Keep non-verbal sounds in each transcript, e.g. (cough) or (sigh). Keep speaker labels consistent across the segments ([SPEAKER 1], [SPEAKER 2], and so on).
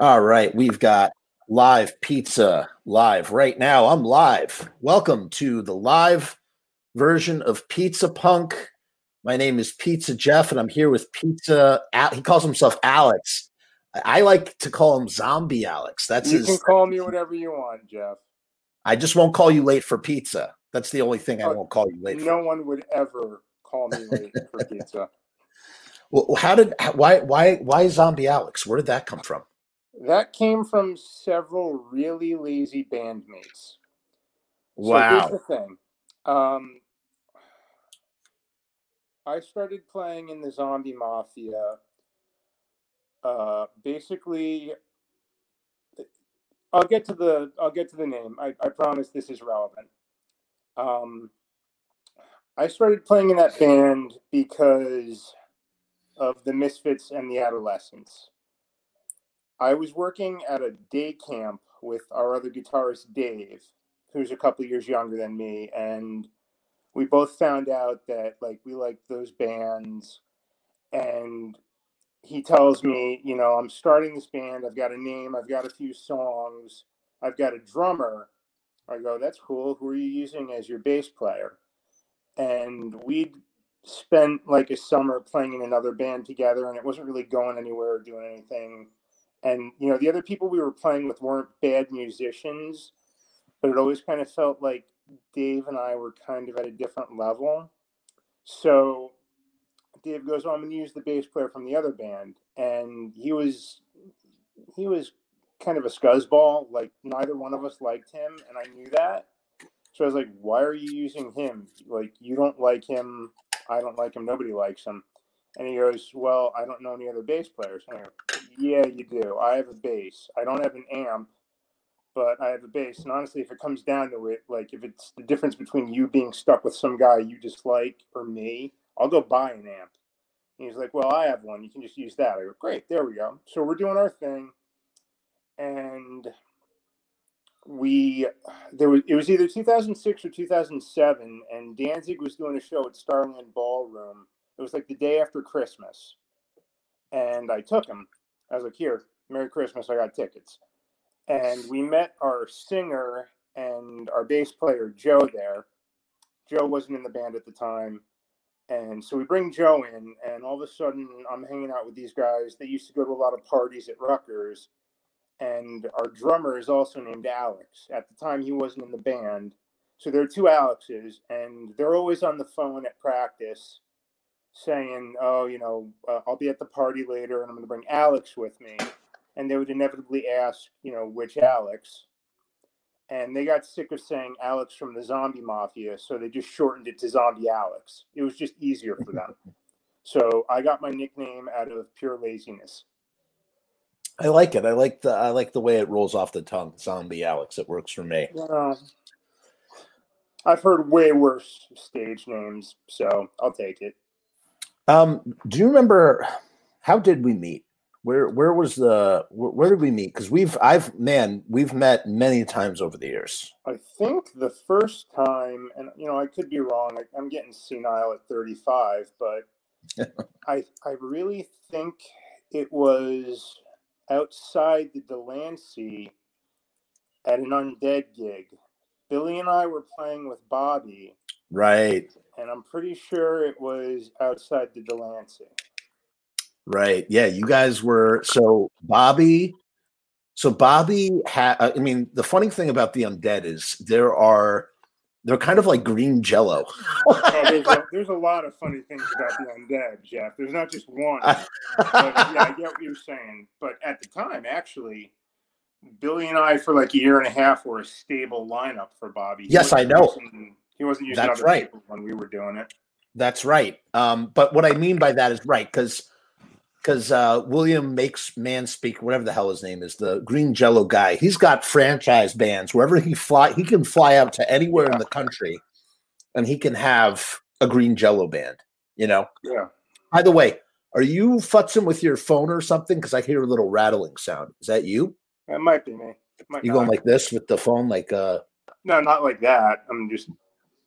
[SPEAKER 1] All right, we've got live pizza live right now. I'm live. Welcome to the live version of Pizza Punk. My name is Pizza Jeff, and I'm here with Pizza. Al- he calls himself Alex. I like to call him Zombie Alex. That's
[SPEAKER 2] you
[SPEAKER 1] his.
[SPEAKER 2] can call me whatever you want, Jeff.
[SPEAKER 1] I just won't call you late for pizza. That's the only thing I won't call you late for.
[SPEAKER 2] No one would ever call me late for pizza. (laughs)
[SPEAKER 1] Well, how did why why why Zombie Alex? Where did that come from?
[SPEAKER 2] That came from several really lazy bandmates. So here's
[SPEAKER 1] Wow.
[SPEAKER 2] the thing. Um, I started playing in the Zombie Mafia. Uh, basically, I'll get to the I'll get to the name. I, I promise this is relevant. Um, I started playing in that band because of the Misfits and the Adolescents. I was working at a day camp with our other guitarist Dave, who's a couple years younger than me, and we both found out that like we liked those bands and he tells me, you know, I'm starting this band, I've got a name, I've got a few songs, I've got a drummer. I go, that's cool. Who are you using as your bass player? And we'd spent like a summer playing in another band together and it wasn't really going anywhere or doing anything. And you know, the other people we were playing with weren't bad musicians, but it always kind of felt like Dave and I were kind of at a different level. So Dave goes, "Oh, I'm going to use the bass player from the other band," and he was he was kind of a scuzzball. Like neither one of us liked him, and I knew that. So I was like, "Why are you using him? Like you don't like him. I don't like him. Nobody likes him." And he goes, "Well, I don't know any other bass players." And I go, "Yeah, you do. I have a bass. I don't have an amp." But I have a bass, and honestly, if it comes down to it, like if it's the difference between you being stuck with some guy you dislike or me, I'll go buy an amp. And he's like, Well, I have one. You can just use that. I go, Great, there we go. So we're doing our thing. And we there was it was either 2006 or 2007, and Danzig was doing a show at Starland Ballroom. It was like the day after Christmas. And I took him. I was like, Here, Merry Christmas, I got tickets. And we met our singer and our bass player, Joe, there. Joe wasn't in the band at the time. And so we bring Joe in, and all of a sudden I'm hanging out with these guys. They used to go to a lot of parties at Rutgers. And our drummer is also named Alex. At the time, he wasn't in the band. So there are two Alexes, and they're always on the phone at practice saying, Oh, you know, uh, I'll be at the party later, and I'm going to bring Alex with me. And they would inevitably ask, you know, which Alex and they got sick of saying Alex from the Zombie Mafia, so they just shortened it to Zombie Alex. It was just easier for them. (laughs) So I got my nickname out of pure laziness.
[SPEAKER 1] I like it. I like the I like the way it rolls off the tongue. Zombie Alex. It works for me.
[SPEAKER 2] Well, I've heard way worse stage names, so I'll take it.
[SPEAKER 1] Um, do you remember how did we meet? Where where was the where, where did we meet? Because we've I've man we've met many times over the years.
[SPEAKER 2] I think the first time, and you know, I could be wrong. I, I'm getting senile at 35, but (laughs) I I really think it was outside the Delancey at an undead gig. Billy and I were playing with Bobby,
[SPEAKER 1] Right,
[SPEAKER 2] and I'm pretty sure it was outside the Delancey.
[SPEAKER 1] right. Yeah, you guys were so Bobby. So Bobby had. Uh, I mean, the funny thing about the undead is there are they're kind of like green Jello.
[SPEAKER 2] Oh, there's, a, (laughs) there's a lot of funny things about the undead, Jeff. There's not just one. (laughs) but yeah, I get what you're saying. But at the time, actually, Billy and I, for like a year and a half, were a stable lineup for Bobby.
[SPEAKER 1] Yes, I know.
[SPEAKER 2] He wasn't using
[SPEAKER 1] That's
[SPEAKER 2] other
[SPEAKER 1] right.
[SPEAKER 2] people when we were doing it.
[SPEAKER 1] That's right. Um, but what I mean by that is right because because uh, William makes man speak whatever the hell his name is the Green Jello guy. He's got franchise bands wherever he fly. He can fly out to anywhere in the country, and he can have a Green Jello band. You know.
[SPEAKER 2] Yeah.
[SPEAKER 1] By the way, are you futzing with your phone or something? Because I hear a little rattling sound. Is that you?
[SPEAKER 2] That might be me. Might
[SPEAKER 1] You
[SPEAKER 2] not.
[SPEAKER 1] going like this with the phone? Like uh,
[SPEAKER 2] no, not like that. I'm just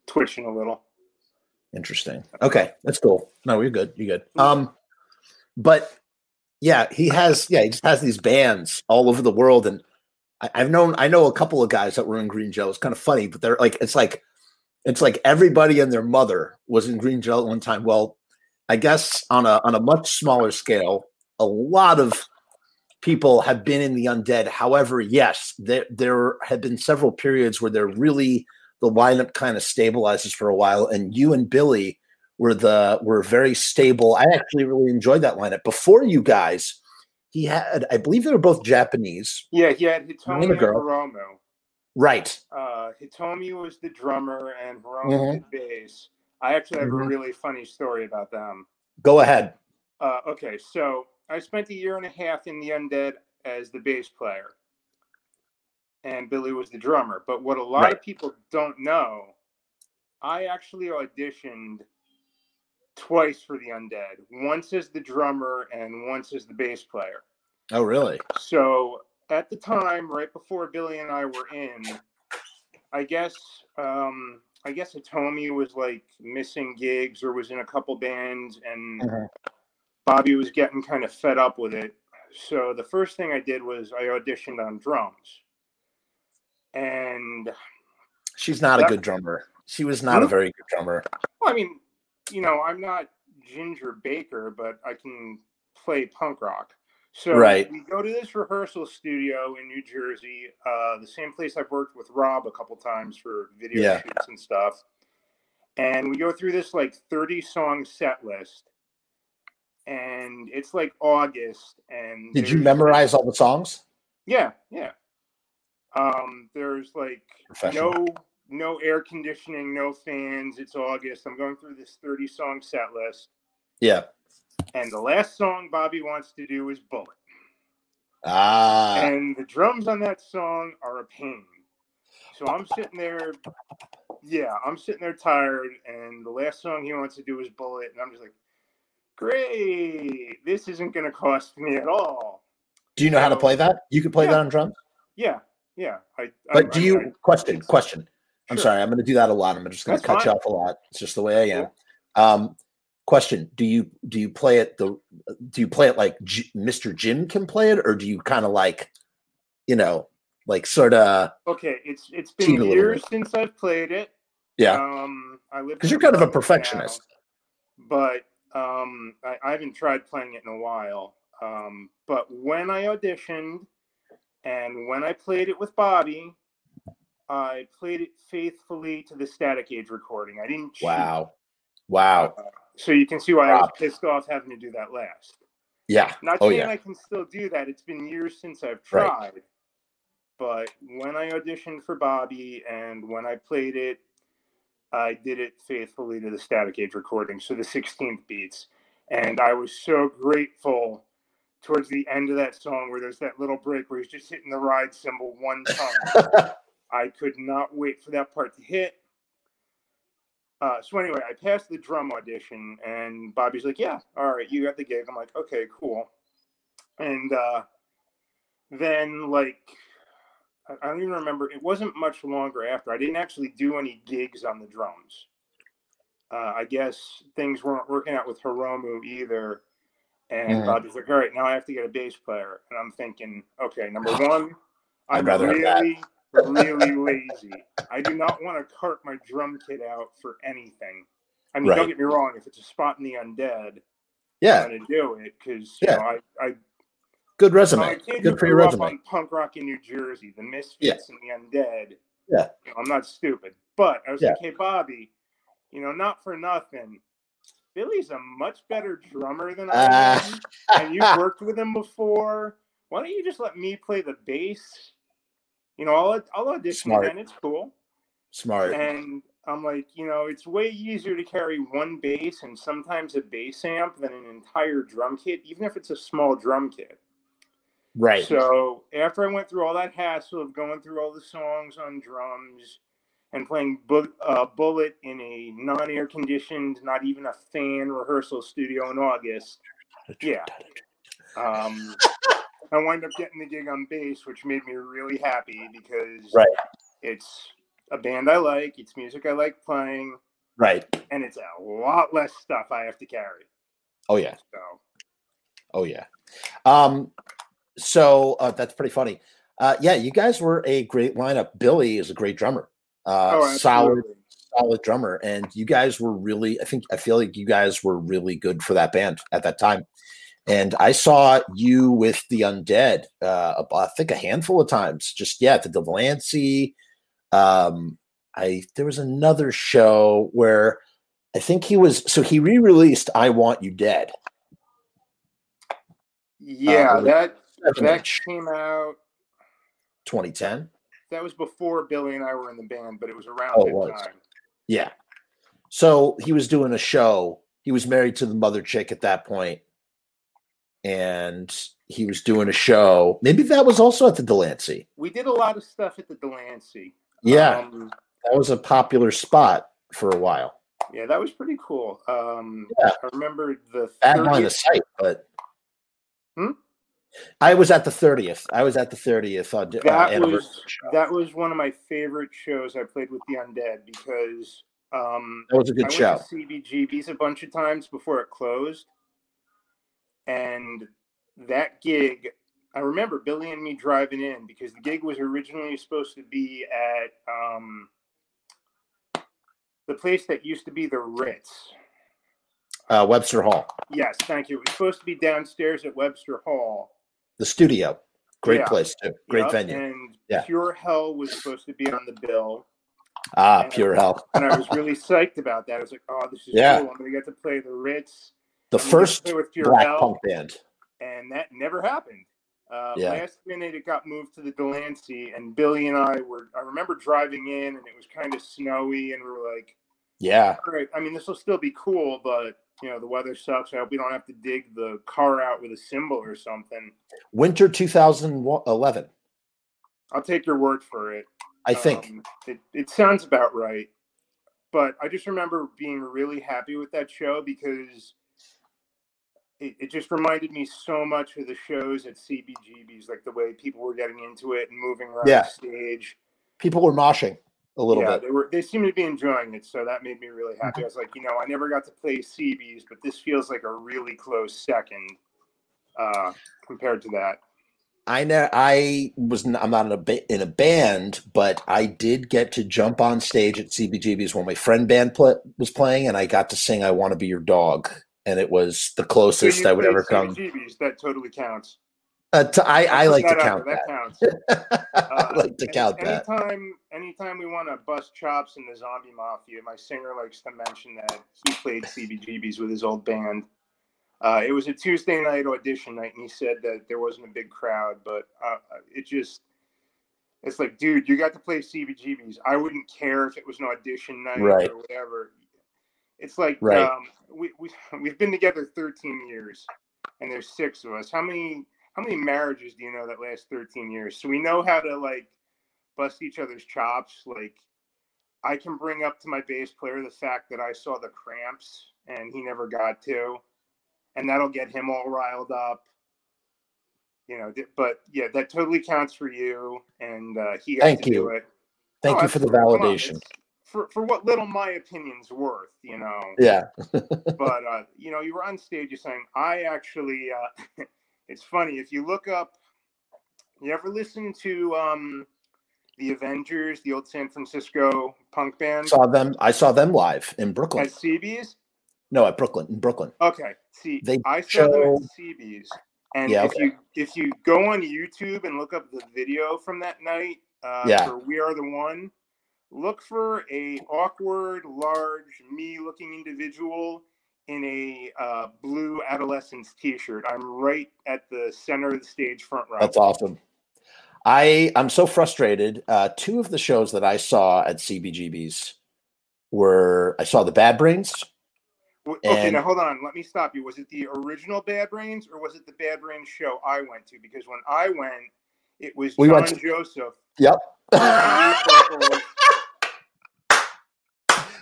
[SPEAKER 2] twitching a little.
[SPEAKER 1] Interesting. Okay, that's cool. No, you're good. You're good. Um, but Yeah, he has. Yeah, he just has these bands all over the world, and I, have known I know a couple of guys that were in Green Gel. It's kind of funny, but they're like it's like it's like everybody and their mother was in Green Gel at one time. Well, I guess on a on a much smaller scale, a lot of people have been in the undead. However, yes, there there have been several periods where they're really the lineup kind of stabilizes for a while, and you and Billy were the were very stable. I actually really enjoyed that lineup. Before you guys, he had I believe they were both Japanese.
[SPEAKER 2] Yeah, he had Hitomi and Hiromu.
[SPEAKER 1] Right.
[SPEAKER 2] Uh, Hitomi was the drummer and Hiromu mm-hmm. the bass. I actually have mm-hmm. a really funny story about them.
[SPEAKER 1] Go ahead.
[SPEAKER 2] Uh, okay, so I spent a year and a half in the Undead as the bass player, and Billy was the drummer. But what a lot right. of people don't know, I actually auditioned twice for the Undead. Once as the drummer and once as the bass player.
[SPEAKER 1] Oh, really?
[SPEAKER 2] So at the time, right before Billy and I were in, I guess um, I guess Hitomi was like missing gigs or was in a couple bands, and mm-hmm. Bobby was getting kind of fed up with it. So the first thing I did was I auditioned on drums, and
[SPEAKER 1] she's not that, a good drummer. She was not a very good drummer.
[SPEAKER 2] Well, I mean, you know, I'm not Ginger Baker, but I can play punk rock. So right. we go to this rehearsal studio in New Jersey, uh, the same place I've worked with Rob a couple times for video yeah. shoots and stuff. And we go through this like 30 song set list. And it's like August. And
[SPEAKER 1] did you memorize all the songs?
[SPEAKER 2] Yeah, yeah. Um, there's like no no air conditioning, no fans. It's August. I'm going through this 30 song set list.
[SPEAKER 1] Yeah.
[SPEAKER 2] And the last song Bobby wants to do is Bullet.
[SPEAKER 1] Ah.
[SPEAKER 2] And the drums on that song are a pain. So I'm sitting there, yeah, I'm sitting there tired, and the last song he wants to do is Bullet, and I'm just like, great, this isn't going to cost me at all.
[SPEAKER 1] Do you know so, how to play that? You can play yeah, that on drums?
[SPEAKER 2] Yeah, yeah. I,
[SPEAKER 1] but I, do you, I, question, question. I'm sorry, I'm going to do that a lot. I'm just going to cut fine. you off a lot. It's just the way I am. Um, question do you do you play it the do you play it like G, mr jim can play it or do you kind of like you know like sort of
[SPEAKER 2] okay it's it's been years since i've played it
[SPEAKER 1] yeah
[SPEAKER 2] um i live
[SPEAKER 1] because you're kind of a perfectionist
[SPEAKER 2] now, but um I, I haven't tried playing it in a while um but when i auditioned and when i played it with bobby i played it faithfully to the static age recording i didn't
[SPEAKER 1] cheat. wow wow uh,
[SPEAKER 2] so you can see why I was pissed off having to do that last.
[SPEAKER 1] Yeah.
[SPEAKER 2] Not oh, saying yeah. I can still do that. It's been years since I've tried. Right. But when I auditioned for Bobby and when I played it, I did it faithfully to the Static Age recording, so the 16th beats. And I was so grateful towards the end of that song where there's that little break where he's just hitting the ride cymbal one (laughs) time. I could not wait for that part to hit. Uh, so anyway, I passed the drum audition, and Bobby's like, "Yeah, all right, you got the gig." I'm like, "Okay, cool." And uh, then, like, I don't even remember. It wasn't much longer after. I didn't actually do any gigs on the drums. Uh, I guess things weren't working out with Hiromu either. And. Bobby's like, "All right, now I have to get a bass player." And I'm thinking, okay, number (sighs) one, I'm really really lazy. I do not want to cart my drum kit out for anything. I mean, right. don't get me wrong. If it's a spot in the undead,
[SPEAKER 1] yeah,
[SPEAKER 2] I'm gonna do it because yeah. Know, I, I
[SPEAKER 1] good resume. Good for your resume. On
[SPEAKER 2] punk rock in New Jersey, the Misfits yeah. and the Undead.
[SPEAKER 1] Yeah,
[SPEAKER 2] you know, I'm not stupid, but I was yeah. like, hey, Bobby, you know, not for nothing. Billy's a much better drummer than I uh, am, and you've (laughs) worked with him before. Why don't you just let me play the bass you know, I'll, I'll audition Smart. and it's cool.
[SPEAKER 1] Smart.
[SPEAKER 2] And I'm like, you know, it's way easier to carry one bass and sometimes a bass amp than an entire drum kit, even if it's a small drum kit.
[SPEAKER 1] Right.
[SPEAKER 2] So after I went through all that hassle of going through all the songs on drums and playing bu- uh, Bullet in a non-air conditioned, not even a fan rehearsal studio in August, yeah. Um, I wind up getting the gig on bass, which made me really happy because
[SPEAKER 1] right.
[SPEAKER 2] it's a band I like, it's music I like playing.
[SPEAKER 1] Right.
[SPEAKER 2] And it's a lot less stuff I have to carry.
[SPEAKER 1] Oh yeah.
[SPEAKER 2] So
[SPEAKER 1] Oh yeah. Um, so uh, that's pretty funny. Uh, yeah, you guys were a great lineup. Billy is a great drummer. Uh,
[SPEAKER 2] Oh,
[SPEAKER 1] solid, solid drummer, and you guys were really. I think I feel like you guys were really good for that band at that time. And I saw you with the Undead. Uh, I think a handful of times. Just yeah, the Delancey. Um, I there was another show where I think he was. So he re-released "I Want You Dead."
[SPEAKER 2] Yeah,
[SPEAKER 1] Uh,
[SPEAKER 2] that that came out.
[SPEAKER 1] 2010.
[SPEAKER 2] That was before Billy and I were in the band, but it was around
[SPEAKER 1] Oh,
[SPEAKER 2] that
[SPEAKER 1] was.
[SPEAKER 2] time.
[SPEAKER 1] Yeah. So he was doing a show. He was married to the mother chick at that point, and he was doing a show. Maybe that was also at the Delancey.
[SPEAKER 2] We did a lot of stuff at the Delancey.
[SPEAKER 1] Yeah,
[SPEAKER 2] Um,
[SPEAKER 1] that was a popular spot for a while.
[SPEAKER 2] yeah, that was pretty cool. Um,
[SPEAKER 1] Yeah.
[SPEAKER 2] I remember the
[SPEAKER 1] Bad line of
[SPEAKER 2] 30th
[SPEAKER 1] sight, but
[SPEAKER 2] Hmm?
[SPEAKER 1] I was at the thirtieth. I was at the thirtieth uh, d- uh,
[SPEAKER 2] that
[SPEAKER 1] anniversary
[SPEAKER 2] was
[SPEAKER 1] show.
[SPEAKER 2] that was one of my favorite shows I played with the Undead because um,
[SPEAKER 1] That was a good
[SPEAKER 2] went
[SPEAKER 1] show.
[SPEAKER 2] to CBGB's a bunch of times before it closed, and that gig. I remember Billy and me driving in because the gig was originally supposed to be at um, the place that used to be the Ritz.
[SPEAKER 1] Uh, Webster Hall,
[SPEAKER 2] Yes, thank you. It was supposed to be downstairs at Webster Hall.
[SPEAKER 1] The studio, great
[SPEAKER 2] Yeah.
[SPEAKER 1] place too. Great
[SPEAKER 2] Yep,
[SPEAKER 1] venue.
[SPEAKER 2] And
[SPEAKER 1] Yeah.
[SPEAKER 2] Pure Hell was supposed to be on the bill.
[SPEAKER 1] Ah,
[SPEAKER 2] and-
[SPEAKER 1] pure hell. (laughs)
[SPEAKER 2] and I was really psyched about that. I was like, "Oh, this is
[SPEAKER 1] Yeah.
[SPEAKER 2] cool! I'm gonna get to play the Ritz,
[SPEAKER 1] The
[SPEAKER 2] I'm to
[SPEAKER 1] first
[SPEAKER 2] with Pure
[SPEAKER 1] black
[SPEAKER 2] Hell,"
[SPEAKER 1] punk band.
[SPEAKER 2] and that never happened. Uh,
[SPEAKER 1] Yeah.
[SPEAKER 2] Last minute, it got moved to the Delancey, and Billy and I were. I remember driving in, and it was kind of snowy, and we were like,
[SPEAKER 1] Yeah,
[SPEAKER 2] "All right, I mean, this will still be cool, but you know, the weather sucks. I hope we don't have to dig the car out with a cymbal or something."
[SPEAKER 1] winter 2011.
[SPEAKER 2] I'll take your word for it.
[SPEAKER 1] I think.
[SPEAKER 2] Um, it, it sounds about right. But I just remember being really happy with that show because it, it just reminded me so much of the shows at CBGB's, like the way people were getting into it and moving around
[SPEAKER 1] Yeah.
[SPEAKER 2] the stage.
[SPEAKER 1] People were moshing a little
[SPEAKER 2] yeah,
[SPEAKER 1] bit.
[SPEAKER 2] they were they seemed to be enjoying it, so that made me really happy.
[SPEAKER 1] Mm-hmm.
[SPEAKER 2] I was like, you know, I never got to play CB's, but this feels like a really close second uh, compared to that.
[SPEAKER 1] I know I was n- I'm not in a ba- in a band, but I did get to jump on stage at CBGB's when my friend band was playing, and I got to sing "I Want to Be Your Dog," and it was the closest
[SPEAKER 2] you
[SPEAKER 1] I would ever come.
[SPEAKER 2] CBGB's, that totally counts.
[SPEAKER 1] Uh, to, I I like to count that.
[SPEAKER 2] that counts. (laughs)
[SPEAKER 1] I like to
[SPEAKER 2] any-
[SPEAKER 1] count that.
[SPEAKER 2] Anytime, anytime we want to bust chops in the Zombie Mafia, my singer likes to mention that he played CBGBs with his old band. Uh, it was a Tuesday night audition night, and he said that there wasn't a big crowd, but uh, it just. It's like, dude, you got to play CBGBs. I wouldn't care if it was an audition night
[SPEAKER 1] Right.
[SPEAKER 2] or whatever. It's like
[SPEAKER 1] Right.
[SPEAKER 2] um, we we we've been together 13 years, and there's six of us. How many how many marriages do you know that last 13 years? So we know how to like bust each other's chops. Like I can bring up to my bass player the fact that I saw the cramps and he never got to, and that'll get him all riled up. You know, but yeah, that totally counts for you, and uh, he got
[SPEAKER 1] Thank
[SPEAKER 2] to
[SPEAKER 1] you.
[SPEAKER 2] do it.
[SPEAKER 1] Thank
[SPEAKER 2] Oh,
[SPEAKER 1] you for the
[SPEAKER 2] absolutely. Come on,
[SPEAKER 1] validation.
[SPEAKER 2] For for what little my opinion's worth, you know
[SPEAKER 1] Yeah, (laughs)
[SPEAKER 2] but uh, you know, you were on stage. You're saying, "I actually." Uh, (laughs) it's funny if you look up. You ever listen to um, the Avengers, the old San Francisco punk band
[SPEAKER 1] saw them. I saw them live in Brooklyn.
[SPEAKER 2] at CB's?
[SPEAKER 1] No, at Brooklyn in Brooklyn.
[SPEAKER 2] Okay, see,
[SPEAKER 1] They
[SPEAKER 2] I saw them at CB's, and
[SPEAKER 1] Yeah,
[SPEAKER 2] if
[SPEAKER 1] okay.
[SPEAKER 2] you if you go on YouTube and look up the video from that night, uh,
[SPEAKER 1] Yeah.
[SPEAKER 2] for "We Are the One," look for a awkward, large, me-looking individual in a uh, blue Adolescents T-shirt. I'm right at the center of the stage, front row.
[SPEAKER 1] That's awesome. I I'm so frustrated. Uh, two of the shows that I saw at CBGB's were I saw the Bad Brains.
[SPEAKER 2] Okay, now hold on. Let me stop you. Was it the original Bad Brains or was it the Bad Brains show I went to? Because when I went, it was
[SPEAKER 1] We
[SPEAKER 2] John
[SPEAKER 1] went to-
[SPEAKER 2] Joseph.
[SPEAKER 1] Yep.
[SPEAKER 2] vocals (laughs)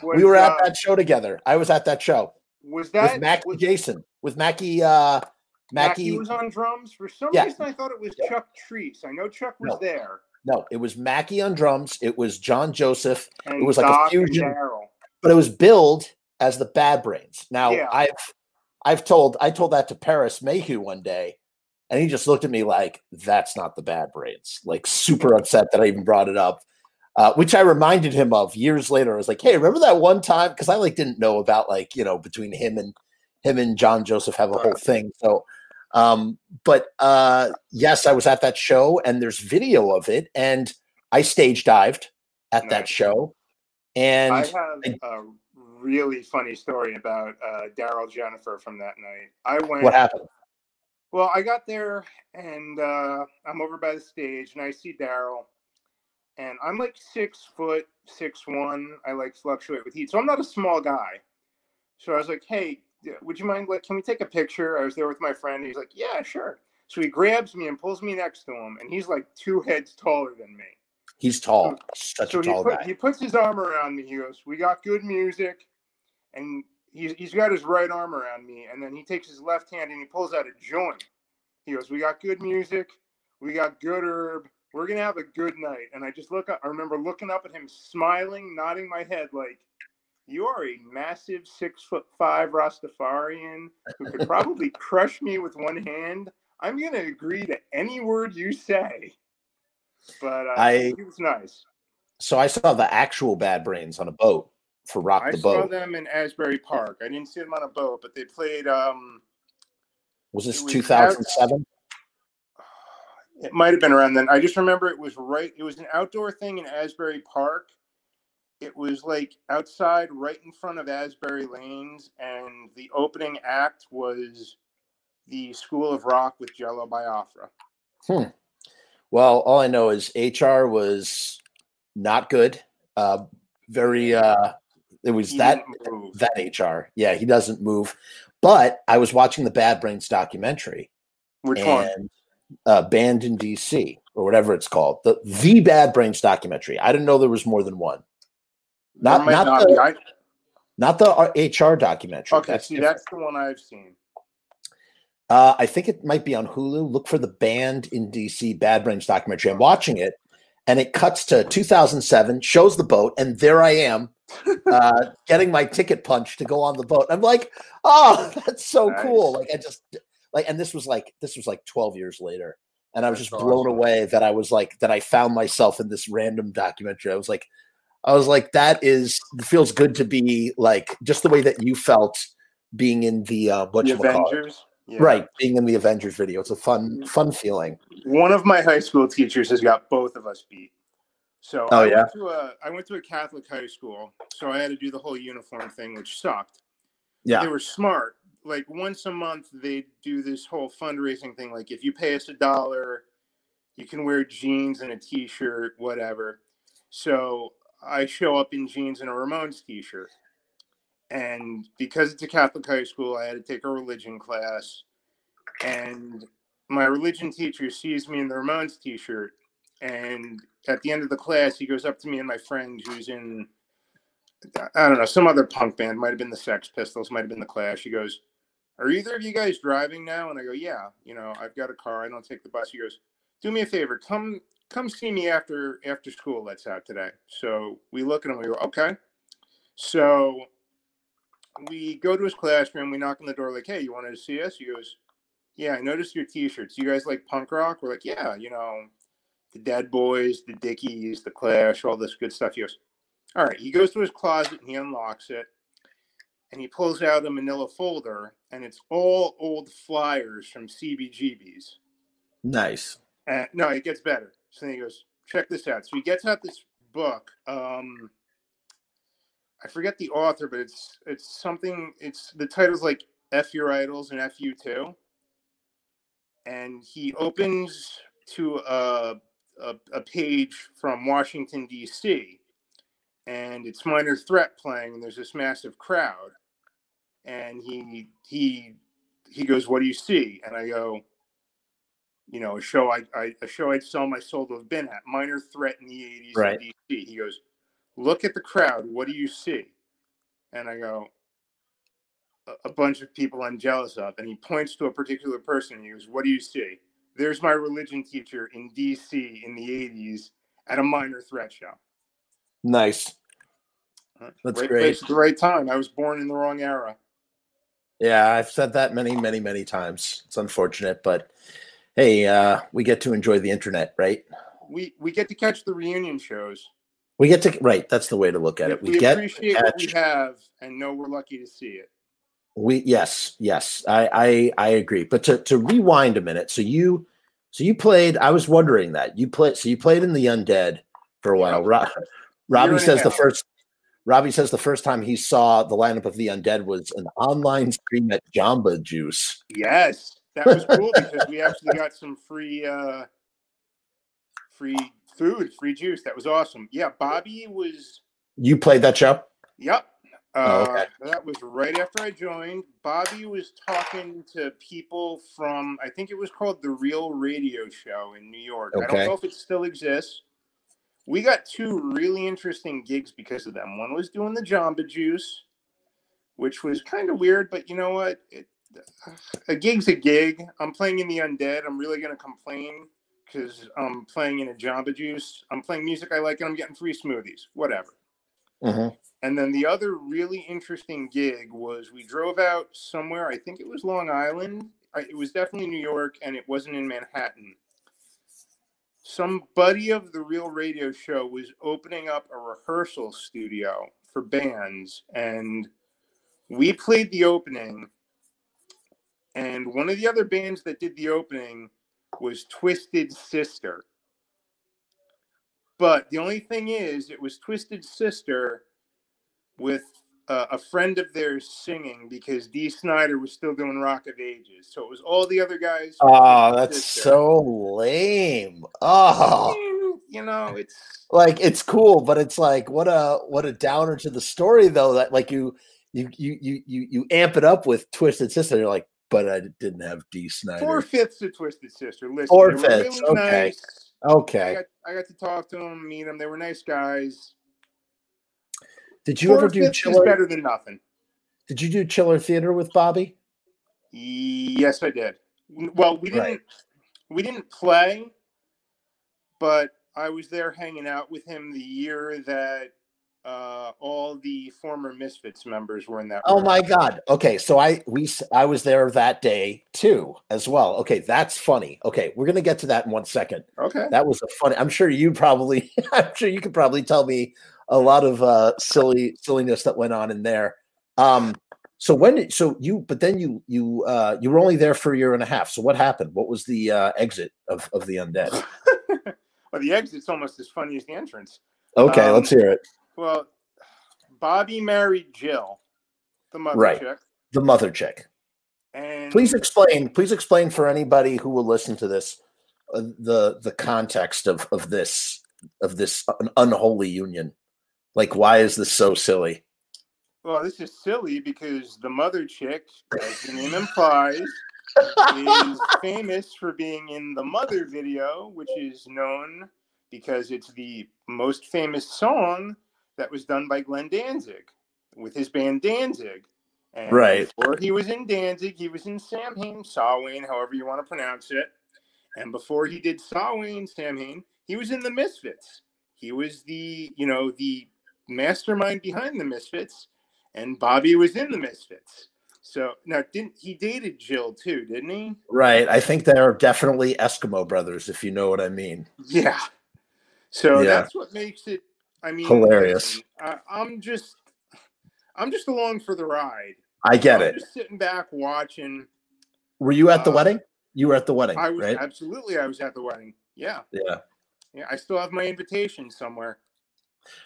[SPEAKER 1] we
[SPEAKER 2] was,
[SPEAKER 1] were at
[SPEAKER 2] uh,
[SPEAKER 1] that show together. I was at that show
[SPEAKER 2] Was that
[SPEAKER 1] with Mackie
[SPEAKER 2] was,
[SPEAKER 1] Jayson. With Mackie uh
[SPEAKER 2] Mackie
[SPEAKER 1] Mackie
[SPEAKER 2] was on drums? For some
[SPEAKER 1] Yeah.
[SPEAKER 2] reason, I thought it was
[SPEAKER 1] Yeah.
[SPEAKER 2] Chuck Treece. I know Chuck was
[SPEAKER 1] No.
[SPEAKER 2] there.
[SPEAKER 1] no, it was Mackie on drums. It was John Joseph,
[SPEAKER 2] And
[SPEAKER 1] was like a
[SPEAKER 2] Doc
[SPEAKER 1] fusion. But it was billed as the Bad Brains. Now
[SPEAKER 2] Yeah.
[SPEAKER 1] I've I've told I told that to Parris Mayhew one day, And he just looked at me like, that's not the bad brains, like super upset that I even brought it up. Uh, which I reminded him of years later. I was like, hey, remember that one time? Because I like didn't know about like, you know, between him and him and John Joseph have a whole thing. So um, but uh yes, I was at that show and there's video of it, and I stage dived at that show. And
[SPEAKER 2] I have a really funny story about uh, Darryl Jenifer from that night. I went.
[SPEAKER 1] what happened?
[SPEAKER 2] Well, I got there and uh, I'm over by the stage and I see Darryl, and I'm like six foot six one. I like fluctuate with heat, so I'm not a small guy. So I was like, "Hey, would you mind? Like, can we take a picture?" I was there with my friend. He's like, "Yeah, sure." So he grabs me and pulls me next to him, and he's like two heads taller than me.
[SPEAKER 1] He's tall, such
[SPEAKER 2] So
[SPEAKER 1] a
[SPEAKER 2] he,
[SPEAKER 1] tall
[SPEAKER 2] put,
[SPEAKER 1] guy.
[SPEAKER 2] he puts his arm around me. He goes, "We got good music," and he's he's got his right arm around me, and then he takes his left hand and he pulls out a joint. He goes, "We got good music. We got good herb. We're gonna have a good night." And I just look up. I remember looking up at him, smiling, nodding my head, like, "You are a massive six foot five Rastafarian who could probably (laughs) crush me with one hand. I'm gonna agree to any word you say." But uh,
[SPEAKER 1] I-
[SPEAKER 2] he was nice.
[SPEAKER 1] So I saw the actual Bad Brains on a boat for Rock
[SPEAKER 2] I
[SPEAKER 1] the
[SPEAKER 2] saw them in Asbury Park. I didn't see them on a boat, but they played. Um,
[SPEAKER 1] Was this 2007?
[SPEAKER 2] It might have been around then. I just remember it was right. It was an outdoor thing in Asbury Park. It was like outside, right in front of Asbury Lanes, and the opening act was the School of Rock with Jello Biafra. Hmm.
[SPEAKER 1] Well, all I know is HR was not good. Uh, very. Uh, it was
[SPEAKER 2] He
[SPEAKER 1] that that HR. Yeah, he doesn't move. But I was watching the Bad Brains documentary
[SPEAKER 2] Which one?
[SPEAKER 1] Uh, Banned in DC or whatever it's called. The the Bad Brains documentary. I didn't know there was more than one. Not not
[SPEAKER 2] not
[SPEAKER 1] the,
[SPEAKER 2] I,
[SPEAKER 1] not the uh, HR documentary.
[SPEAKER 2] okay,
[SPEAKER 1] That's
[SPEAKER 2] see,
[SPEAKER 1] different.
[SPEAKER 2] that's the one I've seen.
[SPEAKER 1] Uh, I think it might be on Hulu. Look for the Banned in DC Bad Brains documentary. I'm watching it, and it cuts to 2007, shows the boat, and there I am, (laughs) uh, getting my ticket punch to go on the boat. I'm like, oh, (laughs) that's so cool! Like I just like, and this was like this was like 12 years later, and I was
[SPEAKER 2] That's
[SPEAKER 1] just blown
[SPEAKER 2] awesome.
[SPEAKER 1] away that I was like that I found myself in this random documentary. I was like, I was like, that is it feels good to be like just the way that you felt being in the uh, what
[SPEAKER 2] The. Avengers. Yeah.
[SPEAKER 1] Right, being in the Avengers video, it's a fun, fun feeling.
[SPEAKER 2] One of my high school teachers has got both of us beat. So
[SPEAKER 1] Oh,
[SPEAKER 2] I
[SPEAKER 1] yeah?
[SPEAKER 2] went to a I went to a Catholic high school, so I had to do the whole uniform thing, which sucked.
[SPEAKER 1] Yeah.
[SPEAKER 2] They were smart. Like once a month, they do this whole fundraising thing. Like if you pay us a dollar, you can wear jeans and a t-shirt, whatever. So I show up in jeans and a Ramones t-shirt. And because it's a Catholic high school, I had to take a religion class. And my religion teacher sees me in the Ramones t-shirt. And at the end of the class, he goes up to me and my friend who's in, I don't know, some other punk band, might have been the Sex Pistols, might have been the Clash. He goes, Are either of you guys driving now? And I go, Yeah, you know, I've got a car. I don't take the bus. He goes, Do me a favor, come come see me after after school let's out today. So we look at him, we go, Okay. So we go to his classroom, we knock on the door, like, Hey, you wanted to see us? He goes, Yeah, I noticed your t-shirts. You guys like punk rock? We're like, Yeah, you know, the Dead Boys, the Dickies, the Clash, all this good stuff. He goes, All right. He goes to his closet and he unlocks it and he pulls out a manila folder and it's all old flyers from CBGBs.
[SPEAKER 1] nice.
[SPEAKER 2] And no, it gets better. So then he goes, Check this out. So he gets out this book. Um, I forget the author, but it's it's something. It's the title's like "F Your Idols" and "F You Too," and he opens to a a, a page from Washington D.C. and it's Minor Threat playing, and there's this massive crowd, and he he he goes, "What do you see?" And I go, "You know, a show I, I a show I'd sell my soul to have been at, Minor Threat in the '80s
[SPEAKER 1] Right.
[SPEAKER 2] in D.C." He goes, "Look at the crowd. What do you see?" And I go, "A- "A bunch of people I'm jealous of." And he points to a particular person. And he goes, "What do you see?" There's my religion teacher in D.C. in the '80s at a Minor Threat show.
[SPEAKER 1] Nice. That's
[SPEAKER 2] right
[SPEAKER 1] great.
[SPEAKER 2] place at the right time. I was born in the wrong era.
[SPEAKER 1] Yeah, I've said that many, many, many times. It's unfortunate, but hey, uh, we get to enjoy the internet, right?
[SPEAKER 2] We we get to catch the reunion shows.
[SPEAKER 1] We get to right. That's the way to look at it.
[SPEAKER 2] We,
[SPEAKER 1] We, get
[SPEAKER 2] appreciate what we have and know we're lucky to see it.
[SPEAKER 1] we yes yes I, I I agree. But to to rewind a minute, so you so you played. I was wondering that you played. So you played in the undead for a while.
[SPEAKER 2] Yeah.
[SPEAKER 1] Ro- Robbie says the first. Robbie says the first time he saw the lineup of the undead was an online stream at Jamba Juice.
[SPEAKER 2] Yes, that was cool because we actually got some free uh free food, free juice. That was awesome. Yeah, Bobby was
[SPEAKER 1] You played that show?
[SPEAKER 2] Yep.
[SPEAKER 1] Oh,
[SPEAKER 2] Uh,
[SPEAKER 1] okay.
[SPEAKER 2] That was right after I joined. Bobby was talking to people from, I think it was called The Real Radio Show in New York. I don't know if it still exists. We got two really interesting gigs because of them. One was doing the Jamba Juice, which was kind of weird, but you know what? It, a gig's a gig. I'm playing in the Undead. I'm really going to complain because I'm playing in a Jamba Juice. I'm playing music I like and I'm getting free smoothies. Whatever.
[SPEAKER 1] Mhm.
[SPEAKER 2] And then the other really interesting gig was we drove out somewhere. I think it was Long Island. It was definitely New York, and it wasn't in Manhattan. Some buddy of the Real Radio Show was opening up a rehearsal studio for bands, and we played the opening. And one of the other bands that did the opening was Twisted Sister. But the only thing is, it was Twisted Sister with uh, a friend of theirs singing because Dee Snider was still doing Rock of Ages. So it was all the other guys.
[SPEAKER 1] Oh, that's so lame. Oh.
[SPEAKER 2] You know, it's
[SPEAKER 1] like it's cool but it's like what a what a downer to the story though that like you you you you you, you amp it up with twisted sister you're like but i didn't have Dee Snider
[SPEAKER 2] four fifths of Twisted Sister. Listen,
[SPEAKER 1] Four fifths,
[SPEAKER 2] really
[SPEAKER 1] okay.
[SPEAKER 2] nice. I
[SPEAKER 1] okay
[SPEAKER 2] got, I got to talk to them, meet them. They were nice guys.
[SPEAKER 1] Did you
[SPEAKER 2] Four
[SPEAKER 1] ever do chiller
[SPEAKER 2] better than nothing.
[SPEAKER 1] did you do chiller theater with bobby
[SPEAKER 2] Yes, I did. Well, we didn't.
[SPEAKER 1] Right.
[SPEAKER 2] We didn't play, but I was there hanging out with him the year that uh, all the former Misfits members were in that.
[SPEAKER 1] oh
[SPEAKER 2] room.
[SPEAKER 1] my god okay so i we i was there that day too as well okay that's funny okay we're gonna get to that in one second
[SPEAKER 2] Okay.
[SPEAKER 1] that was a funny i'm sure you probably (laughs) i'm sure you could probably tell me a lot of uh silly silliness that went on in there. Um so when did so you but then you you uh you were only there for a year and a half. So what happened? What was the uh exit of of the undead? (laughs)
[SPEAKER 2] Well, the exit's almost as funny as the entrance.
[SPEAKER 1] okay
[SPEAKER 2] Um,
[SPEAKER 1] let's hear it.
[SPEAKER 2] Well, Bobby married Jill, the mother
[SPEAKER 1] Right.
[SPEAKER 2] chick,
[SPEAKER 1] the mother chick.
[SPEAKER 2] And
[SPEAKER 1] please explain please explain for anybody who will listen to this uh, the the context of of this of this un- unholy union like why is this so silly
[SPEAKER 2] Well, this is silly because the mother chick, as the name (laughs) implies, is famous for being in the Mother video, which is known because it's the most famous song that was done by Glenn Danzig with his band Danzig. And
[SPEAKER 1] Right.
[SPEAKER 2] Before he was in Danzig, he was in Samhain, Samhain, however you want to pronounce it. And before he did Samhain, Samhain, he was in the Misfits. He was the, you know, the mastermind behind the Misfits, and Bobby was in the Misfits. So now, didn't he dated Jill too? Didn't he?
[SPEAKER 1] right i think they're definitely eskimo brothers if you know what i mean
[SPEAKER 2] Yeah. So
[SPEAKER 1] Yeah.
[SPEAKER 2] that's what makes it. I mean,
[SPEAKER 1] Hilarious.
[SPEAKER 2] I, I'm just, I'm just along for the ride.
[SPEAKER 1] I get
[SPEAKER 2] I'm
[SPEAKER 1] it.
[SPEAKER 2] Just sitting back watching.
[SPEAKER 1] Were you at the
[SPEAKER 2] Uh,
[SPEAKER 1] wedding? You were at the wedding,
[SPEAKER 2] I was
[SPEAKER 1] right?
[SPEAKER 2] absolutely. I was at the wedding. Yeah.
[SPEAKER 1] Yeah.
[SPEAKER 2] Yeah. I still have my invitation somewhere.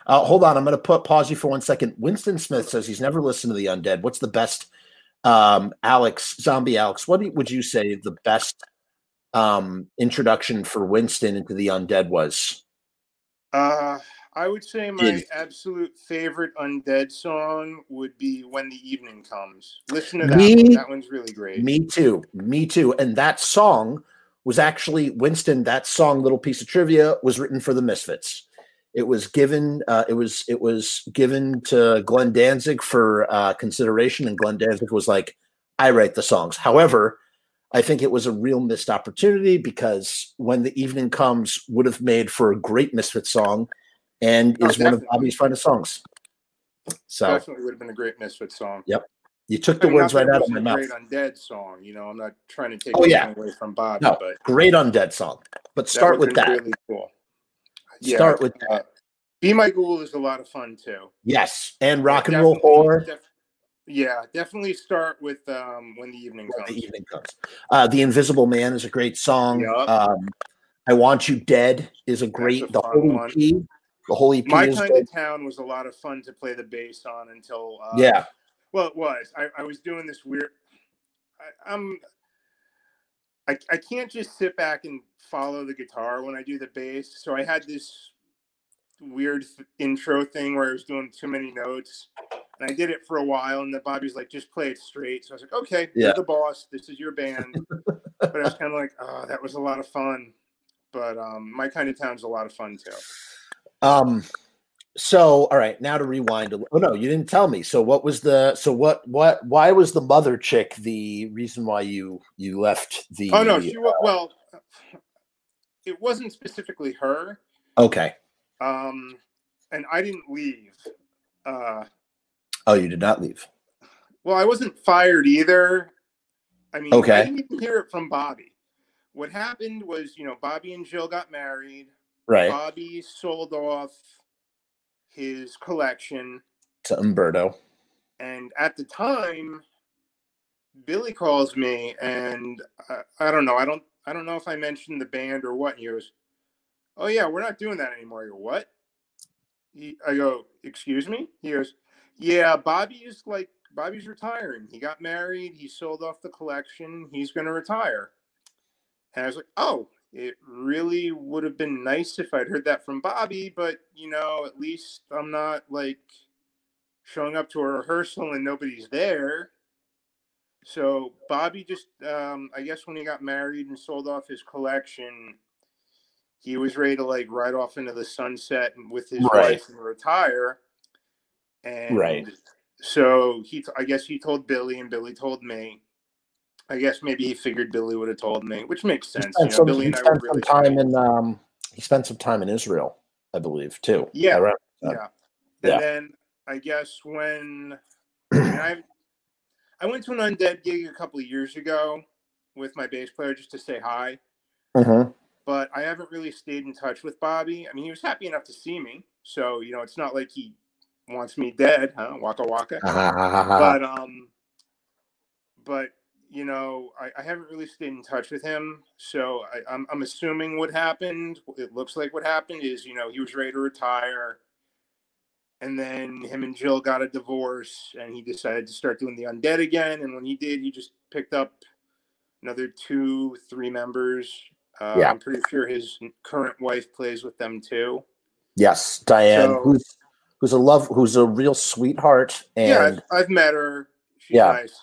[SPEAKER 1] Uh, hold on, I'm going to put pause you for one second. Winston Smith says he's never listened to the Undead. What's the best, um, Alex Zombie Alex? What would you say the best um, introduction for Winston into the Undead was?
[SPEAKER 2] Uh, I would say my
[SPEAKER 1] Did-
[SPEAKER 2] absolute favorite undead song would be "When the Evening Comes." Listen to that.
[SPEAKER 1] Me-
[SPEAKER 2] one. That one's really great.
[SPEAKER 1] Me too. Me too. And that song was actually Winston. That song, little piece of trivia, was written for the Misfits. It was given. Uh, it was. It was given to Glenn Danzig for uh, consideration, and Glenn Danzig was like, "I write the songs." However, I think it was a real missed opportunity because when the evening comes would have made for a great Misfit song, and
[SPEAKER 2] Oh,
[SPEAKER 1] is one of
[SPEAKER 2] definitely.
[SPEAKER 1] Bobby's finest songs. So
[SPEAKER 2] Definitely would have been a great Misfit song.
[SPEAKER 1] Yep. You took the
[SPEAKER 2] I mean,
[SPEAKER 1] words right out of my mouth.
[SPEAKER 2] Great undead song, you know. I'm not trying to take
[SPEAKER 1] Oh,
[SPEAKER 2] anything
[SPEAKER 1] yeah.
[SPEAKER 2] away from Bobby,
[SPEAKER 1] No,
[SPEAKER 2] but
[SPEAKER 1] great undead song. But start with that.
[SPEAKER 2] Really cool.
[SPEAKER 1] Start with
[SPEAKER 2] uh, Be My Ghoul is a lot of fun too.
[SPEAKER 1] Yes, and rock and roll horror.
[SPEAKER 2] def- yeah, definitely start with um, when the evening
[SPEAKER 1] when
[SPEAKER 2] comes.
[SPEAKER 1] the evening comes. Uh, the Invisible Man is a great song.
[SPEAKER 2] Yup.
[SPEAKER 1] Um, I Want You Dead is a great.
[SPEAKER 2] a
[SPEAKER 1] the Holy
[SPEAKER 2] one.
[SPEAKER 1] P. The Holy
[SPEAKER 2] My kind of town was a lot of fun to play the bass on until uh,
[SPEAKER 1] yeah.
[SPEAKER 2] Well, it was. I, I was doing this weird. I, I'm. I, I can't just sit back and follow the guitar when I do the bass. So I had this weird th- intro thing where I was doing too many notes, and I did it for a while. And then Bobby's like, "Just play it straight." So I was like, "Okay,
[SPEAKER 1] Yeah.
[SPEAKER 2] you're the boss. This is your band." but I was kind of like, "Oh, that was a lot of fun." But um, my kind of town's a lot of fun too.
[SPEAKER 1] Um. So, all right. Now to rewind. A, oh no, you didn't tell me. So, what was the? So, what? What? Why was the mother chick the reason why you you left the?
[SPEAKER 2] Oh no, she wa- well, it wasn't specifically her.
[SPEAKER 1] Okay.
[SPEAKER 2] Um, and I didn't leave. Uh,
[SPEAKER 1] Oh, you did not leave.
[SPEAKER 2] well, I wasn't fired either. I mean,
[SPEAKER 1] Okay.
[SPEAKER 2] I didn't even hear it from Bobby. What happened was, you know, Bobby and Jill got married.
[SPEAKER 1] Right.
[SPEAKER 2] Bobby sold off his collection,
[SPEAKER 1] to Umberto.
[SPEAKER 2] and at the time, Billy calls me, and I, I don't know. I don't. I don't know if I mentioned the band or what. And he goes, "Oh yeah, we're not doing that anymore." I go, "What?" He, I go, "Excuse me." He goes, "Yeah, Bobby is like Bobby's retiring. He got married. He sold off the collection. He's going to retire." And I was like, "Oh, it really would have been nice if I'd heard that from Bobby, but you know, at least I'm not like showing up to a rehearsal and nobody's there." So Bobby just, um, I guess, when he got married and sold off his collection, he was ready to like ride off into the sunset with his
[SPEAKER 1] Right.
[SPEAKER 2] wife and retire. And
[SPEAKER 1] Right.
[SPEAKER 2] so he, t- I guess, he told Billy, and Billy told me. I guess maybe he figured Billy would have told me, which makes sense. You know,
[SPEAKER 1] some,
[SPEAKER 2] Billy
[SPEAKER 1] he
[SPEAKER 2] and I
[SPEAKER 1] spent some
[SPEAKER 2] really
[SPEAKER 1] time in. Um. He spent some time in Israel, I believe, too.
[SPEAKER 2] Yeah. Yeah.
[SPEAKER 1] Yeah.
[SPEAKER 2] And then I guess when (clears throat) I, I went to an undead gig a couple of years ago with my bass player just to say hi,
[SPEAKER 1] Mhm.
[SPEAKER 2] but I haven't really stayed in touch with Bobby. I mean, he was happy enough to see me, so you know, it's not like he wants me dead, huh? Waka waka. (laughs) but um, but you know, I, I haven't really stayed in touch with him, so I, I'm I'm assuming what happened. It looks like what happened is you know he was ready to retire, and then him and Jill got a divorce, and he decided to start doing the undead again. And when he did, he just picked up another two, three members. Uh,
[SPEAKER 1] Yeah.
[SPEAKER 2] I'm pretty sure his current wife plays with them too.
[SPEAKER 1] yes, Diane,
[SPEAKER 2] So-
[SPEAKER 1] who's who's a love, who's a real sweetheart, and
[SPEAKER 2] yeah, I've, I've met her. She's
[SPEAKER 1] Yeah.
[SPEAKER 2] nice.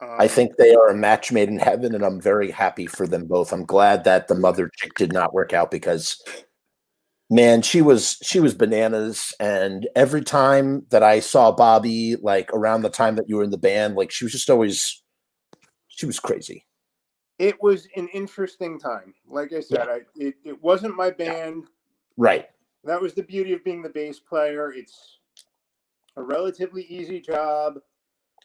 [SPEAKER 2] Um,
[SPEAKER 1] I think they are a match made in heaven, and I'm very happy for them both. I'm glad that the mother chick did not work out because, man, she was she was bananas. And every time that I saw Bobby, like around the time that you were in the band, like she was just always, she was crazy.
[SPEAKER 2] it was an interesting time. Like I said, I it, it wasn't my band.
[SPEAKER 1] Right.
[SPEAKER 2] That was the beauty of being the bass player. It's a relatively easy job.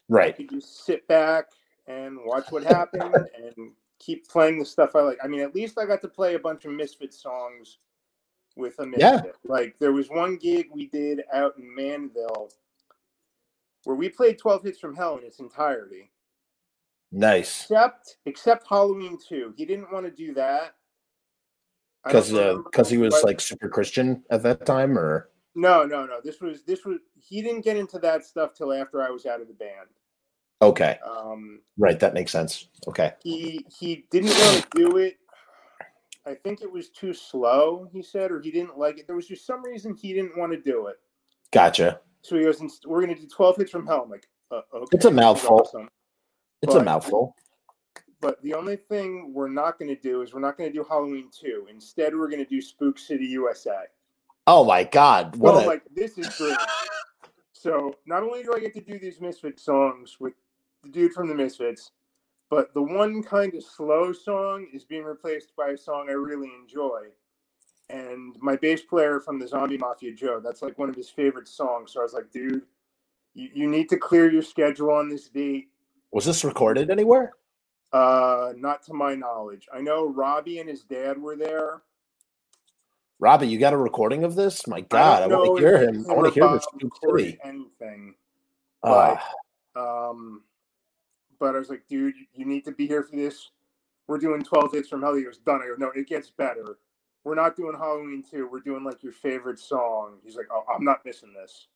[SPEAKER 1] Right.
[SPEAKER 2] You just sit back and watch what happened (laughs) and keep playing the stuff I like. I mean, at least I got to play a bunch of Misfit songs with a
[SPEAKER 1] Yeah.
[SPEAKER 2] Misfit. Like there was one gig we did out in Manville where we played 12 hits from hell in its entirety.
[SPEAKER 1] Nice.
[SPEAKER 2] Except except Halloween 2. He didn't want to do that.
[SPEAKER 1] Because uh, because he was like super Christian at that time, or
[SPEAKER 2] No, no, no. This was this was he didn't get into that stuff till after I was out of the band.
[SPEAKER 1] okay,
[SPEAKER 2] Um,
[SPEAKER 1] right, that makes sense. Okay,
[SPEAKER 2] he he didn't want to do it. I think it was too slow. He said, or he didn't like it. There was just some reason he didn't want to do it.
[SPEAKER 1] gotcha.
[SPEAKER 2] So he goes, "Inst- "We're going to do twelve hits from hell." I'm like, uh, "Okay."
[SPEAKER 1] It's a mouthful.
[SPEAKER 2] awesome.
[SPEAKER 1] It's a mouthful.
[SPEAKER 2] But the only thing we're not going to do is we're not going to do Halloween two. Instead, we're going to do Spook City USA.
[SPEAKER 1] Oh my God! What
[SPEAKER 2] Well,
[SPEAKER 1] a
[SPEAKER 2] like, this is great. so not only do I get to do these Misfit songs with the dude from the Misfits, but the one kind of slow song is being replaced by a song I really enjoy. And my bass player from the Zombie Mafia, Joe, that's like one of his favorite songs. So I was like, dude, You, you need to clear your schedule on this date.
[SPEAKER 1] Was this recorded anywhere?
[SPEAKER 2] Uh, not to my knowledge. I know Robbie and his dad were there.
[SPEAKER 1] Robbie, you got a recording of this? My God, I, I want to hear him. I want to hear this.
[SPEAKER 2] Anything.
[SPEAKER 1] Uh,
[SPEAKER 2] but, um, but I was like, dude, you need to be here for this. We're doing 12 hits from hell. He was done. I go, no, it gets better. We're not doing Halloween 2. We're doing like your favorite song. He's like, oh, I'm not missing this.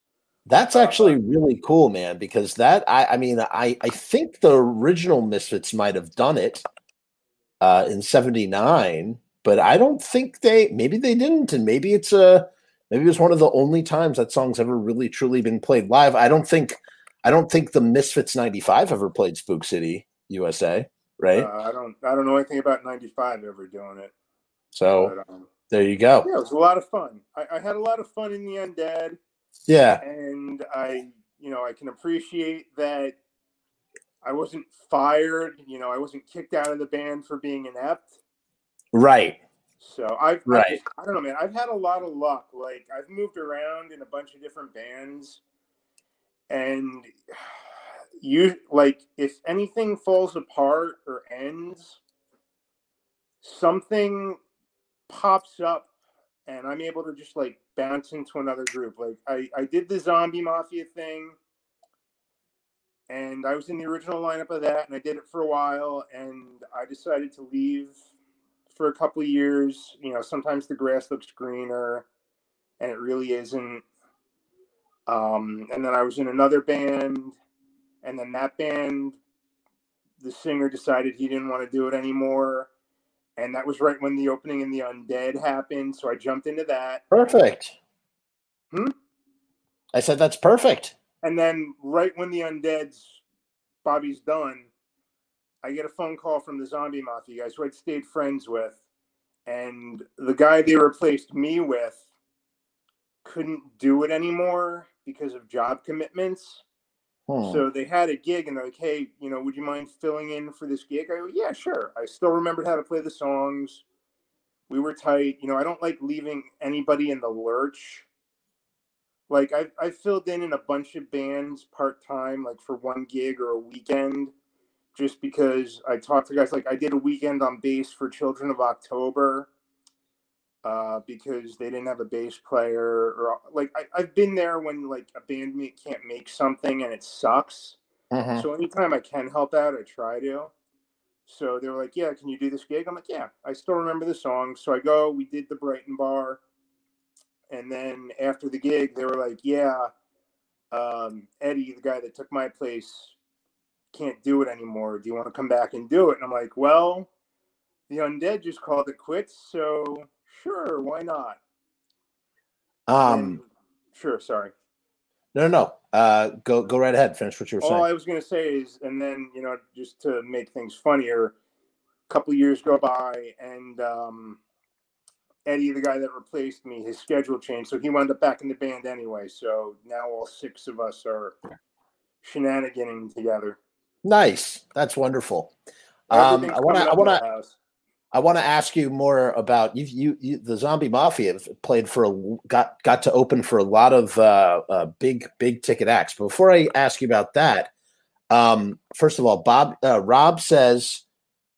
[SPEAKER 1] That's uh, actually really cool, man, because that I I mean I I think the original Misfits might have done it uh in 79, but I don't think they maybe they didn't and maybe it's a maybe it was one of the only times that song's ever really truly been played live. I don't think I don't think the Misfits 95 ever played Spook City USA, right?
[SPEAKER 2] Uh, I don't I don't know anything about 95 ever doing it.
[SPEAKER 1] So but, um, there you go.
[SPEAKER 2] Yeah, it was a lot of fun. I, I had a lot of fun in the undead.
[SPEAKER 1] Yeah.
[SPEAKER 2] And I, you know, I can appreciate that I wasn't fired, you know, I wasn't kicked out of the band for being inept.
[SPEAKER 1] Right.
[SPEAKER 2] So I've,
[SPEAKER 1] right.
[SPEAKER 2] I've, I don't know, man. I've had a lot of luck. Like I've moved around in a bunch of different bands, and (sighs) you like if anything falls apart or ends, something pops up and I'm able to just like bounce into another group. Like I, I did the zombie mafia thing and I was in the original lineup of that and I did it for a while and I decided to leave for a couple of years. You know, sometimes the grass looks greener and it really isn't. Um, and then I was in another band and then that band the singer decided he didn't want to do it anymore and that was right when the opening in the undead happened so i jumped into that
[SPEAKER 1] perfect
[SPEAKER 2] hmm?
[SPEAKER 1] i said that's perfect
[SPEAKER 2] and then right when the undead's bobby's done i get a phone call from the zombie mafia guys who i'd stayed friends with and the guy they replaced me with couldn't do it anymore because of job commitments Hmm. So they had a gig and they're like, hey, you know, would you mind filling in for this gig? I go, yeah, sure. I still remembered how to play the songs. We were tight. You know, I don't like leaving anybody in the lurch. Like I've, I've filled in in a bunch of bands part time, like for one gig or a weekend, just because I talked to guys. Like I did a weekend on bass for Children of October uh, because they didn't have a bass player or like I, have been there when like a bandmate can't make something and it sucks. Mm-hmm. So anytime I can help out, I try to. So they were like, "Yeah, can you do this gig?" I'm like, "Yeah." I still remember the song, so I go. We did the Brighton Bar, and then after the gig, they were like, "Yeah, um, Eddie, the guy that took my place, can't do it anymore. Do you want to come back and do it?" And I'm like, "Well, the undead just called it quits, so Sure, why not?
[SPEAKER 1] Um, and,
[SPEAKER 2] sure. Sorry.
[SPEAKER 1] No, no, no. Uh, go go right ahead. Finish what you were
[SPEAKER 2] All
[SPEAKER 1] saying.
[SPEAKER 2] All I was going to say is, and then you know, just to make things funnier, a couple years go by, and um, Eddie, the guy that replaced me, his schedule changed, so he wound up back in the band anyway. So now all six of us are shenaniganing together.
[SPEAKER 1] Nice. That's wonderful. Um, I want to. I want to. I want to ask you more about you, you, you. the Zombie Mafia played for a got got to open for a lot of uh, uh, big big ticket acts. But before I ask you about that, um, first of all, Bob uh, Rob says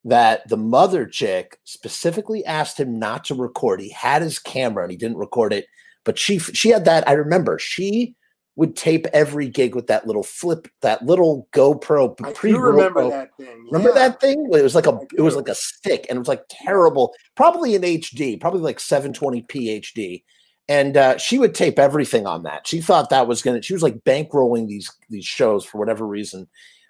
[SPEAKER 1] that the mother chick specifically asked him not to record. He had his camera and he didn't record it, but she she had that. I remember she would tape every gig with that little flip, that little GoPro.
[SPEAKER 2] I do remember that thing.
[SPEAKER 1] Yeah. Remember that thing? It was like a, it was like a stick, and it was like terrible. Probably in HD, probably like 720p HD. And uh, she would tape everything on that. She thought that was gonna. She was like bankrolling these these shows for whatever reason.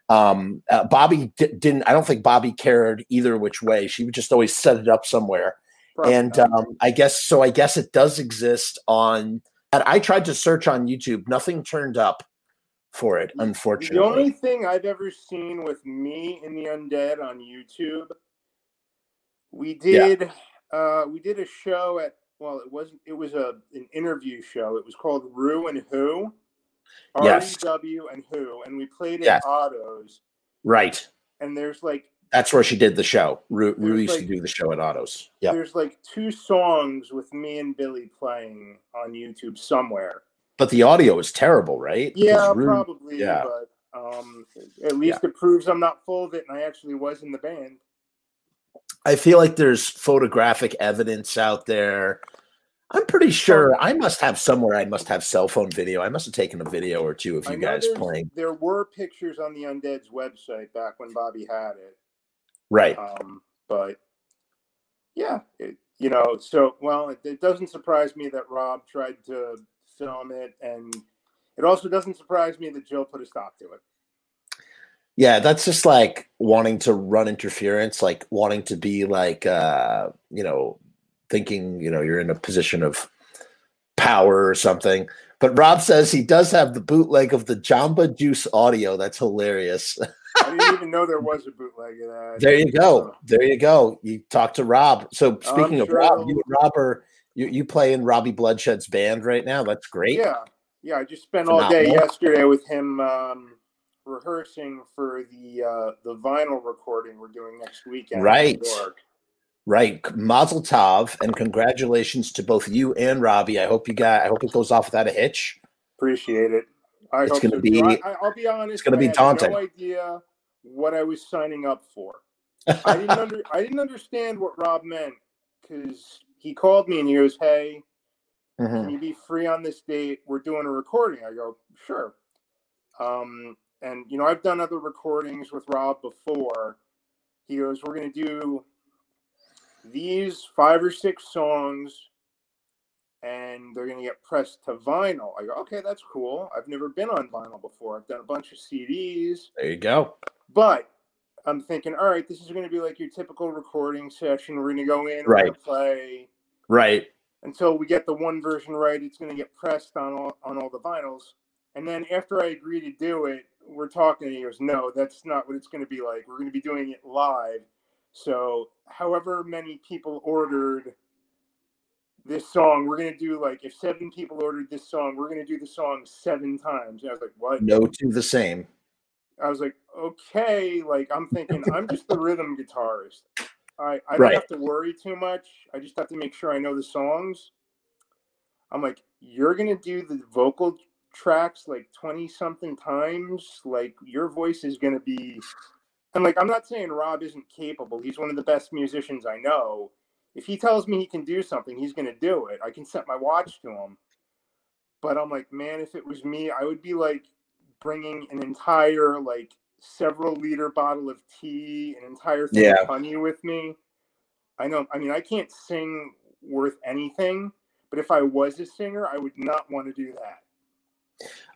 [SPEAKER 1] Um, uh, Bobby didn't. I don't think Bobby cared either which way. She would just always set it up somewhere. Probably and um, I guess so. I guess it does exist on I tried to search on YouTube, nothing turned up for it, unfortunately.
[SPEAKER 2] The only thing I've ever seen with me in the undead on YouTube, we did yeah. uh we did a show at well, it wasn't it was a an interview show. It was called Rew and Who.
[SPEAKER 1] Yes.
[SPEAKER 2] R-E-W and Who. And we played yes. Otto's.
[SPEAKER 1] Right.
[SPEAKER 2] And there's like
[SPEAKER 1] that's where she did the show. Rew, Rew used like, to do the show at Otto's. Yeah.
[SPEAKER 2] There's like two songs with me and Billy playing on YouTube somewhere.
[SPEAKER 1] but the audio is terrible, right?
[SPEAKER 2] Yeah, probably.
[SPEAKER 1] yeah.
[SPEAKER 2] But um, at least it proves I'm not full of it, and I actually was in the band.
[SPEAKER 1] I feel like there's photographic evidence out there. I'm pretty sure I must have somewhere. I must have cell phone video. I must have taken a video or two of you guys playing.
[SPEAKER 2] There were pictures on the Undead's website back when Bobby had it.
[SPEAKER 1] Right.
[SPEAKER 2] Um, but yeah, it, you know, so well, it, it doesn't surprise me that Rob tried to film it, and it also doesn't surprise me that Jill put a stop to it.
[SPEAKER 1] Yeah, that's just like wanting to run interference, like wanting to be like uh, you know, thinking, you know, you're in a position of power or something. But Rob says he does have the bootleg of the Jamba Juice audio. That's hilarious. (laughs)
[SPEAKER 2] I didn't even know there was a bootleg of that.
[SPEAKER 1] There you go. There you go. You talked to Rob. So speaking of
[SPEAKER 2] sure
[SPEAKER 1] Rob, you and Rob are you, you play in Robby Bloodshed's band right now. That's great.
[SPEAKER 2] Yeah, yeah. I just spent all day yesterday with him um, rehearsing for the uh, the vinyl recording we're doing next weekend.
[SPEAKER 1] Right.
[SPEAKER 2] New
[SPEAKER 1] Right. Mazel tov and congratulations to both you and Robbie. I hope you got I hope it goes off without a hitch.
[SPEAKER 2] Appreciate it. I
[SPEAKER 1] It's gonna
[SPEAKER 2] so
[SPEAKER 1] be-
[SPEAKER 2] I, I, I'll be honest.
[SPEAKER 1] It's gonna be daunting.
[SPEAKER 2] No idea what I was signing up for. (laughs) I didn't under, I didn't understand what Rob meant because he called me and he goes, "Hey,
[SPEAKER 1] Mhm.
[SPEAKER 2] can you be free on this date? We're doing a recording." I go, "Sure." Um, and you know, I've done other recordings with Rob before. He goes, "We're gonna do these five or six songs." And they're gonna get pressed to vinyl. I go, okay, that's cool. I've never been on vinyl before. I've done a bunch of CDs.
[SPEAKER 1] There you go.
[SPEAKER 2] But I'm thinking, all right, this is going to be like your typical recording session. We're going to go in,
[SPEAKER 1] Right.
[SPEAKER 2] play
[SPEAKER 1] Right.
[SPEAKER 2] until we get the one version right. It's going to get pressed on all on all the vinyls, and then after I agree to do it, we're talking. And he goes, "No, that's not what it's going to be like. We're going to be doing it live. So, however many people ordered." This song, we're gonna do like if seven people ordered this song, we're gonna do the song seven times. And I was like, "What?"
[SPEAKER 1] No two the same.
[SPEAKER 2] I was like, okay, like I'm thinking I'm just the rhythm guitarist. I, I don't have to worry too much. I just have to make sure I know the songs. I'm like, you're gonna do the vocal tracks like 20 something times. Like your voice is gonna be and like I'm not saying Rob isn't capable. He's one of the best musicians I know. If he tells me he can do something, he's gonna do it. I can set my watch to him. But I'm like, man, if it was me, I would be like bringing an entire like several liter bottle of tea, an entire thing
[SPEAKER 1] Yeah.
[SPEAKER 2] of honey with me. I know. I mean, I can't sing worth anything, but if I was a singer, I would not want to do that.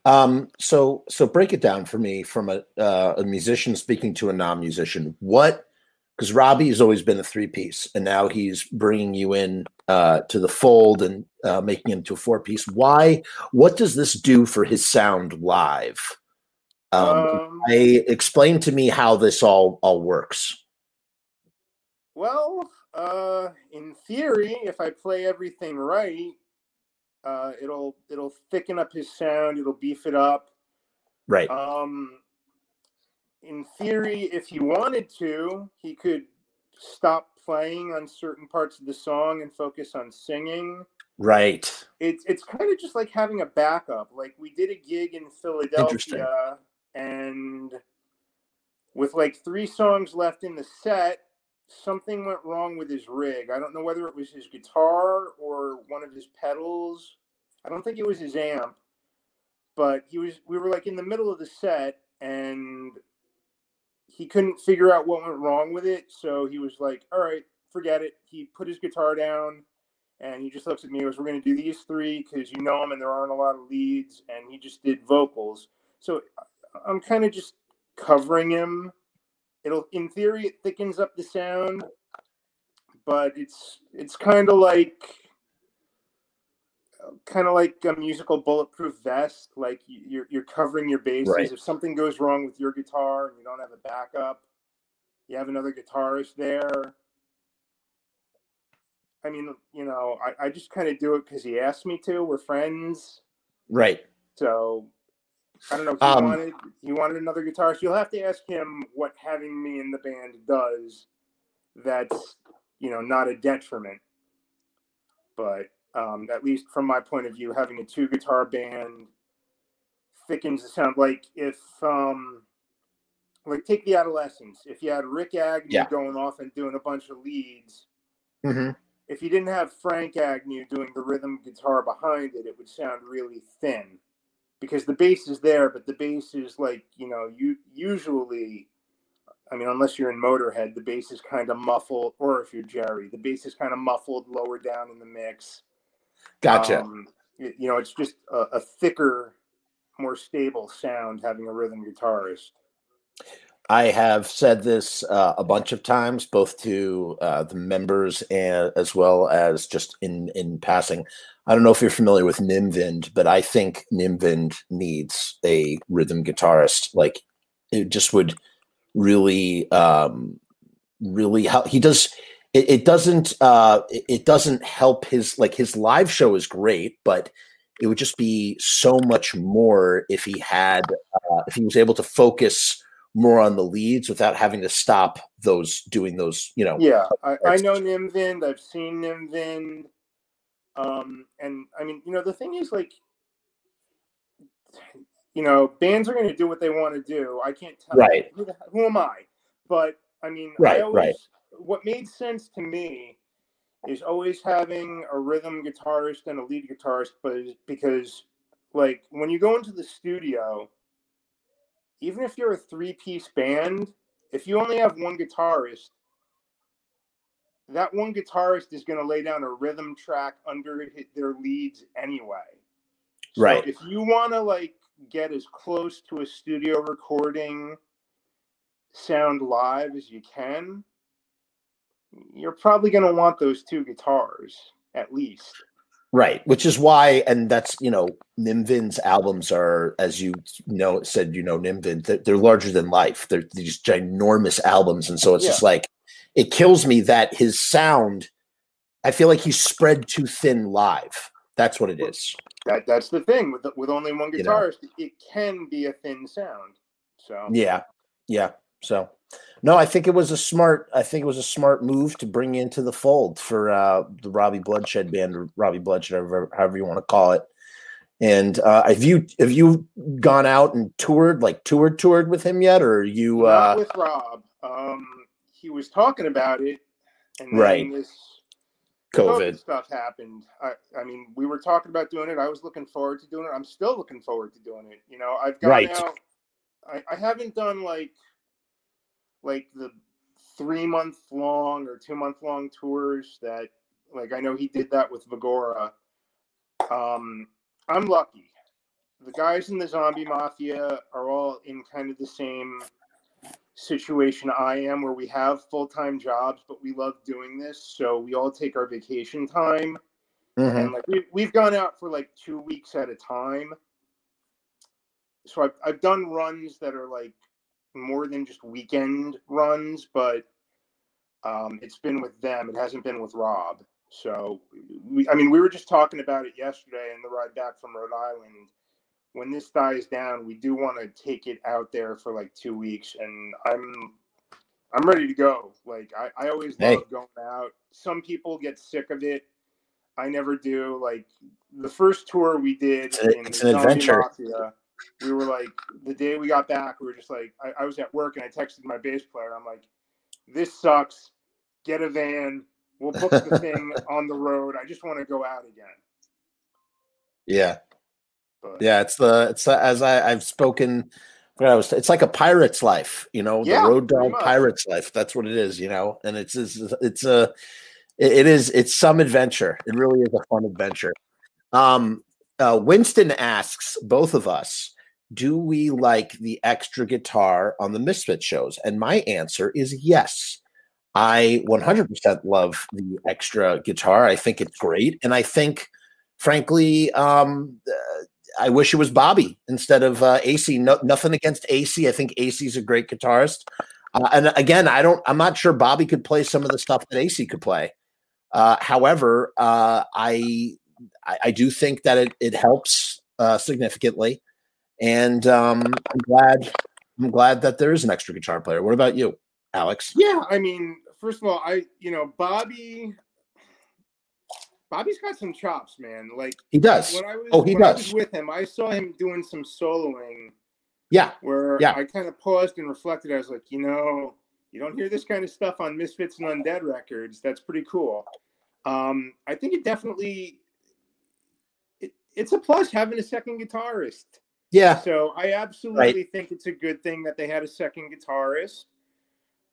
[SPEAKER 1] Um, so so break it down for me from a uh, a musician speaking to a non-musician. What because Robbie has always been a three piece, and now he's bringing you in uh, to the fold and uh, making him to a four piece. Why? What does this do for his sound live? Um,
[SPEAKER 2] Um,
[SPEAKER 1] I explain to me how this all all works.
[SPEAKER 2] well, uh, in theory, if I play everything right, uh, it'll it'll thicken up his sound. It'll beef it up.
[SPEAKER 1] Right.
[SPEAKER 2] Um, in theory, if he wanted to, he could stop playing on certain parts of the song and focus on singing.
[SPEAKER 1] right.
[SPEAKER 2] It's it's kind of just like having a backup. Like we did a gig in Philadelphia, and with like three songs left in the set, something went wrong with his rig. I don't know whether it was his guitar or one of his pedals. I don't think it was his amp, but he was. We were like in the middle of the set, and he couldn't figure out what went wrong with it. So he was like, "All right, forget it." He put his guitar down, and he just looks at me and goes, "We're going to do these three because you know them, and there aren't a lot of leads." And he just did vocals. So I'm kind of just covering him. It'll, in theory, it thickens up the sound, but it's it's kind of like kind of like a musical bulletproof vest. Like you- you're you're covering your bases.
[SPEAKER 1] Right.
[SPEAKER 2] If something goes wrong with your guitar and you don't have a backup, you have another guitarist there. I mean, you know, I, I just kind of do it because he asked me to. We're friends,
[SPEAKER 1] Right.
[SPEAKER 2] so I don't know. If he
[SPEAKER 1] Um,
[SPEAKER 2] wanted he wanted another guitarist. You'll have to ask him what having me in the band does. That's you know not a detriment. But Um, at least from my point of view, having a two guitar band thickens the sound. Like if, um, like take the Adolescents. If you had Rick Agnew
[SPEAKER 1] Yeah.
[SPEAKER 2] going off and doing a bunch of leads,
[SPEAKER 1] hmm
[SPEAKER 2] if you didn't have Frank Agnew doing the rhythm guitar behind it, it would sound really thin because the bass is there, but the bass is like, you know, you usually, I mean, unless you're in Motorhead, the bass is kind of muffled, or if you're Jerry, the bass is kind of muffled lower down in the mix.
[SPEAKER 1] Gotcha.
[SPEAKER 2] Um, you know, it's just a, a thicker, more stable sound having a rhythm guitarist.
[SPEAKER 1] I have said this uh, a bunch of times, both to uh, the members and as well as just in in passing. I don't know if you're familiar with Nim Vind, but I think Nim Vind needs a rhythm guitarist. Like it just would really, um, really help. He does. It, it doesn't. Uh, it, it doesn't help his like his live show is great, but it would just be so much more if he had uh, if he was able to focus more on the leads without having to stop those doing those you know
[SPEAKER 2] Yeah, I, I know Nim Vind. I've seen Nim Vind. Um, and I mean, you know, the thing is, like, you know, bands are going to do what they want to do. I can't tell.
[SPEAKER 1] Right.
[SPEAKER 2] Who, the- who am I? But I mean,
[SPEAKER 1] Right,
[SPEAKER 2] I always,
[SPEAKER 1] right.
[SPEAKER 2] What made sense to me is always having a rhythm guitarist and a lead guitarist, but because, like, when you go into the studio, even if you're a three-piece band, if you only have one guitarist, that one guitarist is going to lay down a rhythm track under their leads anyway. So
[SPEAKER 1] Right.
[SPEAKER 2] If you want to like get as close to a studio recording sound live as you can, you're probably going to want those two guitars at least.
[SPEAKER 1] right which is why and that's you know Nim Vind's albums are as you know said you know nimvin they're, they're larger than life they're these ginormous albums and so it's
[SPEAKER 2] Yeah.
[SPEAKER 1] just like it kills me that his sound i feel like he's spread too thin live that's what it is
[SPEAKER 2] That that's the thing with with only one
[SPEAKER 1] You know.
[SPEAKER 2] it can be a thin sound. So
[SPEAKER 1] Yeah. Yeah. So no, I think it was a smart I think it was a smart move to bring into the fold for uh the Robby Bloodshed band or Robby Bloodshed, however, however you want to call it. And uh have you have you gone out and toured like toured toured with him yet or are you
[SPEAKER 2] not
[SPEAKER 1] uh
[SPEAKER 2] with Rob. Um, he was talking about it, and then
[SPEAKER 1] Right.
[SPEAKER 2] this COVID
[SPEAKER 1] COVID?
[SPEAKER 2] stuff happened. I, I mean, we were talking about doing it. I was looking forward to doing it. I'm still looking forward to doing it. You know, I've gone
[SPEAKER 1] Right.
[SPEAKER 2] out. I, I haven't done like like the three month long or two month long tours that like I know he did that with Vigora. Um, I'm lucky. The guys in the zombie mafia are all in kind of the same situation I am where we have full time jobs, but we love doing this. So we all take our vacation time.
[SPEAKER 1] Mhm.
[SPEAKER 2] And like we, we've gone out for like two weeks at a time. So I've, I've done runs that are like more than just weekend runs, but um, it's been with them. It hasn't been with Rob. So we, I mean, we were just talking about it yesterday in the ride back from Rhode Island. When this dies down, we do want to take it out there for like two weeks, and I'm I'm ready to go. Like I, I always
[SPEAKER 1] Hey.
[SPEAKER 2] love going out. Some people get sick of it. I never do. Like the first tour we did
[SPEAKER 1] It's a- it's an adventure.
[SPEAKER 2] Mafia, we were like the day we got back, we were just like I, I was at work and I texted my bass player. I'm like, this sucks. Get a van. We'll book the (laughs) thing on the road. I just want to go out again.
[SPEAKER 1] Yeah.
[SPEAKER 2] But
[SPEAKER 1] Yeah, it's the it's the, as I I've spoken. I was, it's like a pirate's life, you know,
[SPEAKER 2] Yeah,
[SPEAKER 1] the road dog pirate's life. That's what it is, you know, and it's it's it's a it it is it's some adventure. It really is a fun adventure. Um, uh, Winston asks both of us, do we like the extra guitar on the Misfit shows? And my answer is yes. I 100% love the extra guitar. I think it's great, and I think, frankly, um, uh, I wish it was Bobby instead of uh, AC. No, nothing against AC. I think AC's a great guitarist. Uh, and again, I don't. I'm not sure Bobby could play some of the stuff that AC could play. Uh, however, uh, I, I I do think that it it helps uh, significantly, and um, I'm glad I'm glad that there is an extra guitar player. What about you, Alex?
[SPEAKER 2] yeah, I mean, first of all, I you know Bobby. Bobby's got some chops, man. Like
[SPEAKER 1] he does.
[SPEAKER 2] When I was,
[SPEAKER 1] oh, he does.
[SPEAKER 2] I was with him, I saw him doing some soloing.
[SPEAKER 1] Yeah.
[SPEAKER 2] Where
[SPEAKER 1] yeah.
[SPEAKER 2] I kind of paused and reflected. I was like, you know, you don't hear this kind of stuff on Misfits and Undead records. That's pretty cool. Um, I think it definitely it, it's a plus having a second guitarist.
[SPEAKER 1] Yeah.
[SPEAKER 2] So I absolutely right. think it's a good thing that they had a second guitarist.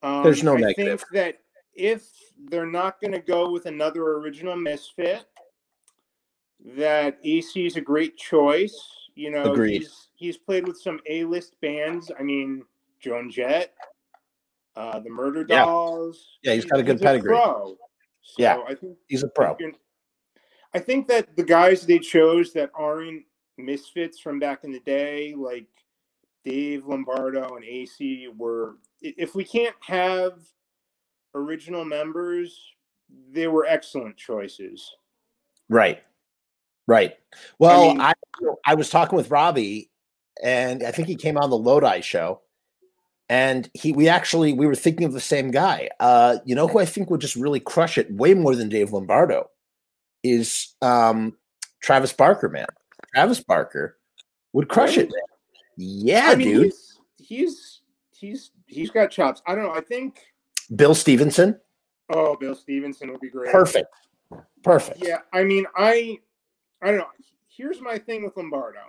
[SPEAKER 1] Um, There's no
[SPEAKER 2] I
[SPEAKER 1] negative.
[SPEAKER 2] think that if they're not going to go with another original Misfit, that AC is a great choice. You know,
[SPEAKER 1] Agreed.
[SPEAKER 2] he's he's played with some A-list bands. I mean, Joan Jett, uh, the Murder
[SPEAKER 1] Yeah.
[SPEAKER 2] Dolls.
[SPEAKER 1] Yeah, he's got a good
[SPEAKER 2] he's
[SPEAKER 1] pedigree.
[SPEAKER 2] pro. So
[SPEAKER 1] Yeah.
[SPEAKER 2] I think
[SPEAKER 1] He's a pro.
[SPEAKER 2] I think that the guys they chose that aren't misfits from back in the day, like Dave Lombardo and AC, were if we can't have original members, they were excellent choices.
[SPEAKER 1] Right. Right. Well,
[SPEAKER 2] mean-
[SPEAKER 1] I, I was talking with Robbie, and I think he came on the Lodi show, and he we actually we were thinking of the same guy. Uh, you know who I think would just really crush it way more than Dave Lombardo is um Travis Barker, man. Travis Barker would crush it. Yeah,
[SPEAKER 2] I mean,
[SPEAKER 1] dude.
[SPEAKER 2] he's he's he's he's got chops. I don't know. I think
[SPEAKER 1] Bill Stevenson,
[SPEAKER 2] oh, Bill Stevenson would be great.
[SPEAKER 1] perfect, perfect.
[SPEAKER 2] Yeah, I mean, I I don't know. Here's my thing with Lombardo.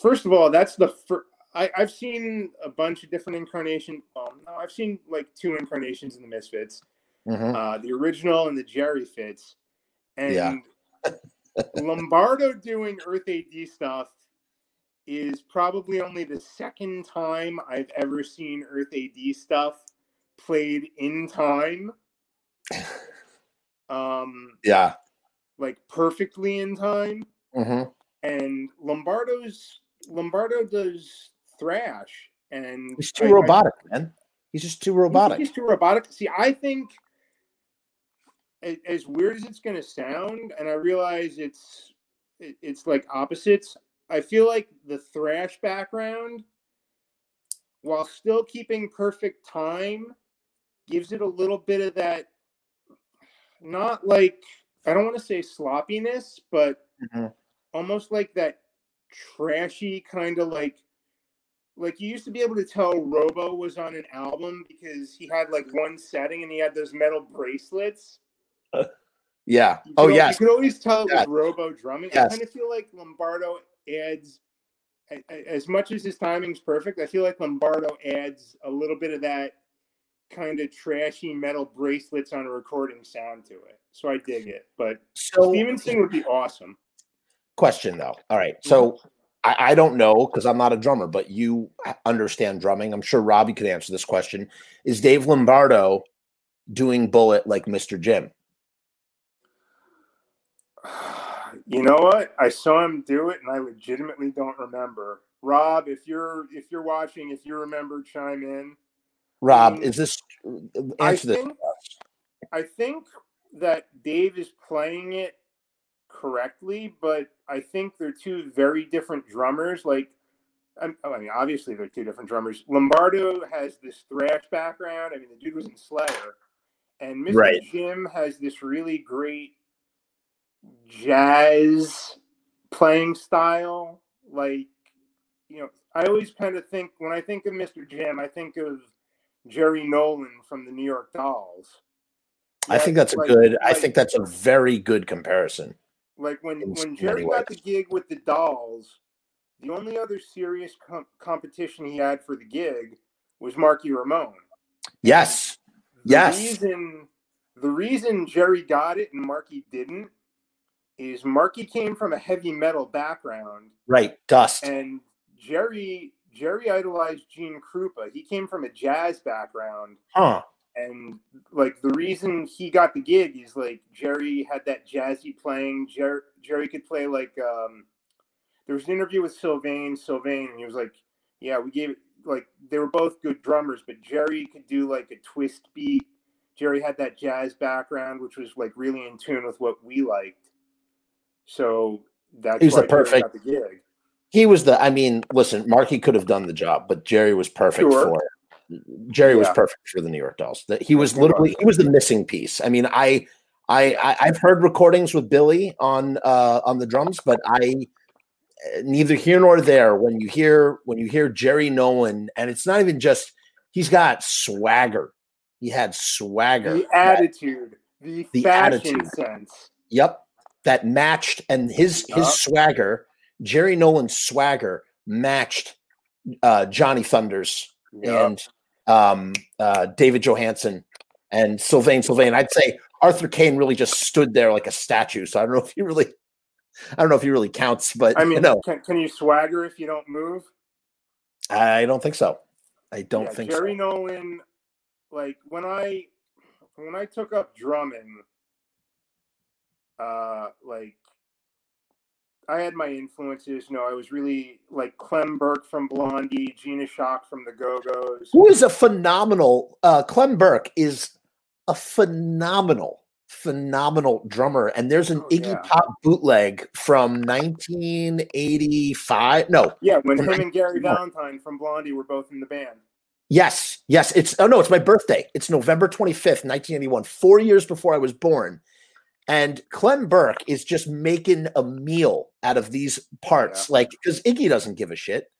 [SPEAKER 2] First of all, that's the first. I, I've seen a bunch of different incarnations. Well, no, I've seen like two incarnations in the Misfits,
[SPEAKER 1] Mhm.
[SPEAKER 2] uh, the original and the Jerry Fits. And
[SPEAKER 1] Yeah.
[SPEAKER 2] Lombardo doing Earth AD stuff is probably only the second time I've ever seen Earth AD stuff played in time. (laughs) Um,
[SPEAKER 1] Yeah.
[SPEAKER 2] like perfectly in time.
[SPEAKER 1] hmm
[SPEAKER 2] And Lombardo's Lombardo does thrash, and
[SPEAKER 1] He's too
[SPEAKER 2] I-
[SPEAKER 1] robotic, man. He's just too robotic.
[SPEAKER 2] He's too robotic. See, I think as weird as it's going to sound, and I realize it's it- it's like opposites. I feel like the thrash background, while still keeping perfect time, gives it a little bit of that. Not like I don't want to say sloppiness, but
[SPEAKER 1] Mhm.
[SPEAKER 2] almost like that trashy kind of like like you used to be able to tell Robo was on an album because he had like one setting and he had those metal bracelets.
[SPEAKER 1] Yeah.
[SPEAKER 2] You
[SPEAKER 1] Oh yes.
[SPEAKER 2] you could always tell it was
[SPEAKER 1] Yes.
[SPEAKER 2] Robo drumming. I kind of feel like Lombardo adds as much as his timing's perfect. I feel like Lombardo adds a little bit of that kind of trashy metal bracelets on a recording sound to it. So I dig it. But
[SPEAKER 1] So
[SPEAKER 2] Stevenson would be awesome.
[SPEAKER 1] question though. All right. So I, I don't know because I'm not a drummer, but you understand drumming. I'm sure Robbie could answer this question. Is Dave Lombardo doing bullet like Mr. Jim?
[SPEAKER 2] You know what? I saw him do it, and I legitimately don't remember. Rob, if you're if you're watching, if you remember, chime in.
[SPEAKER 1] Rob,
[SPEAKER 2] Um,
[SPEAKER 1] is this
[SPEAKER 2] I
[SPEAKER 1] answer this?
[SPEAKER 2] think I think that Dave is playing it correctly, but I think they're two very different drummers. Like, I'm- I mean, obviously they're two different drummers. Lombardo has this thrash background. I mean, the dude was in Slayer, and Mr.
[SPEAKER 1] Right.
[SPEAKER 2] Jim has this really great jazz playing style. Like, you know, I always kind of think when I think of Mr. Jim, I think of Jerry Nolan from the New York Dolls.
[SPEAKER 1] I think that's a
[SPEAKER 2] like-
[SPEAKER 1] good. I think that's a very good comparison.
[SPEAKER 2] like when when Jerry got the gig with the Dolls, the only other serious com- competition he had for the gig was Marky Ramone.
[SPEAKER 1] Yes.
[SPEAKER 2] The
[SPEAKER 1] Yes.
[SPEAKER 2] reason the reason Jerry got it and Marky didn't is Marky came from a heavy metal background
[SPEAKER 1] Right. Dust.
[SPEAKER 2] and Jerry Jerry idolized Gene Krupa. He came from a jazz background
[SPEAKER 1] Huh.
[SPEAKER 2] and like the reason he got the gig is like Jerry had that jazzy playing. Jer- Jerry could play like um there was an interview with Sylvain, Sylvain, and he was like, Yeah, we gave it like they were both good drummers, but Jerry could do like a twist beat. Jerry had that jazz background, which was like really in tune with what we liked. So that's
[SPEAKER 1] He was the perfect-
[SPEAKER 2] the gig.
[SPEAKER 1] He was the. I mean, listen, Marky could have done the job, but Jerry was perfect
[SPEAKER 2] Sure.
[SPEAKER 1] for it. Jerry was perfect for the New York Dolls. That he was literally he was the missing piece. I mean, I I, I have heard recordings with Billy on uh, on the drums, but I neither here nor there. When you hear when you hear Jerry Nolan, and it's not even just he's got swagger. He had swagger,
[SPEAKER 2] the attitude, the, the fashion attitude. sense.
[SPEAKER 1] Yep, that matched, and his his swagger, Jerry Nolan's swagger matched uh, Johnny Thunders yep. and um, uh, David Johansen and Sylvain Sylvain. I'd say Arthur Kane really just stood there like a statue. So I don't know if he really, I don't know if he really counts. But
[SPEAKER 2] I mean,
[SPEAKER 1] no.
[SPEAKER 2] can, can you swagger if you don't move?
[SPEAKER 1] I don't think so. I don't yeah, think
[SPEAKER 2] Jerry
[SPEAKER 1] so.
[SPEAKER 2] Nolan, like when I when I took up drumming, uh, like I had my influences. You know, I was really like Clem Burke from Blondie, Gina Shock from the Go Go's.
[SPEAKER 1] Who is a phenomenal? Uh, Clem Burke is a phenomenal, phenomenal drummer. And there's an oh, Iggy yeah. Pop bootleg from 1985. No,
[SPEAKER 2] yeah, when him and Gary Valentine from Blondie were both in the band.
[SPEAKER 1] Yes, yes. It's oh no, it's my birthday. It's November 25th, 1981, four years before I was born. And Clem Burke is just making a meal out of these parts, yeah. like because Iggy doesn't give a shit.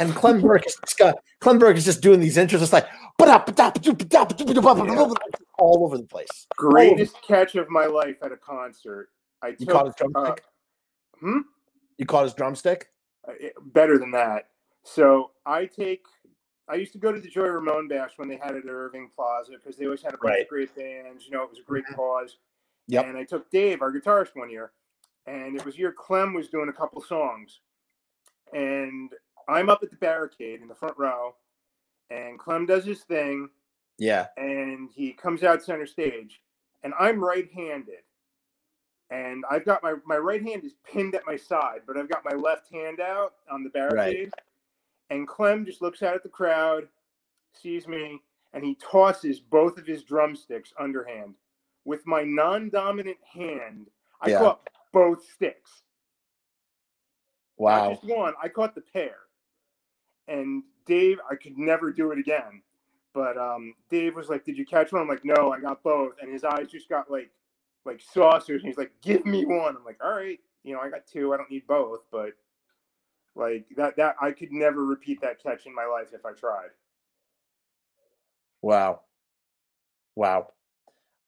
[SPEAKER 1] And (laughs) Clem Burke is Clem Burke is just doing these intros. It's like (laughs) all over the place.
[SPEAKER 2] Greatest catch of my life at a concert. I
[SPEAKER 1] you caught his drumstick.
[SPEAKER 2] Uh, hmm.
[SPEAKER 1] You caught his drumstick.
[SPEAKER 2] Uh, better than that. So I take. I used to go to the Joey Ramone Bash when they had it at Irving Plaza because they always had a bunch right. of great bands. You know, it was a great mm-hmm. cause. Yep. And I took Dave, our guitarist, one year, and it was year Clem was doing a couple songs, and I'm up at the barricade in the front row, and Clem does his thing.
[SPEAKER 1] Yeah.
[SPEAKER 2] And he comes out center stage, and I'm right-handed, and I've got my my right hand is pinned at my side, but I've got my left hand out on the barricade. Right. And Clem just looks out at the crowd, sees me, and he tosses both of his drumsticks underhand. With my non-dominant hand, I yeah. caught both sticks.
[SPEAKER 1] Wow.
[SPEAKER 2] Not just one, I caught the pair. And Dave, I could never do it again. But um, Dave was like, "Did you catch one?" I'm like, "No, I got both." And his eyes just got like like saucers. And he's like, "Give me one." I'm like, "All right, you know, I got two. I don't need both." But like that that I could never repeat that catch in my life if I tried.
[SPEAKER 1] Wow, wow,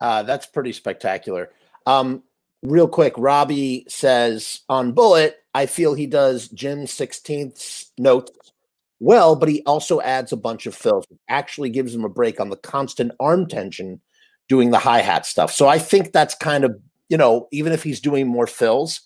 [SPEAKER 1] uh, that's pretty spectacular. Um, real quick, Robbie says on Bullet, I feel he does Jim 16th notes well, but he also adds a bunch of fills. actually gives him a break on the constant arm tension doing the hi hat stuff. So I think that's kind of, you know, even if he's doing more fills,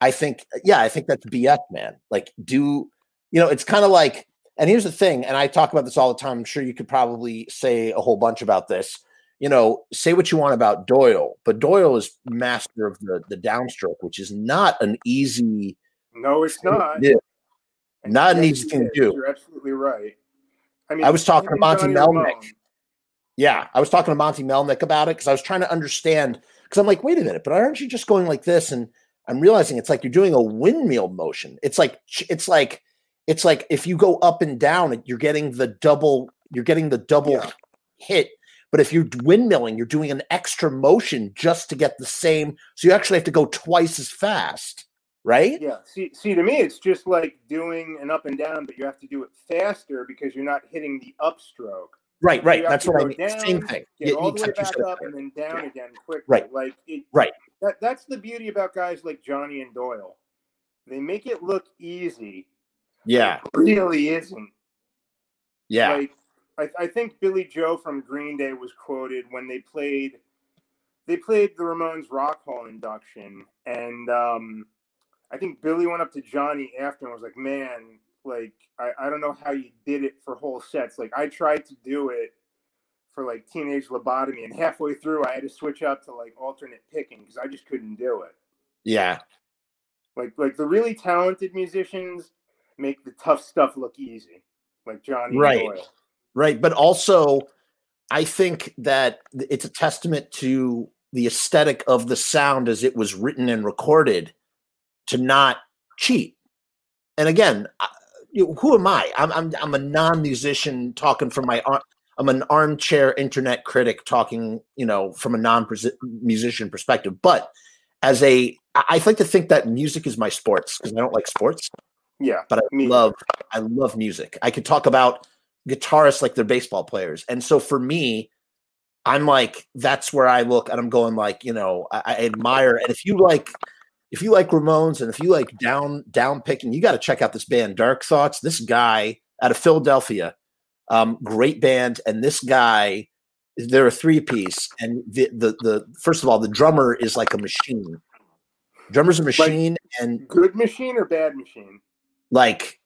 [SPEAKER 1] I think, yeah, I think that's BS, man. Like, do, you know, it's kind of like, and here's the thing, and I talk about this all the time. I'm sure you could probably say a whole bunch about this. You know, say what you want about Doyle, but Doyle is master of the the downstroke, which is not an easy.
[SPEAKER 2] No, it's not.
[SPEAKER 1] Not an easy thing to do.
[SPEAKER 2] You're absolutely right. I mean,
[SPEAKER 1] I was talking to Monte Melnick. Yeah, I was talking to Monte Melnick about it because I was trying to understand. Because I'm like, wait a minute, but aren't you just going like this? And I'm realizing it's like you're doing a windmill motion. It's like it's like it's like if you go up and down, you're getting the double. You're getting the double yeah. hit. But if you're windmilling, you're doing an extra motion just to get the same. So you actually have to go twice as fast right?
[SPEAKER 2] Yeah. See, see, to me, it's just like doing an up and down, but you have to do it faster because you're not hitting the upstroke.
[SPEAKER 1] Right, right. So that's what I mean. Down, Same thing.
[SPEAKER 2] Get you, all the way back up and then down yeah. again quickly.
[SPEAKER 1] Right.
[SPEAKER 2] Like it,
[SPEAKER 1] right.
[SPEAKER 2] That, that's the beauty about guys like Johnny and Doyle. They make it look easy.
[SPEAKER 1] Yeah.
[SPEAKER 2] really isn't.
[SPEAKER 1] Yeah.
[SPEAKER 2] Like I, I think Billie Joe from Green Day was quoted when they played they played the Ramones Rock Hall induction and um I think Billy went up to Johnny after and was like, "Man, like I, I don't know how you did it for whole sets. Like I tried to do it for like teenage lobotomy, and halfway through I had to switch up to like alternate picking because I just couldn't do it.
[SPEAKER 1] Yeah,
[SPEAKER 2] like like the really talented musicians make the tough stuff look easy, like Johnny.
[SPEAKER 1] Right, right. But also, I think that it's a testament to the aesthetic of the sound as it was written and recorded to not cheat. And again, you know, who am I? I'm I'm, I'm a non-musician talking from my I'm an armchair internet critic talking, you know, from a non-musician perspective. But as a, I like to think that music is my sports because I don't like sports.
[SPEAKER 2] Yeah,
[SPEAKER 1] but I love, I love music. I could talk about guitarists like they're baseball players, and so for me, I'm like that's where I look and I'm going like you know I, I admire. And if you like, if you like Ramones and if you like down down picking, you got to check out this band Dark Thoughts. This guy out of Philadelphia um, great band, and this guy, they're a three piece, and the, the the first of all, the drummer is like a machine. Drummer's a machine, like and
[SPEAKER 2] good machine or bad machine.
[SPEAKER 1] Like,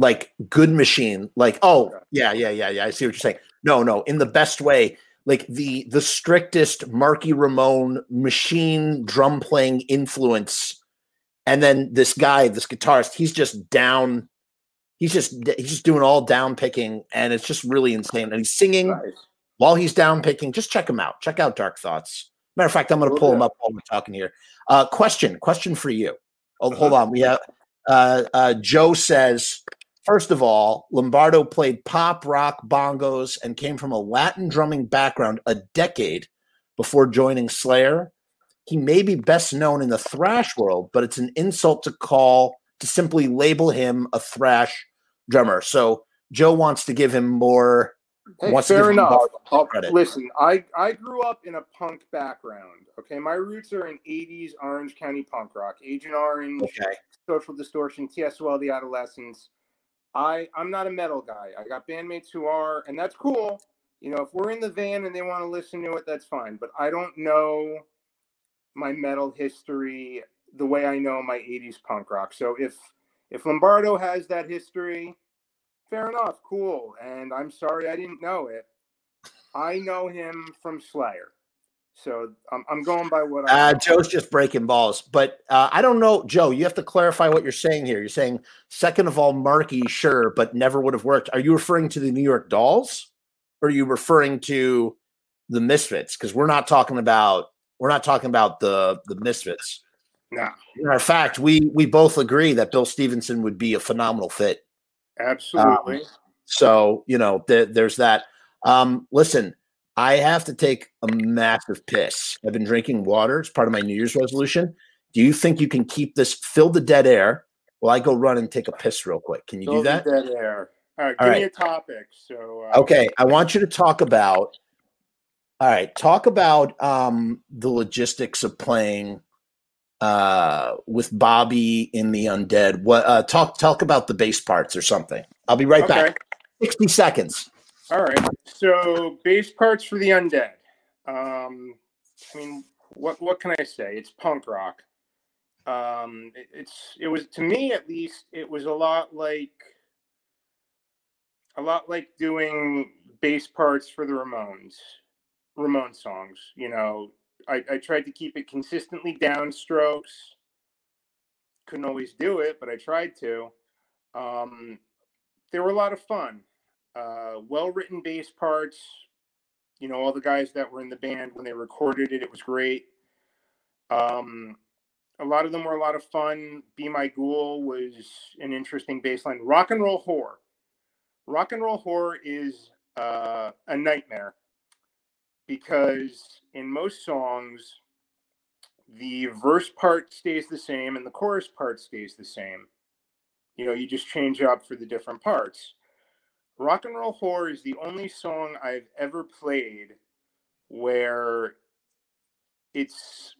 [SPEAKER 1] like good machine. Like, oh yeah, yeah, yeah, yeah. I see what you're saying. No, no, in the best way. Like the the strictest Marky Ramone machine drum playing influence, and then this guy, this guitarist, he's just down he's just he's just doing all down picking, and it's just really insane. And he's singing while he's down picking. Just check him out. Check out Dark Thoughts. Matter of fact, I'm going to pull him up while we're talking here. Uh, question, question for you. Oh, hold uh-huh. on. We have uh, uh, Joe says. First of all, Lombardo played pop, rock, bongos, and came from a Latin drumming background a decade before joining Slayer. He may be best known in the thrash world, but it's an insult to call to simply label him a thrash drummer. So Joe wants to give him more.
[SPEAKER 2] Hey, fair enough. Oh, listen, I, I grew up in a punk background. Okay, my roots are in '80s Orange County punk rock, Agent Orange, okay. Social Distortion, TSOL, The Adolescents. I I'm not a metal guy. I got bandmates who are, and that's cool. You know, if we're in the van and they want to listen to it, that's fine. But I don't know my metal history the way I know my '80s punk rock. So if if Lombardo has that history, fair enough, cool. And I'm sorry I didn't know it. I know him from Slayer. So I'm, I'm going by what
[SPEAKER 1] I. Uh, Joe's just breaking balls, but uh, I don't know, Joe. You have to clarify what you're saying here. You're saying second of all, Marky, sure, but never would have worked. Are you referring to the New York Dolls, or are you referring to the Misfits? Because we're not talking about we're not talking about the the Misfits.
[SPEAKER 2] No.
[SPEAKER 1] In fact, we we both agree that Bill Stevenson would be a phenomenal fit.
[SPEAKER 2] Absolutely. Um,
[SPEAKER 1] so you know, th- there's that. Um, listen, I have to take a massive piss. I've been drinking water. It's part of my New Year's resolution. Do you think you can keep this? Fill the dead air while I go run and take a piss real quick. Can you
[SPEAKER 2] fill
[SPEAKER 1] do that?
[SPEAKER 2] dead air. All right. All give right. me a topic. So.
[SPEAKER 1] Uh, okay, I want you to talk about. All right, talk about um, the logistics of playing uh, with Bobby in the Undead. What uh, talk talk about the bass parts or something. I'll be right okay. back. Sixty seconds.
[SPEAKER 2] All right. So bass parts for the Undead. Um, I mean, what what can I say? It's punk rock. Um, it, it's it was to me at least it was a lot like a lot like doing bass parts for the Ramones. Ramon songs, you know, I, I tried to keep it consistently downstrokes. Couldn't always do it, but I tried to. Um, they were a lot of fun. Uh, well written bass parts. You know, all the guys that were in the band when they recorded it, it was great. Um, a lot of them were a lot of fun. Be My Ghoul was an interesting bass line. Rock and Roll Whore. Rock and Roll Whore is uh, a nightmare because in most songs, the verse part stays the same and the chorus part stays the same. You know, you just change up for the different parts. Rock and Roll Whore is the only song I've ever played where it's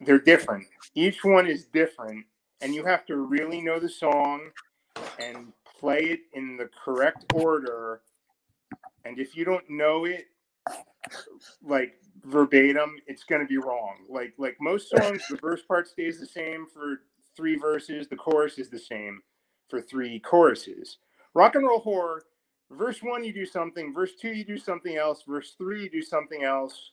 [SPEAKER 2] they're different. Each one is different, and you have to really know the song and play it in the correct order. And if you don't know it, like verbatim, it's going to be wrong. Like like most songs, the verse part stays the same for three verses. The chorus is the same for three choruses. Rock and roll whore, verse one you do something, verse two you do something else, verse three you do something else,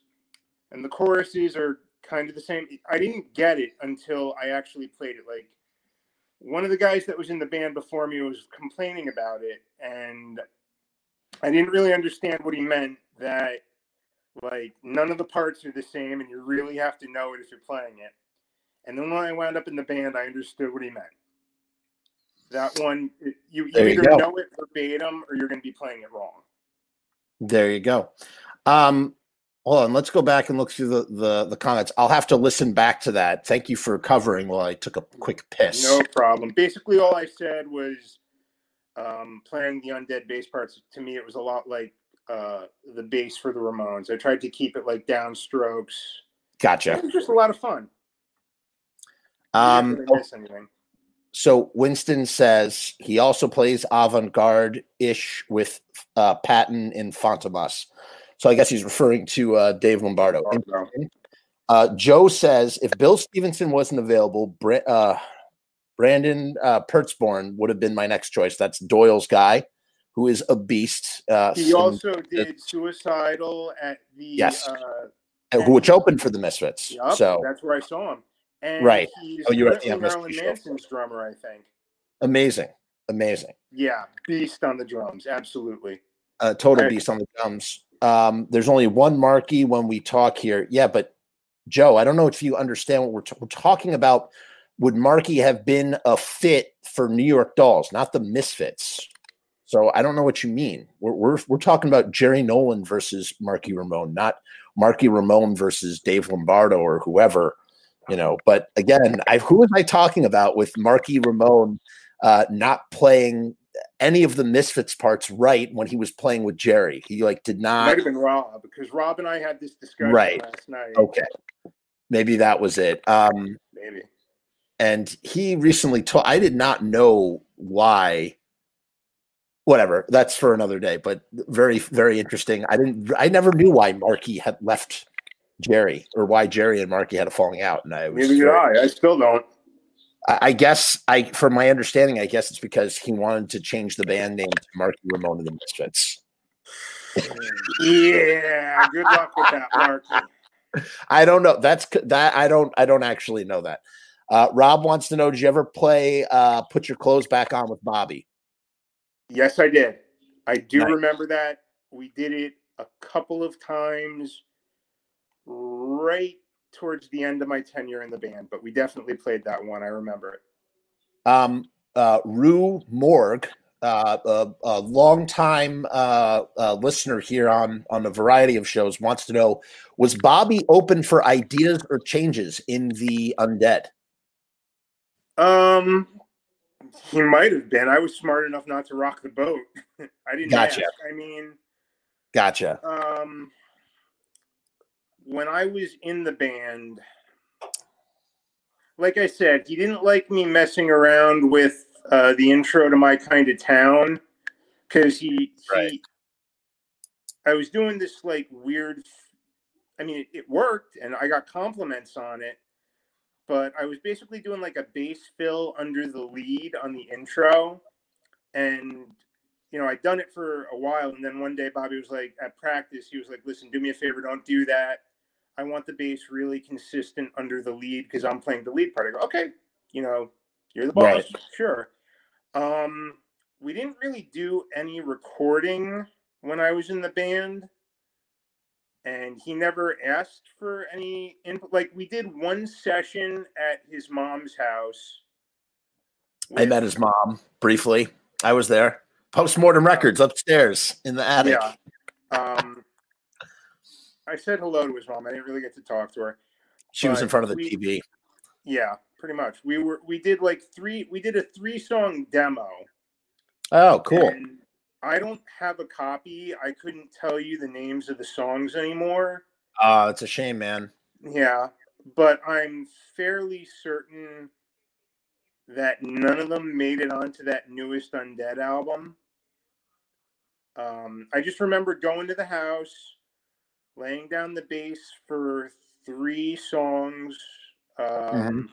[SPEAKER 2] and the choruses are kind of the same. I didn't get it until I actually played it. Like one of the guys that was in the band before me was complaining about it, and I didn't really understand what he meant. That like none of the parts are the same, and you really have to know it if you're playing it. And then when I wound up in the band, I understood what he meant. That one, you, you either you know it verbatim or you're going to be playing it wrong.
[SPEAKER 1] There you go. Um, hold on, let's go back and look through the, the the comments. I'll have to listen back to that. Thank you for covering while I took a quick piss.
[SPEAKER 2] No problem. Basically, all I said was um, playing the undead bass parts. To me, it was a lot like uh, the bass for the Ramones. I tried to keep it like downstrokes.
[SPEAKER 1] Gotcha.
[SPEAKER 2] It was just a lot of fun.
[SPEAKER 1] Um,
[SPEAKER 2] really miss anything.
[SPEAKER 1] So Winston says he also plays avant-garde ish with uh, Patton in Fantomas. So I guess he's referring to uh, Dave Lombardo. Uh, Joe says if Bill Stevenson wasn't available, Bra- uh, Brandon uh, Pertzborn would have been my next choice. That's Doyle's guy, who is a beast. Uh,
[SPEAKER 2] He also did Suicidal at the
[SPEAKER 1] Yes. which opened for the Misfits.
[SPEAKER 2] Yup,
[SPEAKER 1] So
[SPEAKER 2] that's where I saw him. And
[SPEAKER 1] Right. Oh, you were at the
[SPEAKER 2] Marilyn
[SPEAKER 1] show.
[SPEAKER 2] Manson's drummer, I think.
[SPEAKER 1] amazing, amazing.
[SPEAKER 2] Yeah, beast on the drums, absolutely.
[SPEAKER 1] a total
[SPEAKER 2] Right.
[SPEAKER 1] beast on the drums. Um, there's only one Marky when we talk here. Yeah, but Joe, I don't know if you understand what we're, t- we're talking about. Would Marky have been a fit for New York Dolls, not the Misfits? So I don't know what you mean. We're we're, we're talking about Jerry Nolan versus Marky Ramone, not Marky Ramone versus Dave Lombardo or whoever, you know. But again, I who was I talking about with Marky Ramone uh, not playing any of the Misfits parts right when he was playing with Jerry? He like did not.
[SPEAKER 2] Might have been Rob because Rob and I had this discussion
[SPEAKER 1] Right.
[SPEAKER 2] last night.
[SPEAKER 1] Okay, maybe that was it. Um,
[SPEAKER 2] Maybe.
[SPEAKER 1] and he recently told I did not know why. Whatever, that's for another day. But very, very interesting. I didn't. I never knew why Marky had left Jerry or why Jerry and Marky had a falling out. And I was
[SPEAKER 2] Neither did I. I still don't.
[SPEAKER 1] I guess I, from my understanding, I guess it's because he wanted to change the band name to Marky Ramone and the Misfits.
[SPEAKER 2] Yeah. Good luck with that, Mark. (laughs)
[SPEAKER 1] I don't know. That's that. I don't. I don't actually know that. Uh, Rob wants to know: Did you ever play uh, "Put Your Clothes Back On" with Bobby?
[SPEAKER 2] Yes, I did. I do
[SPEAKER 1] Nice.
[SPEAKER 2] remember that. We did it a couple of times right towards the end of my tenure in the band, but we definitely played that one. I remember it.
[SPEAKER 1] Um, uh, Rue Morg, uh, a, a longtime uh, uh, listener here on on a variety of shows, wants to know: Was Bobby open for ideas or changes in the Undead?
[SPEAKER 2] Um, he might have been. I was smart enough not to rock the boat. (laughs) I didn't
[SPEAKER 1] Gotcha.
[SPEAKER 2] ask. I mean,
[SPEAKER 1] Gotcha.
[SPEAKER 2] um, when I was in the band, like I said, he didn't like me messing around with uh, the intro to my kind of town because he,
[SPEAKER 1] Right.
[SPEAKER 2] he, I was doing this like weird. I mean, it, it worked, and I got compliments on it. But I was basically doing like a bass fill under the lead on the intro, and you know, I'd done it for a while, and then one day Bobby was like, at practice, he was like, "Listen, do me a favor, don't do that. I want the bass really consistent under the lead because I'm playing the lead part." I go, "Okay, you know, you're the boss,
[SPEAKER 1] Right.
[SPEAKER 2] sure." Um, we didn't really do any recording when I was in the band, and he never asked for any input. Like we did one session at his mom's house.
[SPEAKER 1] I met his mom briefly. I was there. Postmortem records upstairs in the attic.
[SPEAKER 2] Yeah. Um, I said hello to his mom. I didn't really get to talk to her.
[SPEAKER 1] She was in front of the
[SPEAKER 2] we-
[SPEAKER 1] TV.
[SPEAKER 2] Yeah, pretty much. We were we did like three. We did a three song demo.
[SPEAKER 1] Oh, cool.
[SPEAKER 2] And I don't have a copy. I couldn't tell you the names of the songs anymore.
[SPEAKER 1] Uh, it's a shame, man.
[SPEAKER 2] Yeah, but I'm fairly certain that none of them made it onto that newest Undead album. Um, I just remember going to the house, laying down the bass for three songs. Um,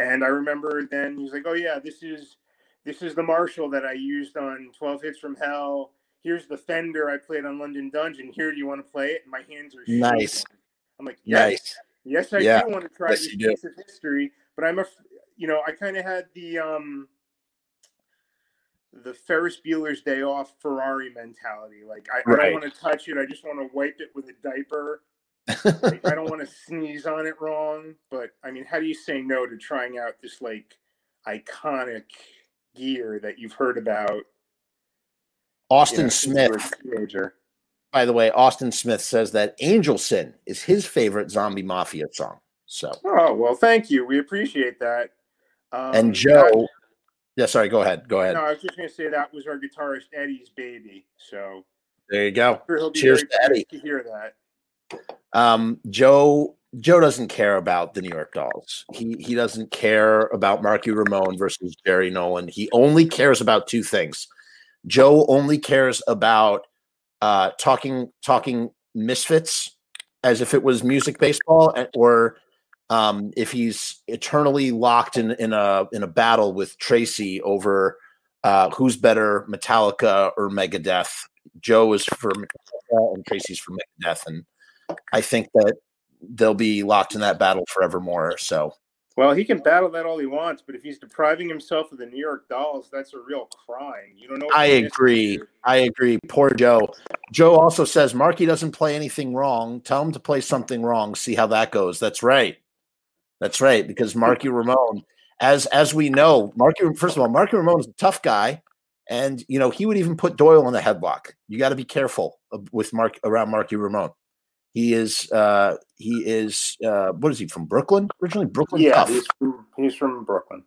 [SPEAKER 2] And I remember then he's like, "Oh yeah, this is this is the Marshall that I used on Twelve Hits from Hell. Here's the Fender I played on London Dungeon. Here, do you want to play it?" And my hands are shaking.
[SPEAKER 1] Nice.
[SPEAKER 2] I'm like, yes,
[SPEAKER 1] Nice.
[SPEAKER 2] yes, I
[SPEAKER 1] Yeah.
[SPEAKER 2] do want to try
[SPEAKER 1] Yes,
[SPEAKER 2] this piece of history, but I'm a, you know, I kind of had the um the Ferris Bueller's Day Off Ferrari mentality. Like, I, I don't want to touch it. I just want to wipe it with a diaper. Like, I don't (laughs) want to sneeze on it wrong. But I mean, how do you say no to trying out this like iconic gear that you've heard about?
[SPEAKER 1] Austin
[SPEAKER 2] you were
[SPEAKER 1] Smith,
[SPEAKER 2] teenager.
[SPEAKER 1] by the way, Austin Smith says that Angel Sin is his favorite zombie mafia song. So,
[SPEAKER 2] Oh well, thank you. We appreciate that. Um,
[SPEAKER 1] and
[SPEAKER 2] that-
[SPEAKER 1] Joe, yeah, sorry, go ahead, go ahead.
[SPEAKER 2] no, I was just gonna say that was our guitarist Eddie's baby. So
[SPEAKER 1] There you go.
[SPEAKER 2] sure he'll be
[SPEAKER 1] Cheers
[SPEAKER 2] very
[SPEAKER 1] to Eddie.
[SPEAKER 2] to hear that.
[SPEAKER 1] Um, Joe Joe doesn't care about the New York Dolls. He he doesn't care about Marky Ramone versus Jerry Nolan. He only cares about two things. Joe only cares about uh, talking talking misfits as if it was music baseball, or um, if he's eternally locked in in a in a battle with Tracy over uh, who's better, Metallica or Megadeth. Joe is for Metallica and Tracy's for Megadeth, and I think that they'll be locked in that battle forevermore. So
[SPEAKER 2] Well, he can battle that all he wants, but if he's depriving himself of the New York Dolls, that's a real crime. You don't know.
[SPEAKER 1] I agree. I agree. Poor Joe. Joe also says Marky doesn't play anything wrong. Tell him to play something wrong. See how that goes. That's right. That's right. Because Marky Ramone, as as we know, Marky first of all, Marky Ramone is a tough guy, and you know he would even put Doyle in a headlock. You got to be careful with Mark around Marky Ramone. He is uh he is uh what is he from Brooklyn originally? Brooklyn
[SPEAKER 2] Yeah, he's from, he's from Brooklyn.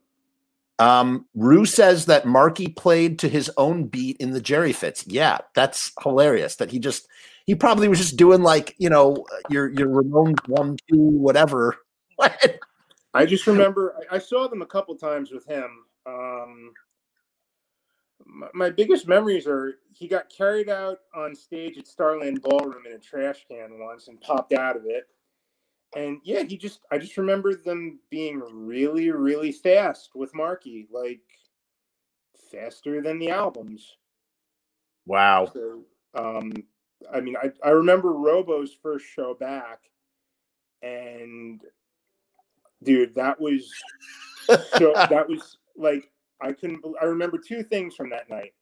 [SPEAKER 1] Um, Rue says that Marky played to his own beat in the Jerry Fits. Yeah, that's hilarious. That he just he probably was just doing like you know your your Ramone one two whatever.
[SPEAKER 2] I just remember I, I saw them a couple times with him. Um, my, my biggest memories are he got carried out on stage at Starland Ballroom in a trash can once and popped out of it. And yeah, he just I just remember them being really, really fast with Marky, like faster than the albums.
[SPEAKER 1] wow.
[SPEAKER 2] So, um, I mean, I, I remember Robo's first show back, and dude, that was (laughs) so that was like I couldn't. I remember two things from that night.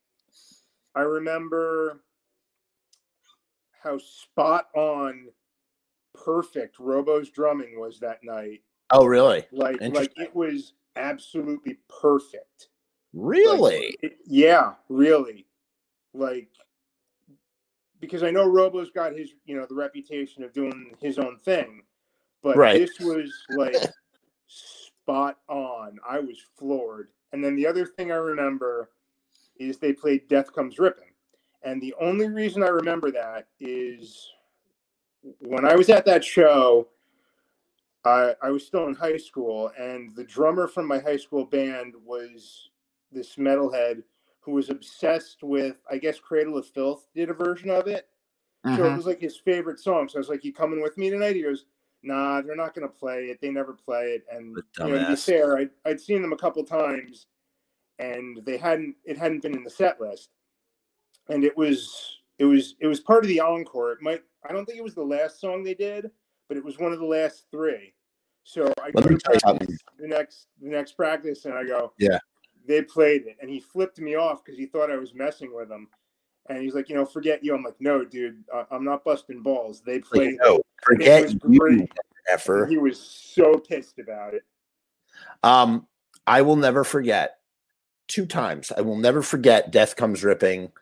[SPEAKER 2] I remember how spot on, perfect Robo's drumming was that night.
[SPEAKER 1] Oh really?
[SPEAKER 2] Like, like it was absolutely perfect. Like,
[SPEAKER 1] Really?
[SPEAKER 2] it- yeah, really. Like because I know Robo's got his, you know, the reputation of doing his own thing, but
[SPEAKER 1] Right.
[SPEAKER 2] this was like spot on. I was floored. And then the other thing I remember is they played Death Comes Ripping. And the only reason I remember that is when I was at that show, I, I was still in high school, and the drummer from my high school band was this metalhead who was obsessed with, I guess, Cradle of Filth did a version of it. So it
[SPEAKER 1] Mhm.
[SPEAKER 2] was like his favorite song. So I was like, "You coming with me tonight?" He goes, "Nah, they're not going to play it. They never play it." And you know, to be fair, I, I'd seen them a couple times, and they hadn't. It hadn't been in the set list, and it was it was it was part of the encore. It might. I don't think it was the last song they did, but it was one of the last three. So I go to
[SPEAKER 1] tell you
[SPEAKER 2] practice the next the next practice, and I go,
[SPEAKER 1] Yeah.
[SPEAKER 2] They played it, and he flipped me off because he thought I was messing with him. And he's like, you know, forget you. I'm like, no, dude, I- I'm not busting balls. They
[SPEAKER 1] Like,
[SPEAKER 2] played.
[SPEAKER 1] no,
[SPEAKER 2] it.
[SPEAKER 1] Forget you, effer.
[SPEAKER 2] He was so pissed about it.
[SPEAKER 1] Um, I will never forget two times. I will never forget Death Comes Ripping.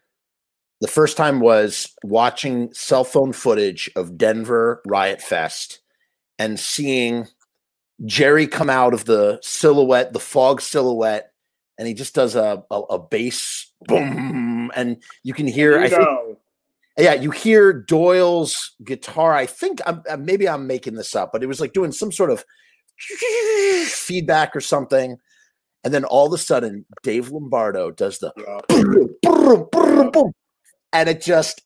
[SPEAKER 1] The first time was watching cell phone footage of Denver Riot Fest and seeing Jerry come out of the silhouette, the fog silhouette, and he just does a a, a bass boom, and you can hear.
[SPEAKER 2] You
[SPEAKER 1] I think
[SPEAKER 2] know,
[SPEAKER 1] yeah, you hear Doyle's guitar. I think I'm, uh, maybe I'm making this up, but it was like doing some sort of (laughs) feedback or something. And then all of a sudden, Dave Lombardo does the
[SPEAKER 2] yeah. (clears throat)
[SPEAKER 1] and it just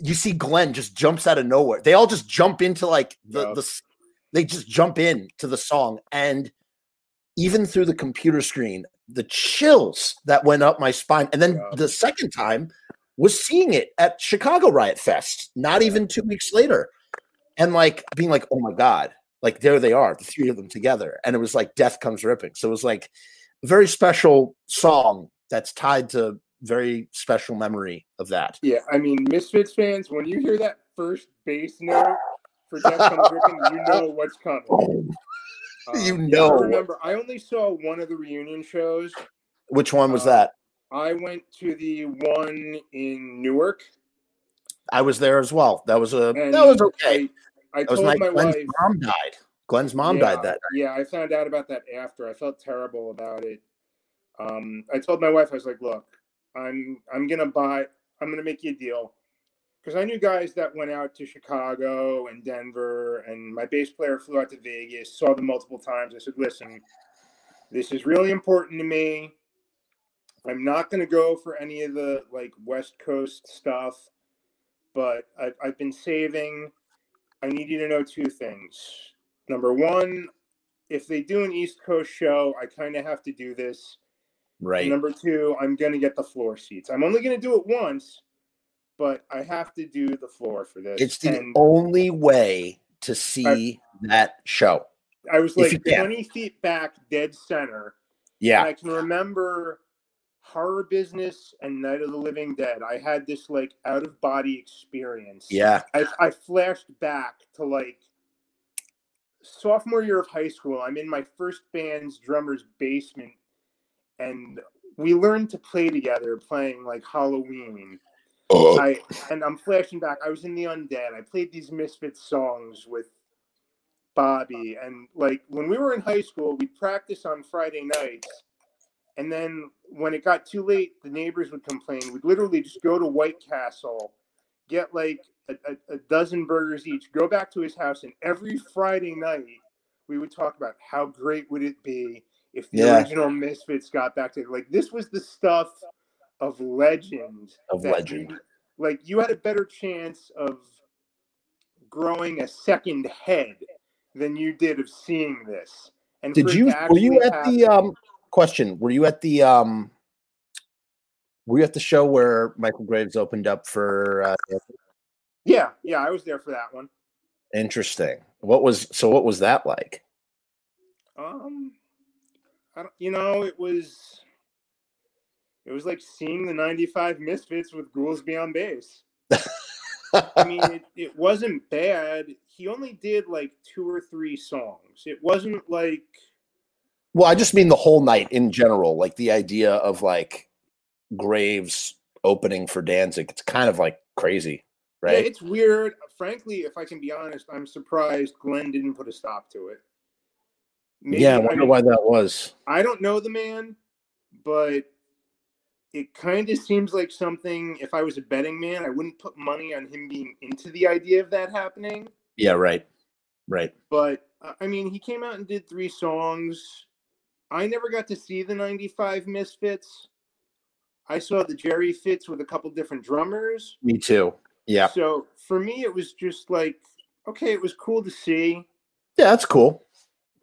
[SPEAKER 1] you see Glenn just jumps out of nowhere. They all just jump into like the
[SPEAKER 2] Yeah.
[SPEAKER 1] the they just jump in to the song, and even through the computer screen, the chills that went up my spine. And then
[SPEAKER 2] Yeah.
[SPEAKER 1] the second time was seeing it at Chicago Riot Fest, not even two weeks later, and like being like, oh my god, like there they are, the three of them together, and it was like death comes ripping. So it was like a very special song that's tied to very special memory of that.
[SPEAKER 2] Yeah, I mean, Misfits fans, when you hear that first bass note for Death Comes Ripping, you know (laughs) what's coming.
[SPEAKER 1] You
[SPEAKER 2] Um, yeah,
[SPEAKER 1] know.
[SPEAKER 2] I remember, I only saw one of the reunion shows.
[SPEAKER 1] Which one was
[SPEAKER 2] Uh,
[SPEAKER 1] that?
[SPEAKER 2] I went to the one in Newark.
[SPEAKER 1] I was there as well. That was a
[SPEAKER 2] And
[SPEAKER 1] that was okay.
[SPEAKER 2] I, I
[SPEAKER 1] That was
[SPEAKER 2] told
[SPEAKER 1] nice.
[SPEAKER 2] my
[SPEAKER 1] Glenn's
[SPEAKER 2] wife.
[SPEAKER 1] mom died. Glenn's mom
[SPEAKER 2] yeah,
[SPEAKER 1] died that night.
[SPEAKER 2] Yeah, I found out about that after. I felt terrible about it. Um, I told my wife, I was like, "Look, I'm I'm gonna buy. I'm gonna make you a deal." Because I knew guys that went out to Chicago and Denver, and my bass player flew out to Vegas, saw them multiple times. I said, "Listen, this is really important to me. I'm not going to go for any of the like West Coast stuff, but I've, I've been saving. I need you to know two things. Number one, if they do an East Coast show, I kind of have to do this. And
[SPEAKER 1] Right.
[SPEAKER 2] number two, I'm going to get the floor seats. I'm only going to do it once, but I have to do the floor for this.
[SPEAKER 1] It's the
[SPEAKER 2] and
[SPEAKER 1] only way to see that show.
[SPEAKER 2] I was like 20 feet back, dead center.
[SPEAKER 1] Yeah.
[SPEAKER 2] And I can remember horror business and Night of the Living Dead. I had this like out of body experience.
[SPEAKER 1] Yeah.
[SPEAKER 2] I, I flashed back to like sophomore year of high school. I'm in my first band's drummer's basement, and we learned to play together, playing like Halloween. Oh. I and I'm flashing back. I was in the Undead. I played these Misfits songs with Bobby, and like when we were in high school, we'd practice on Friday nights, and then when it got too late, the neighbors would complain. We'd literally just go to White Castle, get like a, a, a dozen burgers each, go back to his house, and every Friday night we would talk about how great would it be if the
[SPEAKER 1] Yeah.
[SPEAKER 2] original Misfits got back to like this was the stuff of legend
[SPEAKER 1] Of legend.
[SPEAKER 2] you- like you had a better chance of growing a second head than you did of seeing this. And
[SPEAKER 1] Did you were you at the um question? Were you at the um were you at the show where Michael Graves opened up for uh
[SPEAKER 2] Yeah, yeah, I was there for that one.
[SPEAKER 1] interesting. What was so what was that like?
[SPEAKER 2] Um, I don't, you know, it was it was like seeing the '95 Misfits with Goolsby on bass I mean, it, (laughs) it wasn't bad. He only did like two or three songs. It wasn't like
[SPEAKER 1] Well, I just mean the whole night in general, like the idea of like Graves opening for Danzig. It's kind of like crazy,
[SPEAKER 2] Yeah,
[SPEAKER 1] right?
[SPEAKER 2] it's weird. Frankly, if I can be honest, I'm surprised Glenn didn't put a stop to it. Maybe-
[SPEAKER 1] yeah, I
[SPEAKER 2] I
[SPEAKER 1] wonder
[SPEAKER 2] mean,
[SPEAKER 1] why that was.
[SPEAKER 2] I don't know the man, but it kind of seems like something. If I was a betting man, I wouldn't put money on him being into the idea of that happening.
[SPEAKER 1] Yeah, right. Right.
[SPEAKER 2] But uh, I mean, he came out and did three songs. I never got to see the '95 Misfits. I saw the Jerry Fits with a couple different drummers.
[SPEAKER 1] Me too. Yeah.
[SPEAKER 2] So for me, it was just like, okay, it was cool to see.
[SPEAKER 1] Yeah, that's cool.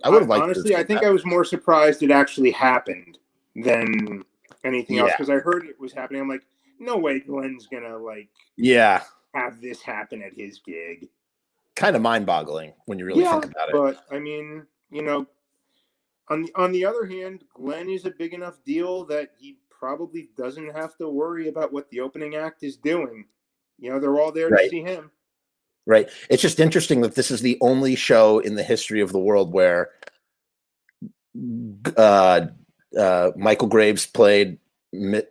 [SPEAKER 1] I would have liked
[SPEAKER 2] honestly. I think
[SPEAKER 1] that.
[SPEAKER 2] I was more surprised it actually happened than anything else because I heard it was happening. I'm like, no way, Glenn's gonna like
[SPEAKER 1] Yeah.
[SPEAKER 2] have this happen at his gig.
[SPEAKER 1] Kind of mind boggling when you really think about it.
[SPEAKER 2] but I mean, you know, on the, on the other hand, Glenn is a big enough deal that he probably doesn't have to worry about what the opening act is doing. You know, they're all there
[SPEAKER 1] Right.
[SPEAKER 2] to see him.
[SPEAKER 1] Right. It's just interesting that this is the only show in the history of the world where uh, uh, Michael Graves played Mi-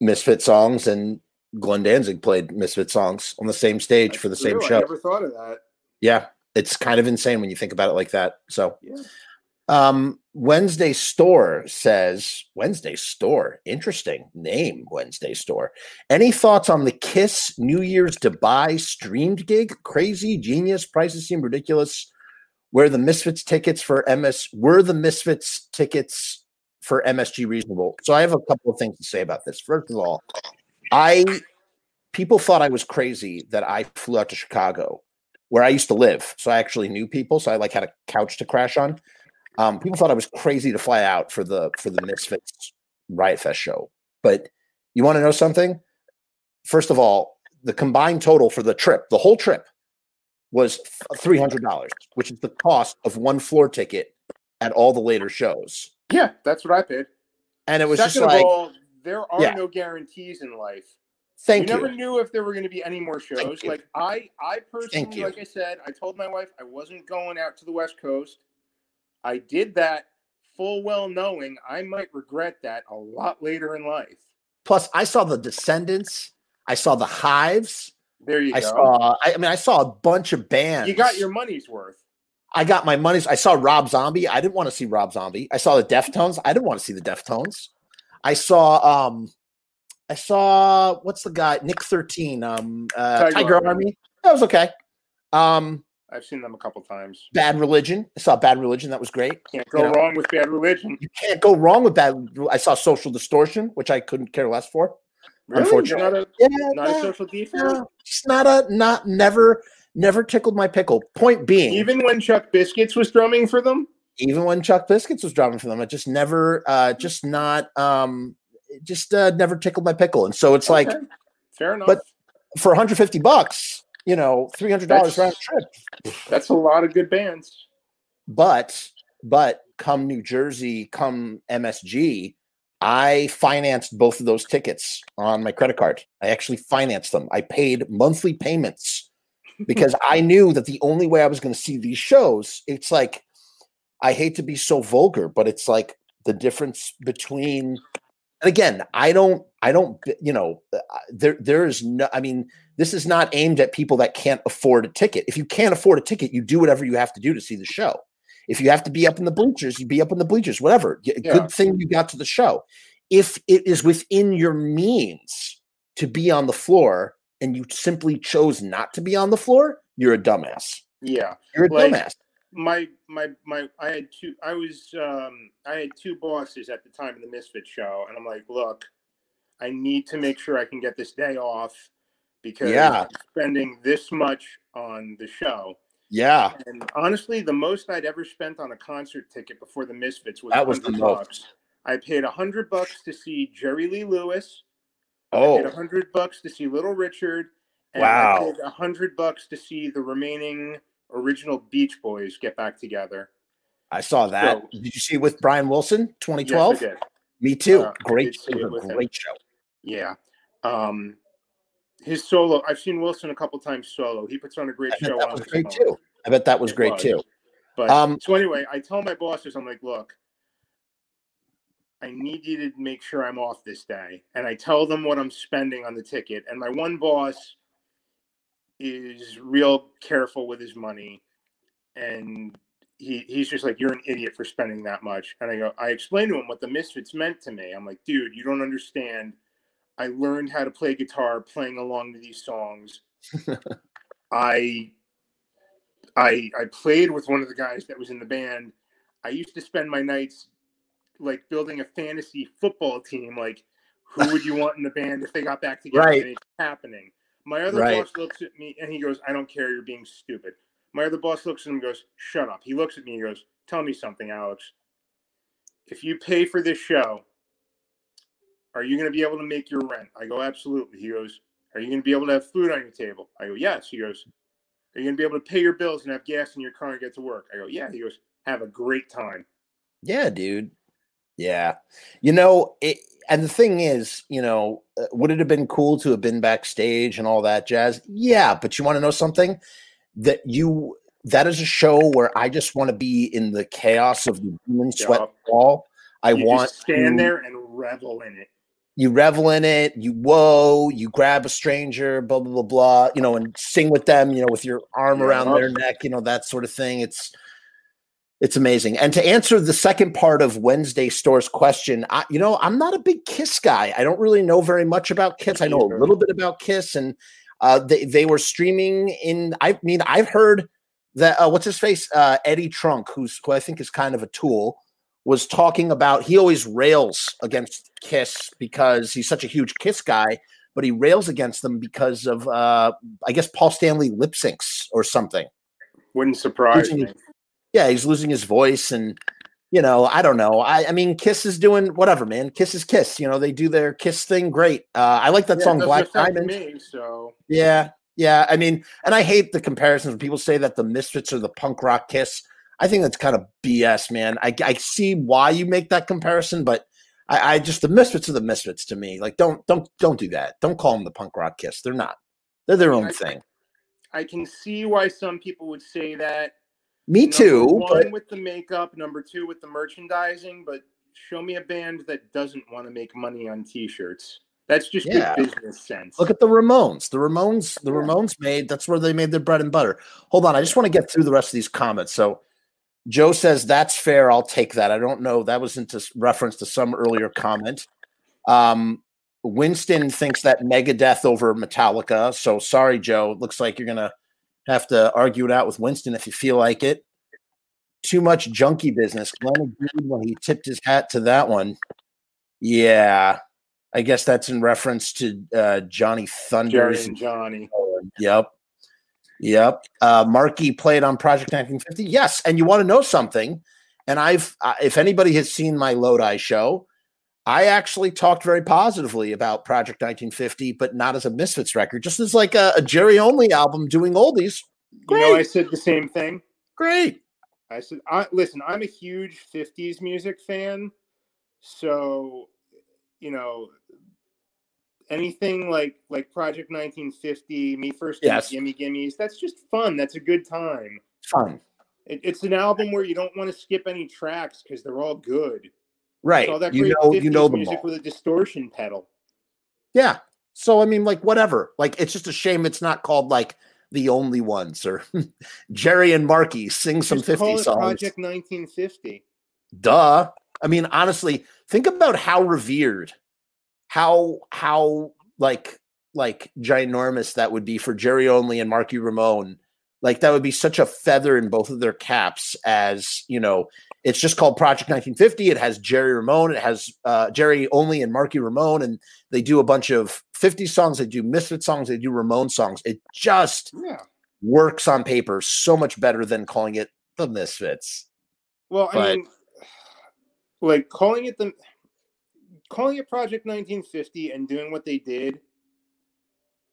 [SPEAKER 1] Misfit songs and Glenn Danzig played Misfit songs on the same stage
[SPEAKER 2] That's
[SPEAKER 1] for the same
[SPEAKER 2] true. I
[SPEAKER 1] show.
[SPEAKER 2] never thought of that.
[SPEAKER 1] Yeah, it's kind of insane when you think about it like that. So,
[SPEAKER 2] Yeah.
[SPEAKER 1] Um, Wednesday Store says Wednesday Store, interesting name. Wednesday Store. Any thoughts on the Kiss New Year's Dubai streamed gig? Crazy, genius. Prices seem ridiculous. Where the Misfits tickets for MS were the Misfits tickets for MSG reasonable? So I have a couple of things to say about this. First of all, I people thought I was crazy that I flew out to Chicago where I used to live. So I actually knew people. So I like had a couch to crash on. Um, people thought I was crazy to fly out for the for the Misfits Riot Fest show. But you want to know something? First of all, the combined total for the trip, the whole trip, was three hundred dollars, which is the cost of one floor ticket at all the later shows.
[SPEAKER 2] Yeah, that's what I paid.
[SPEAKER 1] And it was
[SPEAKER 2] Second
[SPEAKER 1] just like,
[SPEAKER 2] of all, there are
[SPEAKER 1] Yeah.
[SPEAKER 2] no guarantees in life.
[SPEAKER 1] thank
[SPEAKER 2] you
[SPEAKER 1] you.
[SPEAKER 2] never knew if there were going to be any more shows. Like I, I personally, like I said, I told my wife I wasn't going out to the West Coast. I did that full well knowing I might regret that a lot later in life.
[SPEAKER 1] Plus, I saw the Descendents. I saw the Hives.
[SPEAKER 2] There you
[SPEAKER 1] I
[SPEAKER 2] go.
[SPEAKER 1] saw. I, I mean, I saw a bunch of bands.
[SPEAKER 2] you got your money's worth.
[SPEAKER 1] I got my money's. I saw Rob Zombie. I didn't want to see Rob Zombie. I saw the Deftones. I didn't want to see the Deftones. I saw. um I saw what's the guy Nick Thirteen. Um, uh,
[SPEAKER 2] Tiger
[SPEAKER 1] Tiger,
[SPEAKER 2] Army.
[SPEAKER 1] Army. That was okay. Um,
[SPEAKER 2] I've seen them a couple times.
[SPEAKER 1] Bad Religion. I saw Bad Religion. That was great.
[SPEAKER 2] Can't go
[SPEAKER 1] know.
[SPEAKER 2] wrong with bad religion.
[SPEAKER 1] You can't go wrong with that. I saw Social Distortion, which I couldn't care less for.
[SPEAKER 2] Really?
[SPEAKER 1] Unfortunately.
[SPEAKER 2] You're not a,
[SPEAKER 1] Yeah,
[SPEAKER 2] not a Social D fan?
[SPEAKER 1] no, just not a not never never tickled my pickle. Point being,
[SPEAKER 2] Even when Chuck Biscuits was drumming for them?
[SPEAKER 1] even when Chuck Biscuits was drumming for them, it just never, uh, just not, um, just uh, never tickled my pickle. And so it's like
[SPEAKER 2] fair enough.
[SPEAKER 1] but- for 150 bucks, you know, three hundred dollars round
[SPEAKER 2] That's-
[SPEAKER 1] trip.
[SPEAKER 2] That's a lot of good bands.
[SPEAKER 1] But but come New Jersey, come MSG, I financed both of those tickets on my credit card. I actually financed them. I paid monthly payments because (laughs) I knew that the only way I was going to see these shows, it's like I hate to be so vulgar, but it's like the difference between and again, I don't I don't you know, uh, there there is no I mean, this is not aimed at people that can't afford a ticket. If you can't afford a ticket, you do whatever you have to do to see the show. If you have to be up in the bleachers, you be up in the bleachers, whatever.
[SPEAKER 2] Yeah.
[SPEAKER 1] Good thing you got to the show. If it is within your means to be on the floor and you simply chose not to be on the floor, you're a dumbass.
[SPEAKER 2] Yeah.
[SPEAKER 1] You're a
[SPEAKER 2] Like-
[SPEAKER 1] dumbass.
[SPEAKER 2] My my my I had two I was um I had two bosses at the time of the Misfit show and I'm like, look, I need to make sure I can get this day off because
[SPEAKER 1] Yeah.
[SPEAKER 2] Spending this much on the show.
[SPEAKER 1] Yeah.
[SPEAKER 2] And honestly, the most I'd ever spent on a concert ticket before the Misfits was
[SPEAKER 1] That was the
[SPEAKER 2] 100
[SPEAKER 1] most.
[SPEAKER 2] bucks. I paid a hundred bucks to see Jerry Lee Lewis. I
[SPEAKER 1] Oh,
[SPEAKER 2] paid a hundred bucks to see Little Richard. And
[SPEAKER 1] Wow.
[SPEAKER 2] I paid a hundred bucks to see the remaining original Beach Boys get back together.
[SPEAKER 1] I saw that.
[SPEAKER 2] So-
[SPEAKER 1] Did you see with Brian Wilson, 2012?
[SPEAKER 2] I did.
[SPEAKER 1] Me too.
[SPEAKER 2] Uh, I
[SPEAKER 1] great,
[SPEAKER 2] did see
[SPEAKER 1] it
[SPEAKER 2] it
[SPEAKER 1] was
[SPEAKER 2] with
[SPEAKER 1] a
[SPEAKER 2] him.
[SPEAKER 1] great show.
[SPEAKER 2] Yeah. Um, his solo. I've seen Wilson a couple times solo. He puts on a great show.
[SPEAKER 1] that was great
[SPEAKER 2] own.
[SPEAKER 1] too. I bet that was
[SPEAKER 2] It
[SPEAKER 1] great
[SPEAKER 2] was.
[SPEAKER 1] too.
[SPEAKER 2] But
[SPEAKER 1] Um,
[SPEAKER 2] so anyway, I tell my bosses, I'm like, look, I need you to make sure I'm off this day, and I tell them what I'm spending on the ticket. And my one boss is real careful with his money, and he he's just like, you're an idiot for spending that much. And I go, I explained to him what the Misfits meant to me. I'm like, dude, you don't understand. I learned how to play guitar playing along to these songs. (laughs) I I I played with one of the guys that was in the band. I used to spend my nights like building a fantasy football team. Like, who would you want in the band if they got back together?
[SPEAKER 1] Right.
[SPEAKER 2] And it's happening. My other
[SPEAKER 1] Right.
[SPEAKER 2] boss looks at me and he goes, "I don't care. You're being stupid." My other boss looks at him and goes, "Shut up." He looks at me and goes, "Tell me something, Alex. If you pay for this show, are you going to be able to make your rent?" I go, "Absolutely." He goes, "Are you going to be able to have food on your table?" I go, "Yes." He goes, "Are you going to be able to pay your bills and have gas in your car and get to work?" I go, "Yeah." He goes, "Have a great time."
[SPEAKER 1] Yeah, dude. Yeah. You know, it, and the thing is, you know, uh, would it have been cool to have been backstage and all that jazz? Yeah, but you want to know something? That you that is a show where I just want to be in the chaos of the human sweat
[SPEAKER 2] Yup.
[SPEAKER 1] ball. I
[SPEAKER 2] you
[SPEAKER 1] want
[SPEAKER 2] stand
[SPEAKER 1] to-
[SPEAKER 2] there and revel in it.
[SPEAKER 1] You revel in it, you whoa, you grab a stranger, blah blah blah blah, you know, and sing with them, you know, with your arm around their neck, you know, that sort of thing. It's it's amazing. And to answer the second part of Wednesday Store's question, I, you know, I'm not a big Kiss guy. I don't really know very much about Kiss. I know a little bit about Kiss, and uh, they they were streaming in. I mean, I've heard that uh, what's his face, uh, Eddie Trunk, who's who I think is kind of a tool, was talking about. He always rails against Kiss because he's such a huge Kiss guy, but he rails against them because of, uh, I guess, Paul Stanley lip syncs or something
[SPEAKER 2] Wouldn't surprise
[SPEAKER 1] Losing
[SPEAKER 2] me.
[SPEAKER 1] yeah, he's losing his voice and you know, I don't know. I, I mean, Kiss is doing whatever, man. Kiss is Kiss. You know, they do their Kiss thing great. Uh, I like that
[SPEAKER 2] Yeah,
[SPEAKER 1] song, Black Diamond.
[SPEAKER 2] Me, so
[SPEAKER 1] Yeah, yeah. I mean, and I hate the comparisons when people say that the Misfits are the punk rock Kiss. I think that's kind of BS, man. I, I see why you make that comparison, but I, I just the Misfits are the Misfits to me. Like, don't don't don't do that. Don't call them the punk rock Kiss. They're not. They're their own
[SPEAKER 2] I-
[SPEAKER 1] thing.
[SPEAKER 2] I can see why some people would say that.
[SPEAKER 1] Me
[SPEAKER 2] Number
[SPEAKER 1] too.
[SPEAKER 2] One
[SPEAKER 1] But
[SPEAKER 2] with the makeup, number two with the merchandising, but show me a band that doesn't want to make money on T-shirts. That's just
[SPEAKER 1] Yeah.
[SPEAKER 2] good business sense.
[SPEAKER 1] Look at the Ramones. The Ramones, the
[SPEAKER 2] Yeah.
[SPEAKER 1] Ramones made that's where they made their bread and butter. Hold on, I just want to get through the rest of these comments. So Joe says that's fair. I'll take that. I don't know. That was into reference to some earlier comment. Um, Winston thinks that Megadeth over Metallica. So sorry, Joe. It looks like you're gonna have to argue it out with Winston if you feel like it. Too much junkie business. Glenn agreed when he tipped his hat to that one. Yeah, I guess that's in reference to uh, Johnny
[SPEAKER 2] and Johnny.
[SPEAKER 1] Yep. Yep. Uh, Marky played on Project 1950. Yes. And you want to know something? And I've, uh, if anybody has seen my Lodi show, I actually talked very positively about Project 1950, but not as a Misfits record, just as like a, a Jerry only album doing oldies.
[SPEAKER 2] You know, I said the same thing.
[SPEAKER 1] Great.
[SPEAKER 2] I said, I, listen, I'm a huge 50s music fan. So, you know, anything like like Project 1950, Me First, and
[SPEAKER 1] Yes.
[SPEAKER 2] Gimme Gimmes, that's just fun. That's a good time.
[SPEAKER 1] Fun.
[SPEAKER 2] It, it's an album where you don't want to skip any tracks because they're all good.
[SPEAKER 1] Right.
[SPEAKER 2] All that
[SPEAKER 1] You
[SPEAKER 2] great
[SPEAKER 1] know, you know them
[SPEAKER 2] music
[SPEAKER 1] all.
[SPEAKER 2] with a distortion pedal.
[SPEAKER 1] Yeah. So I mean, like whatever. Like it's just a shame it's not called like the only ones or (laughs) Jerry and Marky sing some
[SPEAKER 2] Just
[SPEAKER 1] 50
[SPEAKER 2] call it
[SPEAKER 1] songs.
[SPEAKER 2] Project 1950.
[SPEAKER 1] Duh. I mean, honestly, think about how revered, how how like like ginormous that would be for Jerry Only and Marky Ramone. Like that would be such a feather in both of their caps as, you know, it's just called Project 1950. It has Jerry Ramone, it has uh, Jerry Only and Marky Ramone, and they do a bunch of 50 songs, they do Misfit songs, they do Ramone songs. It just
[SPEAKER 2] Yeah.
[SPEAKER 1] works on paper so much better than calling it the Misfits.
[SPEAKER 2] Well, I
[SPEAKER 1] But-
[SPEAKER 2] mean, like calling it the calling it Project 1950 and doing what they did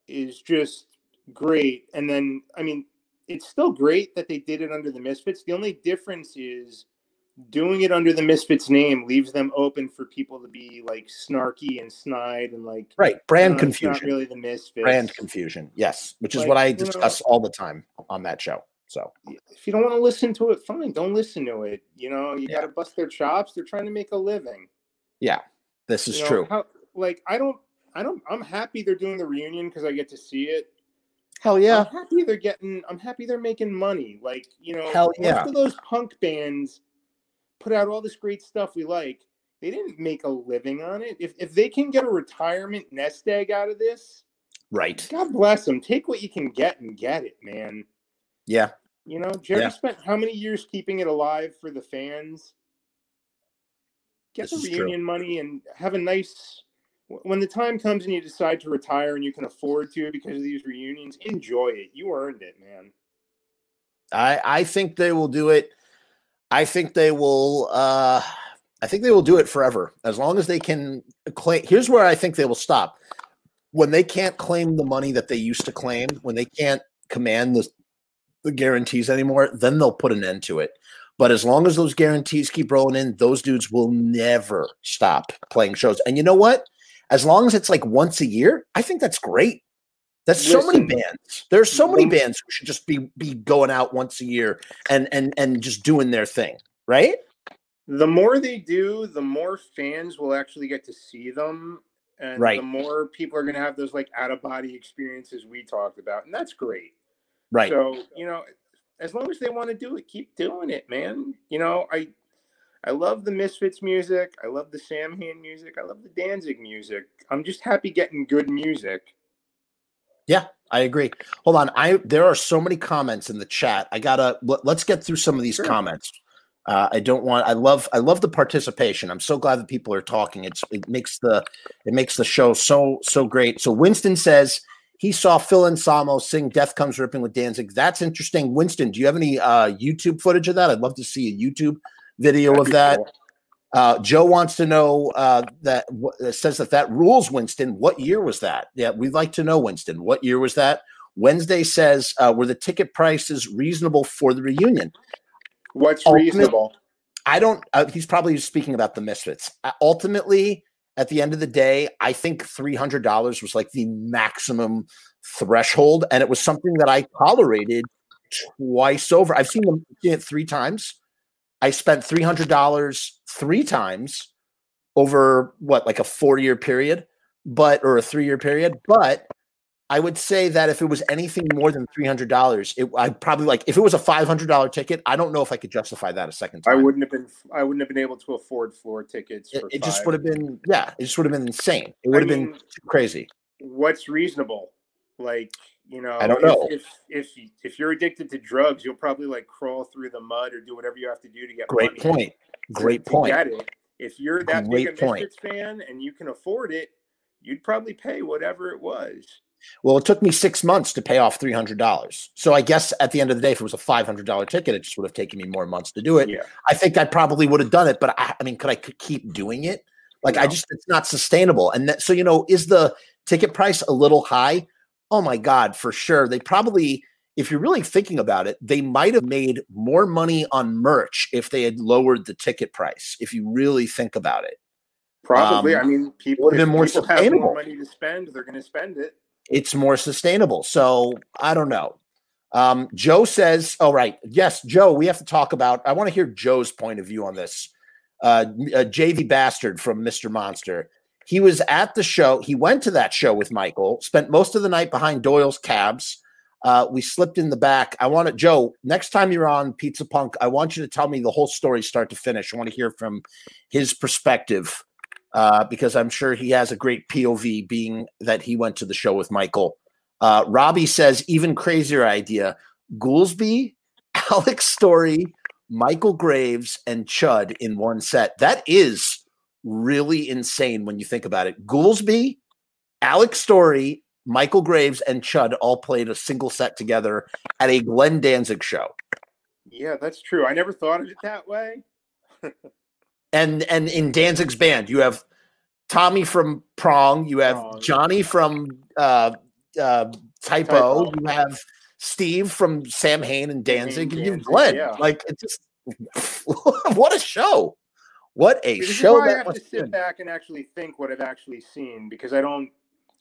[SPEAKER 2] is just great. And then, I mean, it's still great that they did it under the Misfits. The only difference is doing it under the Misfits name leaves them open for people to be like snarky and snide and like
[SPEAKER 1] Right. Brand
[SPEAKER 2] "Uh, it's
[SPEAKER 1] confusion.
[SPEAKER 2] Not really the Misfits.
[SPEAKER 1] brand confusion. Yes, which is
[SPEAKER 2] Like,
[SPEAKER 1] what I
[SPEAKER 2] you know-
[SPEAKER 1] discuss all the time on that show. So
[SPEAKER 2] If you don't want to listen to it, fine. Don't listen to it. You know, you
[SPEAKER 1] Yeah.
[SPEAKER 2] got to bust their chops. They're trying to make a living.
[SPEAKER 1] This is
[SPEAKER 2] You know,
[SPEAKER 1] true.
[SPEAKER 2] How, like I don't, I don't. I'm happy they're doing the reunion because I get to see it.
[SPEAKER 1] Hell yeah.
[SPEAKER 2] I'm happy they're getting. I'm happy they're making money. Like you know,
[SPEAKER 1] Hell
[SPEAKER 2] most
[SPEAKER 1] yeah.
[SPEAKER 2] of those punk bands put out all this great stuff we like. They didn't make a living on it. If if they can get a retirement nest egg out of this,
[SPEAKER 1] Right.
[SPEAKER 2] God bless them. Take what you can get and get it, man.
[SPEAKER 1] Yeah.
[SPEAKER 2] You know, Jerry
[SPEAKER 1] Yeah.
[SPEAKER 2] spent how many years keeping it alive for the fans? Get
[SPEAKER 1] This
[SPEAKER 2] the
[SPEAKER 1] is true.
[SPEAKER 2] reunion money and have a nice. When the time comes and you decide to retire and you can afford to because of these reunions, enjoy it. You earned it, man.
[SPEAKER 1] I I think they will do it. I think they will uh I think they will do it forever as long as they can claim here's where I think they will stop. When they can't claim the money that they used to claim, when they can't command the the guarantees anymore, then they'll put an end to it. But as long as those guarantees keep rolling in, those dudes will never stop playing shows. And you know what? As long as it's like once a year, I think that's great. That's so many
[SPEAKER 2] Listen,
[SPEAKER 1] bands. There's so many bands who should just be be going out once a year and and and just doing their thing, right?
[SPEAKER 2] The more they do, the more fans will actually get to see them. And
[SPEAKER 1] Right.
[SPEAKER 2] the more people are going to have those like out of body experiences we talked about. And that's great.
[SPEAKER 1] Right.
[SPEAKER 2] So, you know, as long as they want to do it, keep doing it, man. You know, I I love the Misfits music. I love the Samhain music. I love the Danzig music. I'm just happy getting good music.
[SPEAKER 1] Yeah, I agree. Hold on. I there are so many comments in the chat. I gotta let, us get through some of these
[SPEAKER 2] Sure.
[SPEAKER 1] comments. Uh, I don't want. I love. I love the participation. I'm so glad that people are talking. It's it makes the it makes the show so so great. So Winston says he saw Phil Anselmo sing "Death Comes Ripping" with Danzig. That's interesting. Winston, do you have any uh, YouTube footage of that? I'd love to see a YouTube video
[SPEAKER 2] That'd
[SPEAKER 1] of that.
[SPEAKER 2] cool.
[SPEAKER 1] Uh, Joe wants to know uh, that uh, says that that rules, Winston. What year was that? Yeah, we'd like to know, Winston. What year was that? Wednesday says, uh, were the ticket prices reasonable for the reunion?
[SPEAKER 2] What's
[SPEAKER 1] Ultimate-
[SPEAKER 2] reasonable?
[SPEAKER 1] I don't. Uh, he's probably speaking about the Misfits. Uh, ultimately, at the end of the day, I think three hundred dollars was like the maximum threshold, and it was something that I tolerated twice over. I've seen them it three times. I spent three hundred dollars three times over what, like a four year period. but or a three year period. But I would say that if it was anything more than three hundred dollars, it I'd probably like if it was a five hundred dollar ticket. I don't know if I could justify that a second time.
[SPEAKER 2] I wouldn't have been. I wouldn't have been able to afford floor tickets.
[SPEAKER 1] It,
[SPEAKER 2] for
[SPEAKER 1] it just would have been yeah. It just would have been insane. It would have been crazy.
[SPEAKER 2] What's reasonable? Like you know,
[SPEAKER 1] I don't
[SPEAKER 2] if-
[SPEAKER 1] know.
[SPEAKER 2] If if if you're addicted to drugs, you'll probably like crawl through the mud or do whatever you have to do to get
[SPEAKER 1] Great
[SPEAKER 2] money
[SPEAKER 1] point.
[SPEAKER 2] to-
[SPEAKER 1] Great
[SPEAKER 2] to
[SPEAKER 1] point.
[SPEAKER 2] get it. If you're that big a
[SPEAKER 1] Great.
[SPEAKER 2] Misfits fan and you can afford it, you'd probably pay whatever it was.
[SPEAKER 1] Well, it took me six months to pay off three hundred dollars. So I guess at the end of the day, if it was a five hundred dollar ticket, it just would have taken me more months to do it.
[SPEAKER 2] Yeah.
[SPEAKER 1] I think I probably would have done it, but I, I mean, could I keep doing it? Like, I just it's not sustainable. And that, so you know, is the ticket price a little high? Oh my god, for sure. They probably, if you're really thinking about it, they might have made more money on merch if they had lowered the ticket price. If you really think about it,
[SPEAKER 2] Probably.
[SPEAKER 1] Um,
[SPEAKER 2] I mean, people,
[SPEAKER 1] would've
[SPEAKER 2] if
[SPEAKER 1] been more
[SPEAKER 2] people have more money to spend, they're going to spend it.
[SPEAKER 1] It's more sustainable. So I don't know. Um, Joe says, "Oh right, yes, Joe. We have to talk about. I want to hear Joe's point of view on this. Uh, uh, JV Bastard from Mr. Monster. He was at the show. He went to that show with Michael. Spent most of the night behind Doyle's cabs. Uh, we slipped in the back. I want to, Joe. Next time you're on Pizza Punk, I want you to tell me the whole story, start to finish. I want to hear from his perspective uh, because I'm sure he has a great POV, being that he went to the show with Michael. Uh, Robbie says, even crazier idea: Goolsby, (laughs) Alex Story, Michael Graves, and Chud in one set. That is really insane when you think about it. Goolsby, Alex Story, Michael Graves, and Chud all played a single set together at a Glenn Danzig show.
[SPEAKER 2] Yeah, that's true. I never thought of it that way. (laughs)
[SPEAKER 1] and and in Danzig's band, you have Tommy from Prong, you have. Johnny from uh, uh, Type O,
[SPEAKER 2] Typo.
[SPEAKER 1] you have Steve from Samhain and Danzig, and you Glenn.
[SPEAKER 2] yeah.
[SPEAKER 1] Like it's just (laughs) what a show! What a
[SPEAKER 2] This is
[SPEAKER 1] show
[SPEAKER 2] I have to sit
[SPEAKER 1] been.
[SPEAKER 2] back and actually think what I've actually seen because I don't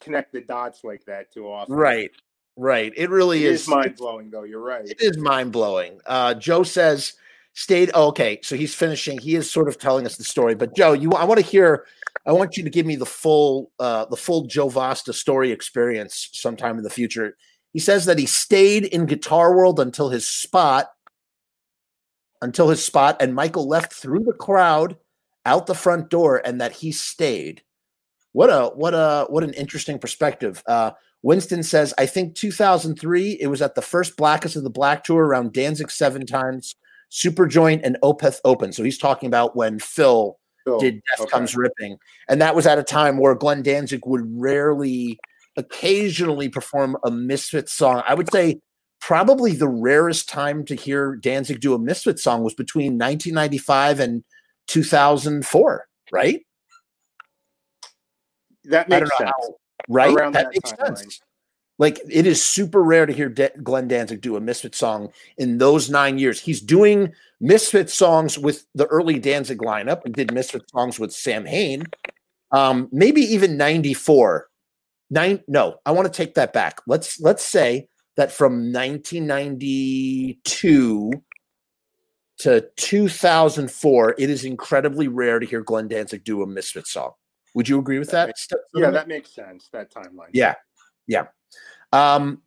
[SPEAKER 2] connect the dots like that too often.
[SPEAKER 1] Right, right. It really
[SPEAKER 2] It
[SPEAKER 1] is
[SPEAKER 2] is mind blowing, though. You're right.
[SPEAKER 1] It is mind blowing. Uh, Joe says, "Stayed oh, okay." So he's finishing. He is sort of telling us the story. But Joe, you, I want to hear. I want you to give me the full, uh, the full Joe Vasta story experience sometime in the future. He says that he stayed in Guitar World until his spot, until his spot, and Michael left through the crowd out the front door, and that he stayed. What a what a what an interesting perspective. Uh, Winston says, I think 2003, it was at the first Blackest of the Black tour around Danzig seven times, Superjoint, and Opeth Open. So he's talking about when Phil
[SPEAKER 2] Phil,
[SPEAKER 1] did Death
[SPEAKER 2] okay.
[SPEAKER 1] Comes Ripping. And that was at a time where Glenn Danzig would rarely, occasionally perform a Misfit song. I would say probably the rarest time to hear Danzig do a Misfit song was between 1995 and 2004, right?
[SPEAKER 2] That makes sense.
[SPEAKER 1] how, right?
[SPEAKER 2] Around
[SPEAKER 1] that
[SPEAKER 2] that
[SPEAKER 1] makes sense. Like it is super rare to hear Da- Glenn Danzig do a Misfit song in those nine years. He's doing Misfit songs with the early Danzig lineup and did Misfit songs with Samhain. Um, maybe even 94. Nine, no, I want to take that back. Let's let's say that from 1992 to 2004, it is incredibly rare to hear Glenn Danzig do a Misfit song. Would you agree with
[SPEAKER 2] That
[SPEAKER 1] that?
[SPEAKER 2] makes- Yeah, that makes sense. That timeline.
[SPEAKER 1] Yeah. Yeah. Um,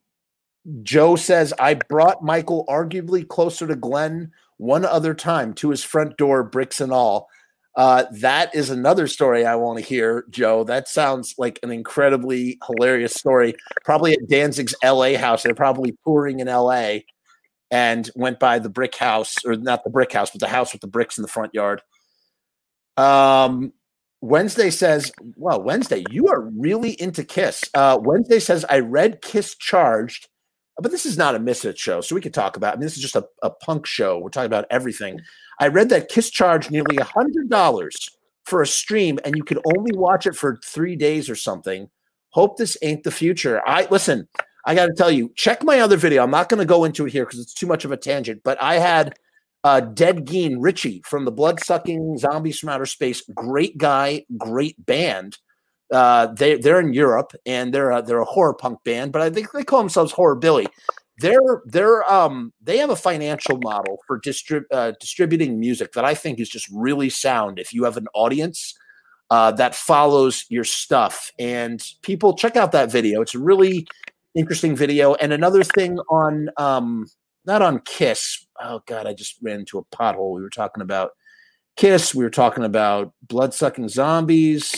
[SPEAKER 1] Joe says, I brought Michael arguably closer to Glenn one other time to his front door, bricks and all. Uh, that is another story I want to hear, Joe. That sounds like an incredibly hilarious story. Probably at Danzig's LA house. They're probably touring in LA and went by the brick house, or not the brick house, but the house with the bricks in the front yard. Um, Wednesday says, "Well, Wednesday, you are really into Kiss." Uh, Wednesday says, "I read Kiss Charged, but this is not a Misfit show, so we could talk about. I mean, this is just a, a punk show. We're talking about everything." I read that Kiss charged nearly a hundred dollars for a stream, and you could only watch it for three days or something. Hope this ain't the future. I listen. I got to tell you, check my other video. I'm not going to go into it here because it's too much of a tangent. But I had uh, Dead Geen Richie from the Blood Sucking Zombies from Outer Space. Great guy, great band. Uh, they they're in Europe and they're a, they're a horror punk band, but I think they call themselves Horror Billy. They're they're um they have a financial model for distrib- uh, distributing music that I think is just really sound. If you have an audience, uh, that follows your stuff. And people check out that video. It's a really interesting video. And another thing on, um, not on Kiss. Oh God, I just ran into a pothole. We were talking about Kiss. We were talking about blood sucking zombies.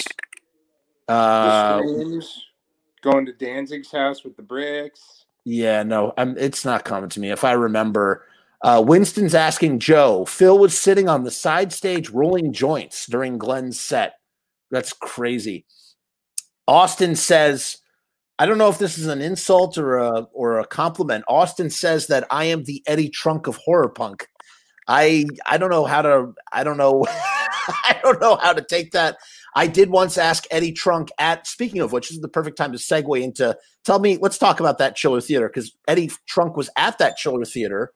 [SPEAKER 1] Uh,
[SPEAKER 2] going to Danzig's house with the bricks.
[SPEAKER 1] Yeah, no, I'm, it's not coming to me. If I remember, uh, Winston's asking Joe. Phil was sitting on the side stage rolling joints during Glenn's set. That's crazy. Austin says, I don't know if this is an insult or a or a compliment. Austin says that I am the Eddie Trunk of horror punk. I I don't know how to I don't know (laughs) I don't know how to take that. I did once ask Eddie Trunk at speaking of which this is the perfect time to segue into tell me let's talk about that Chiller Theater because Eddie Trunk was at that Chiller Theater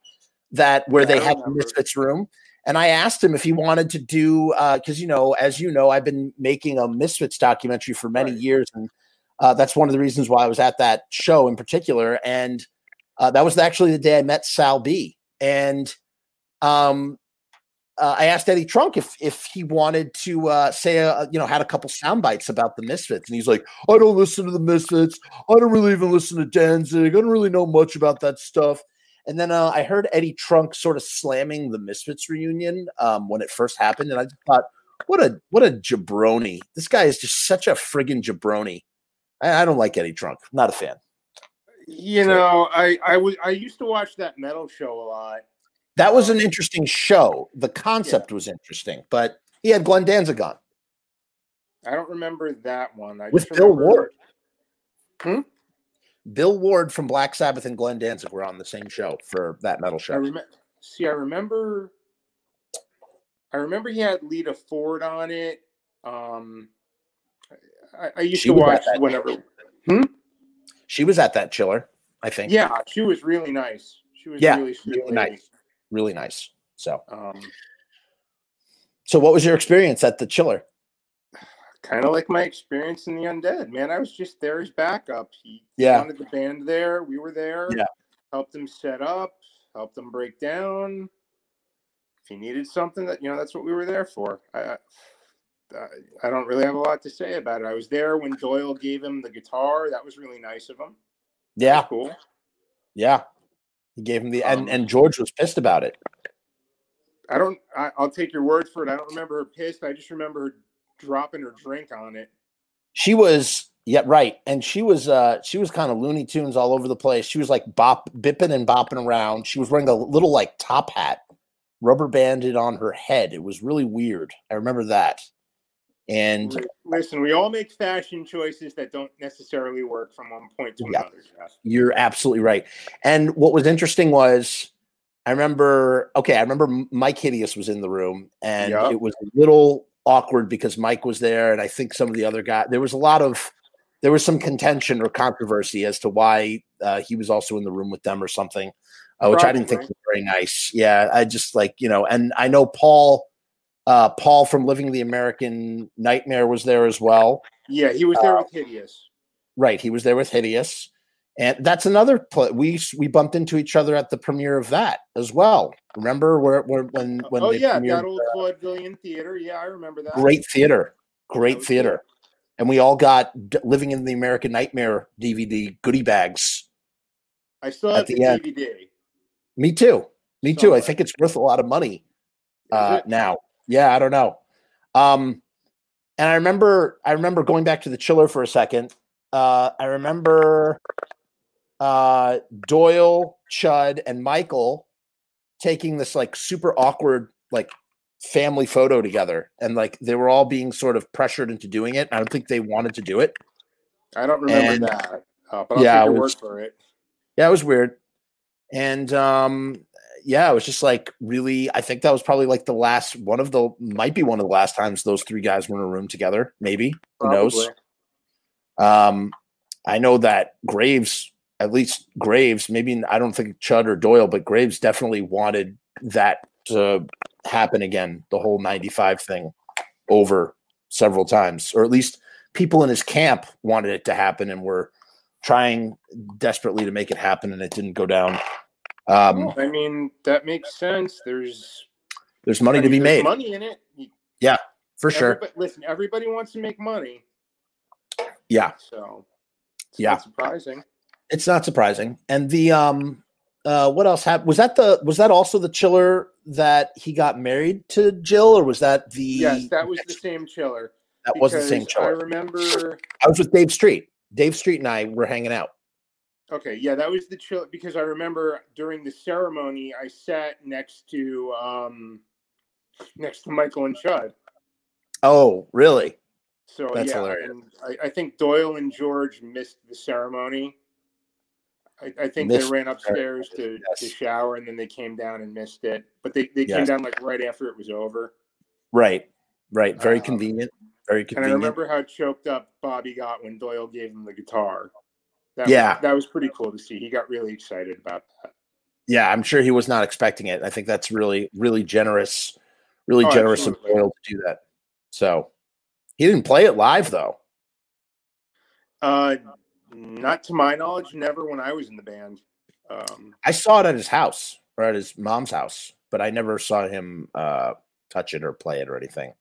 [SPEAKER 1] that where yeah, they had the Misfits room and I asked him if he wanted to do because uh, you know, as you know, I've been making a Misfits documentary for many right. years, and uh, that's one of the reasons why I was at that show in particular. And uh, that was actually the day I met Sal B. And um, uh, I asked Eddie Trunk if if he wanted to uh, say, uh, you know, had a couple sound bites about the Misfits, and he's like, "I don't listen to the Misfits. I don't really even listen to Danzig. I don't really know much about that stuff." And then uh, I heard Eddie Trunk sort of slamming the Misfits reunion um, when it first happened, and I thought, what a what a jabroni! This guy is just such a friggin' jabroni. I, I don't like Eddie Trunk. not a fan.
[SPEAKER 2] You know, I I was I used to watch that metal show a lot.
[SPEAKER 1] That was an interesting show. The concept yeah. was interesting, but he had Glenn Danzig on.
[SPEAKER 2] I don't remember that one. I
[SPEAKER 1] With Bill remember... Ward. Hmm? Bill Ward from Black Sabbath and Glenn Danzig were on the same show for that metal show. I
[SPEAKER 2] rem- see, I remember. I remember he had Lita Ford on it. Um, I, I used she to watch whenever. Hmm?
[SPEAKER 1] She was at that chiller, I think.
[SPEAKER 2] Yeah, she was really nice. She was
[SPEAKER 1] yeah, really, really nice. Really nice. So, um, so what was your experience at the chiller?
[SPEAKER 2] kind of like my experience in the undead man i was just there as backup he
[SPEAKER 1] yeah.
[SPEAKER 2] wanted the band there we were there
[SPEAKER 1] yeah
[SPEAKER 2] helped him set up helped him break down if he needed something that you know that's what we were there for i i don't really have a lot to say about it i was there when doyle gave him the guitar that was really nice of him
[SPEAKER 1] yeah
[SPEAKER 2] cool
[SPEAKER 1] yeah he gave him the um, and and george was pissed about it
[SPEAKER 2] i don't I, i'll take your word for it i don't remember her pissed i just remember her dropping her drink on it.
[SPEAKER 1] She was yeah, right. And she was uh she was kind of Looney Tunes all over the place. She was like bop bipping and bopping around. She was wearing a little like top hat, rubber banded on her head. It was really weird. I remember that. And
[SPEAKER 2] listen, we all make fashion choices that don't necessarily work from one point to yeah, another.
[SPEAKER 1] You're absolutely right. And what was interesting was I remember okay, I remember Mike Hideous was in the room and yep. it was a little awkward because Mike was there, and I think some of the other guys. There was a lot of there was some contention or controversy as to why uh, he was also in the room with them or something, uh, which Probably, I didn't think was very nice. Yeah, I just like you know, and I know Paul. Uh, Paul from Living the American Nightmare was there as well.
[SPEAKER 2] Yeah, he was there uh, with Hideous.
[SPEAKER 1] Right, he was there with Hideous. And that's another play. We we bumped into each other at the premiere of that as well. Remember where, where when when
[SPEAKER 2] oh yeah that old uh, vaudevillian theater. Yeah, I remember that.
[SPEAKER 1] Great theater, great theater, and we all got living in the American Nightmare DVD goodie bags.
[SPEAKER 2] I still have the, the DVD.
[SPEAKER 1] Me too. Me too. I think it's worth a lot of money uh, now. Yeah, I don't know. Um, and I remember I remember going back to the chiller for a second. Uh, I remember uh, Doyle, Chud, and Michael taking this like super awkward like family photo together, and like they were all being sort of pressured into doing it. I don't think they wanted to do it.
[SPEAKER 2] I don't remember and, that, uh, but I'll yeah, take your was, word for it.
[SPEAKER 1] Yeah, it was weird, and um, yeah, it was just like really. I think that was probably like the last one of the might be one of the last times those three guys were in a room together. Maybe probably. who knows? Um, I know that Graves at least Graves, maybe I don't think Chud or Doyle, but Graves definitely wanted that to happen again, the whole 95 thing over several times, or at least people in his camp wanted it to happen and were trying desperately to make it happen and it didn't go down. Um,
[SPEAKER 2] I mean, that makes sense. There's
[SPEAKER 1] there's money I mean, to be made.
[SPEAKER 2] Money in it.
[SPEAKER 1] Yeah, for sure.
[SPEAKER 2] Everybody, listen, everybody wants to make money,
[SPEAKER 1] Yeah,
[SPEAKER 2] so it's
[SPEAKER 1] Yeah.
[SPEAKER 2] not surprising.
[SPEAKER 1] it's not surprising. And the um, uh, what else happened? Was that the was that also the chiller that he got married to Jill, or was that the?
[SPEAKER 2] Yes, that was the same chiller.
[SPEAKER 1] that was the same
[SPEAKER 2] because I remember.
[SPEAKER 1] I was with Dave Street. Dave Street and I were hanging out.
[SPEAKER 2] Okay, yeah, that was the chill because I remember during the ceremony I sat next to um next to Michael and Chud.
[SPEAKER 1] Oh, really?
[SPEAKER 2] So
[SPEAKER 1] That's
[SPEAKER 2] yeah,
[SPEAKER 1] hilarious.
[SPEAKER 2] and I, I think Doyle and George missed the ceremony. I, I think
[SPEAKER 1] Missed
[SPEAKER 2] they ran upstairs to, to shower and then they came down and missed it. But they, they came down like right after it was over.
[SPEAKER 1] Right, right. Very
[SPEAKER 2] Um,
[SPEAKER 1] convenient. Very convenient.
[SPEAKER 2] And I remember how choked up Bobby got when Doyle gave him the guitar. That
[SPEAKER 1] Yeah.
[SPEAKER 2] was, that was pretty cool to see. He got really excited about that.
[SPEAKER 1] yeah, I'm sure he was not expecting it. I think that's really, really generous, really
[SPEAKER 2] Oh,
[SPEAKER 1] generous of. Doyle to do that. So he didn't play it live though.
[SPEAKER 2] Uh, not to my knowledge, never when I was in the band. Um,
[SPEAKER 1] I saw it at his house or at his mom's house, but I never saw him uh, touch it or play it or anything.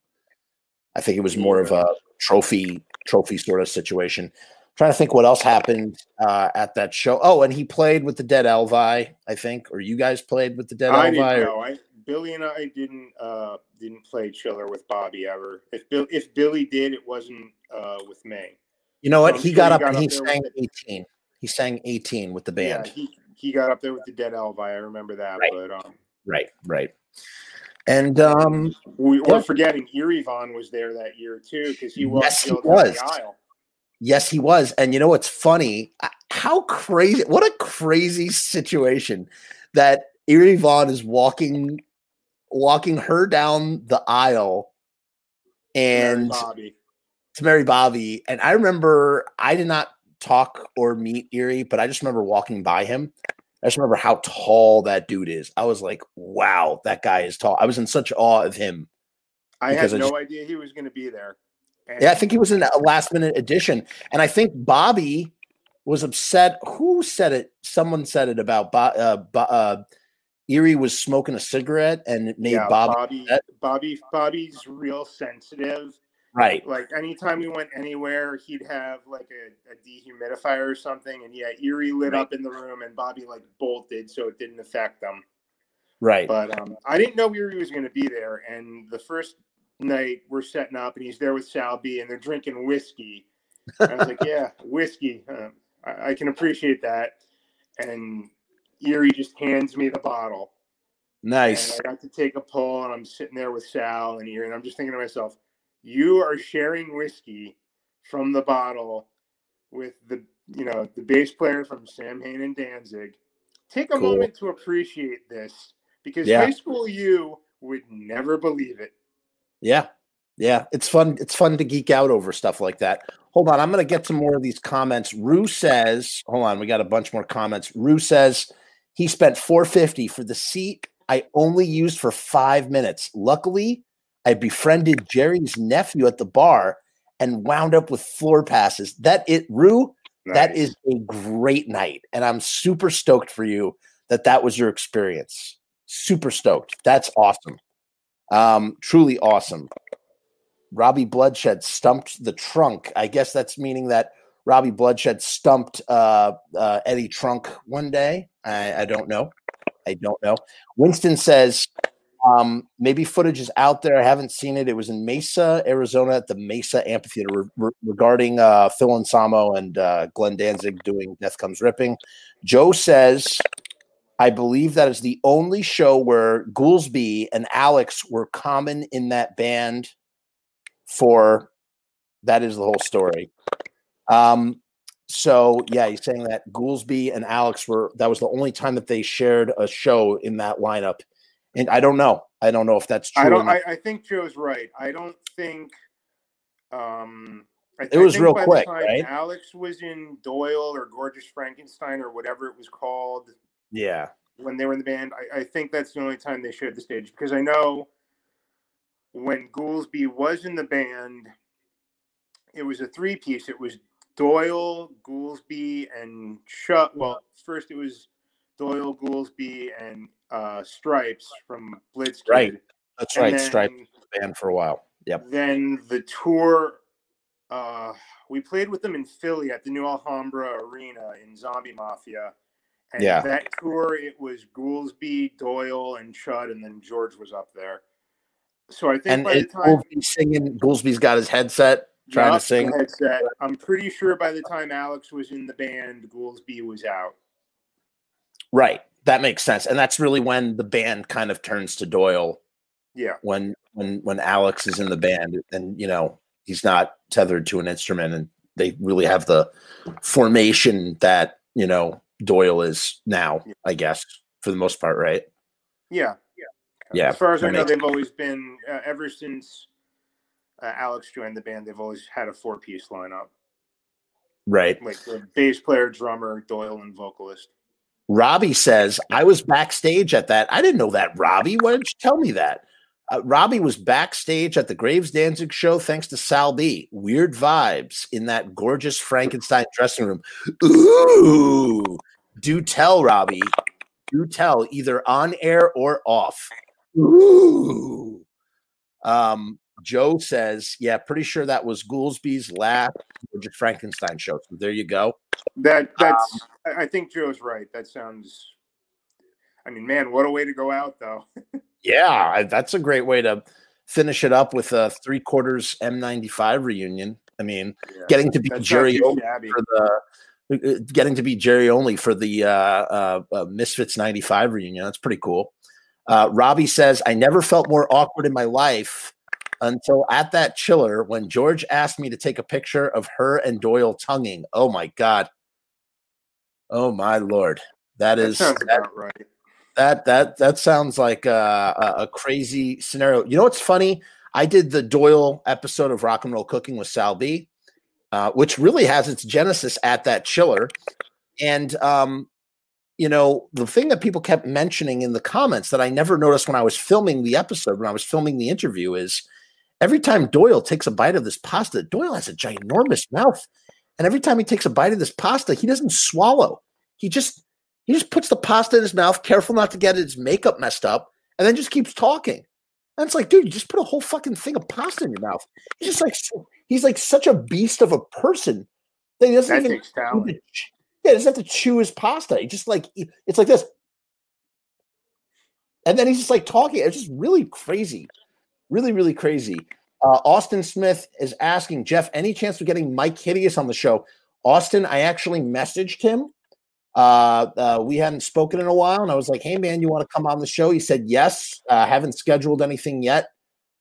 [SPEAKER 1] I think it was more of a trophy, trophy sort of situation. Trying to think what else happened uh, at that show. Oh, and he played with the Dead Elvi, I think, or you guys played with the Dead
[SPEAKER 2] I
[SPEAKER 1] Elvi. or-
[SPEAKER 2] I Billy and I didn't uh didn't play Chiller with Bobby ever. If Bill if Billy did, it wasn't uh with me.
[SPEAKER 1] You know what?
[SPEAKER 2] I'm
[SPEAKER 1] He
[SPEAKER 2] sure
[SPEAKER 1] got
[SPEAKER 2] he
[SPEAKER 1] up and
[SPEAKER 2] up
[SPEAKER 1] he sang 18. He sang 18 with the band.
[SPEAKER 2] Yeah, he he got up there with the Dead Elvi. I remember that.
[SPEAKER 1] Right.
[SPEAKER 2] But um,
[SPEAKER 1] Right, right. And um,
[SPEAKER 2] we,
[SPEAKER 1] Yeah.
[SPEAKER 2] we're forgetting Eerie Von was there that year too because he walked
[SPEAKER 1] Yes, he was.
[SPEAKER 2] the aisle.
[SPEAKER 1] Yes, he was. And you know what's funny? How crazy! What a crazy situation that Eerie Von is walking, walking her down the aisle,
[SPEAKER 2] Mary
[SPEAKER 1] and
[SPEAKER 2] Bobby.
[SPEAKER 1] to marry Bobby. And I remember I did not talk or meet Eerie, but I just remember walking by him. I just remember how tall that dude is. I was like, wow, that guy is tall. I was in such awe of him.
[SPEAKER 2] I had
[SPEAKER 1] I
[SPEAKER 2] no
[SPEAKER 1] just-
[SPEAKER 2] idea he was going to be there.
[SPEAKER 1] Yeah, I think he was in a last minute addition. And I think Bobby was upset. Who said it? Someone said it about Bo- uh, Bo- uh, Eerie was smoking a cigarette and it made
[SPEAKER 2] yeah,
[SPEAKER 1] Bobby.
[SPEAKER 2] Bobby. Bobby, Bobby's real sensitive.
[SPEAKER 1] Right.
[SPEAKER 2] Like anytime we went anywhere, he'd have like a, a dehumidifier or something, and yeah, Eerie lit
[SPEAKER 1] Right.
[SPEAKER 2] up in the room, and Bobby like bolted, so it didn't affect them.
[SPEAKER 1] Right.
[SPEAKER 2] But um, I didn't know Eerie was going to be there, and the first night we're setting up, and he's there with Sal B, and they're drinking whiskey. (laughs) I was like, yeah, whiskey. Uh, I, I can appreciate that. And Eerie just hands me the bottle.
[SPEAKER 1] nice.
[SPEAKER 2] And I got to take a pull, and I'm sitting there with Sal and Eerie, and I'm just thinking to myself, you are sharing whiskey from the bottle with the you know the bass player from Samhain and Danzig. Take a
[SPEAKER 1] Cool.
[SPEAKER 2] moment to appreciate this because
[SPEAKER 1] Yeah.
[SPEAKER 2] high school you would never believe it.
[SPEAKER 1] Yeah. Yeah. It's fun. It's fun to geek out over stuff like that. Hold on. I'm going to get some more of these comments. Rew says, hold on. We got a bunch more comments. Rew says he spent 450 for the seat I only used for five minutes. Luckily, I befriended Jerry's nephew at the bar and wound up with floor passes. That it, Rew, that
[SPEAKER 2] Nice.
[SPEAKER 1] is a great night. And I'm super stoked for you that that was your experience. Super stoked. That's awesome. Um, truly awesome. Robby Bloodshed stumped the trunk. I guess that's meaning that Robby Bloodshed stumped uh, uh, Eddie Trunk one day. I, I don't know. I don't know. Winston says um, maybe footage is out there. I haven't seen it. It was in Mesa, Arizona, at the Mesa Amphitheater re- re- regarding uh, Phil Anselmo and uh, Glenn Danzig doing Death Comes Ripping. Joe says, I believe that is the only show where Goolsby and Alex were common in that band for that is the whole story. Um, so yeah, he's saying that Goolsby and Alex were that was the only time that they shared a show in that lineup. And I don't know. I don't know if that's true.
[SPEAKER 2] I don't. I, I think Joe's right. I don't think. Um, I,
[SPEAKER 1] It was real quick, right?
[SPEAKER 2] Alex was in Doyle or Gorgeous Frankenstein or whatever it was called
[SPEAKER 1] yeah.
[SPEAKER 2] when they were in the band. I, I think that's the only time they shared the stage because I know when Goolsby was in the band, it was a three piece. It was Doyle, Goolsby, and Chuck. Well, first it was Doyle, Goolsby, and uh, Stripes from Blitzkid.
[SPEAKER 1] Right. That's
[SPEAKER 2] And
[SPEAKER 1] right.
[SPEAKER 2] then-
[SPEAKER 1] Stripe band for a while. Yep.
[SPEAKER 2] Then the tour, uh, we played with them in Philly at the New Alhambra Arena in Zombie Mafia. And
[SPEAKER 1] Yeah.
[SPEAKER 2] that tour, it was Goolsby, Doyle, and Chud, and then George was up there. So I think
[SPEAKER 1] And
[SPEAKER 2] by the time
[SPEAKER 1] Goolsby's singing. Goolsby's got his headset trying to sing.
[SPEAKER 2] headset, I'm pretty sure by the time Alex was in the band, Goolsby was out.
[SPEAKER 1] Right. That makes sense. And that's really when the band kind of turns to Doyle
[SPEAKER 2] Yeah.
[SPEAKER 1] when when when Alex is in the band and you know he's not tethered to an instrument and they really have the formation that you know Doyle is now, I guess, for the most part, right?
[SPEAKER 2] Yeah.
[SPEAKER 1] Yeah.
[SPEAKER 2] yeah As far as I know, they've always been uh, ever since uh, Alex joined the band. They've always had a four-piece lineup,
[SPEAKER 1] right.
[SPEAKER 2] like the bass player, drummer, Doyle, and vocalist.
[SPEAKER 1] Robbie says, I was backstage at that. I didn't know that, Robbie. Why didn't you tell me that? Uh, Robbie was backstage at the Graves Danzig show thanks to Sal B. Weird vibes in that gorgeous Frankenstein dressing room. Ooh, do tell, Robbie. Do tell, either on air or off. Ooh. Um, Joe says, yeah, pretty sure that was Goolsby's last Frankenstein show. So there you go.
[SPEAKER 2] That that's. I I think Joe's right. That sounds. I mean, man, what a way to go out, though. (laughs)
[SPEAKER 1] Yeah, that's a great way to finish it up with a three quarters M95 reunion. I mean,
[SPEAKER 2] Yeah.
[SPEAKER 1] getting to be Jerry
[SPEAKER 2] too
[SPEAKER 1] only
[SPEAKER 2] shabby.
[SPEAKER 1] for the getting to be Jerry only for the uh, uh, uh, Misfits 95 reunion. That's pretty cool. Uh, Robbie says, I never felt more awkward in my life until at that chiller when George asked me to take a picture of her and Doyle tonguing. Oh my God. Oh my Lord. That
[SPEAKER 2] That
[SPEAKER 1] is
[SPEAKER 2] sounds
[SPEAKER 1] that,
[SPEAKER 2] right.
[SPEAKER 1] that that that sounds like a, a crazy scenario. You know what's funny? I did the Doyle episode of Rock and Roll Cooking with Sal B, uh, which really has its genesis at that chiller. And um, you know, the thing that people kept mentioning in the comments that I never noticed when I was filming the episode, when I was filming the interview, is every time Doyle takes a bite of this pasta, Doyle has a ginormous mouth, and every time he takes a bite of this pasta, he doesn't swallow. He just he just puts the pasta in his mouth, careful not to get his makeup messed up, and then just keeps talking. And it's like, dude, you just put a whole fucking thing of pasta in your mouth. He's just like he's like such a beast of a person that he doesn't
[SPEAKER 2] That
[SPEAKER 1] even
[SPEAKER 2] takes talent.
[SPEAKER 1] to ch- yeah, he doesn't have to chew his pasta. He just like it's like this. And then he's just like talking. It's just really crazy. Really, really crazy. Uh, Austin Smith is asking Jeff, any chance of getting Mike Hideous on the show? Austin, I actually messaged him. Uh, uh, we hadn't spoken in a while, and I was like, "Hey, man, you want to come on the show?" He said yes. Uh, haven't scheduled anything yet.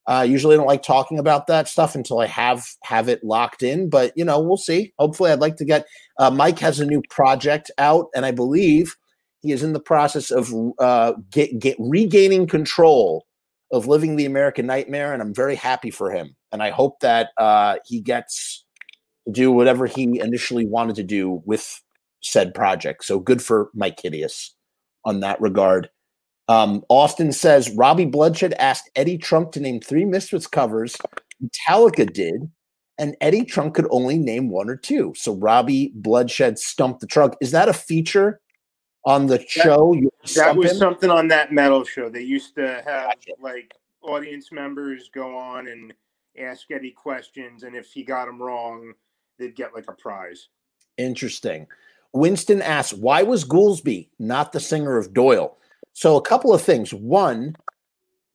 [SPEAKER 1] Uh, usually, I don't like talking about that stuff until I have have it locked in. But you know, we'll see. Hopefully, I'd like to get. Uh, Mike has a new project out, and I believe he is in the process of uh, get, get regaining control of living the American nightmare, and I'm very happy for him. And I hope that uh, he gets to do whatever he initially wanted to do with said project. So good for Mike Hideous on that regard. Um, Austin says Robby Bloodshed asked Eddie Trunk to name three Misfits covers. Metallica did, and Eddie Trunk could only name one or two. So Robby Bloodshed stumped the trunk. Is that a feature on the show?
[SPEAKER 2] That was
[SPEAKER 1] him?
[SPEAKER 2] something on that metal show. They used to have like audience members go on and ask Eddie questions, and if he got them wrong, they'd get like a prize.
[SPEAKER 1] Interesting. Winston asks, why was Goolsby not the singer of Doyle? So a couple of things. One,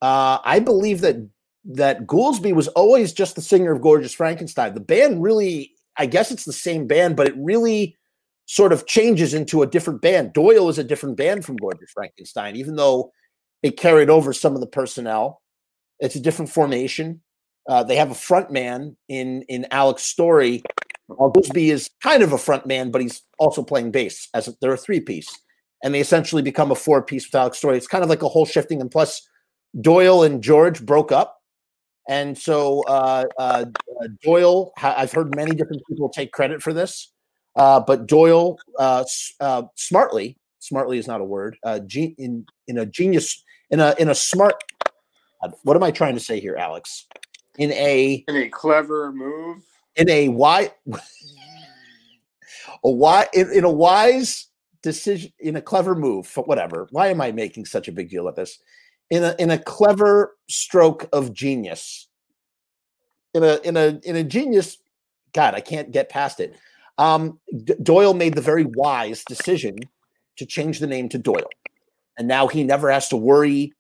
[SPEAKER 1] uh, I believe that that Goolsby was always just the singer of Gorgeous Frankenstein. The band really, I guess it's the same band, but it really sort of changes into a different band. Doyle is a different band from Gorgeous Frankenstein, even though it carried over some of the personnel. It's a different formation. Uh, they have a front man in in Alex Story. Goolsby is kind of a front man, but he's also playing bass as a, they're a three piece, and they essentially become a four piece with Alex Story. It's kind of like a whole shifting, and plus Doyle and George broke up, and so uh, uh, Doyle. I've heard many different people take credit for this, uh, but Doyle uh, uh, smartly, smartly is not a word. Uh, ge- in in a genius, in a in a smart. What am I trying to say here, Alex? In a
[SPEAKER 2] in a clever move.
[SPEAKER 1] in a why (laughs) a why in, in a wise decision in a clever move whatever why am i making such a big deal of this in a in a clever stroke of genius in a in a in a genius. God, I can't get past it. Um, D- Doyle made the very wise decision to change the name to Doyle, and now he never has to worry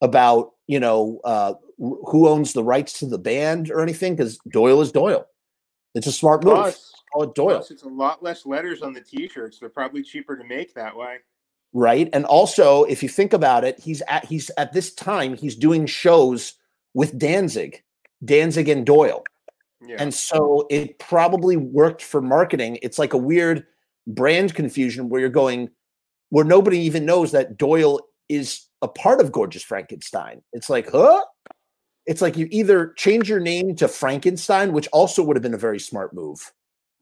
[SPEAKER 1] about you know uh, who owns the rights to the band or anything because Doyle is Doyle. It's a smart move. It Doyle.
[SPEAKER 2] plus, it's a lot less letters on the T-shirts. They're probably cheaper to make that way.
[SPEAKER 1] right and also if you think about it he's at he's at this time he's doing shows with danzig danzig and doyle
[SPEAKER 2] Yeah.
[SPEAKER 1] and so it probably worked for marketing it's like a weird brand confusion where you're going where nobody even knows that doyle is a part of gorgeous frankenstein it's like huh it's like you either change your name to frankenstein which also would have been a very smart move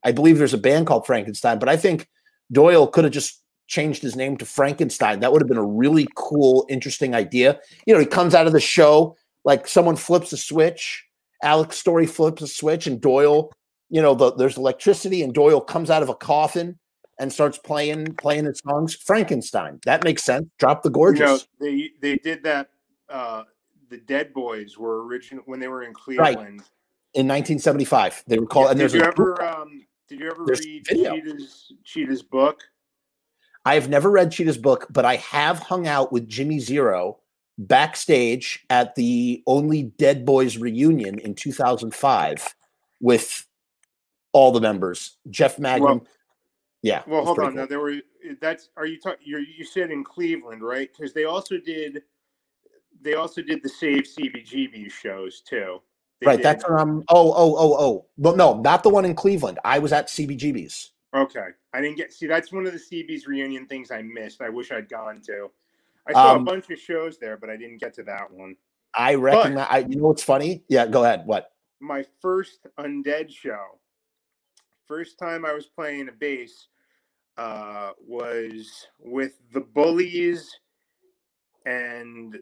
[SPEAKER 1] i believe there's a band called frankenstein but i think doyle could have just changed his name to Frankenstein. That would have been a really cool, interesting idea. You know, he comes out of the show like someone flips a switch. Alex Story flips a switch, and Doyle, you know, the, there's electricity, and Doyle comes out of a coffin and starts playing playing his songs. Frankenstein. That makes sense. Drop the gorgeous.
[SPEAKER 2] You know, they they did that. Uh, the Dead Boys were original when they were in Cleveland.
[SPEAKER 1] in 1975, they were called. and
[SPEAKER 2] did
[SPEAKER 1] there's
[SPEAKER 2] you
[SPEAKER 1] a-
[SPEAKER 2] ever um, did you ever
[SPEAKER 1] there's
[SPEAKER 2] read
[SPEAKER 1] video.
[SPEAKER 2] Cheetah's Cheetah's book?
[SPEAKER 1] I've never read Cheetah's book, but I have hung out with Jimmy Zero backstage at the Only Dead Boys reunion in 2005 with all the members. Jeff Magnum.
[SPEAKER 2] Well-
[SPEAKER 1] yeah.
[SPEAKER 2] Well, hold on.
[SPEAKER 1] cool.
[SPEAKER 2] Now there were that's are you talking? You said in Cleveland, right? Because they also did they also did the Save CBGB shows too.
[SPEAKER 1] Right.
[SPEAKER 2] did-
[SPEAKER 1] That's I'm. Oh, oh, oh, oh. Well, no, not the one in Cleveland. I was at CBGB's.
[SPEAKER 2] okay. I didn't get see. That's one of the CB's reunion things I missed. I wish I'd gone to. I saw
[SPEAKER 1] Um,
[SPEAKER 2] a bunch of shows there, but I didn't get to that one.
[SPEAKER 1] I recognize. I, you know what's funny? Yeah. Go ahead. What?
[SPEAKER 2] my first undead show first time i was playing a bass uh was with the bullies and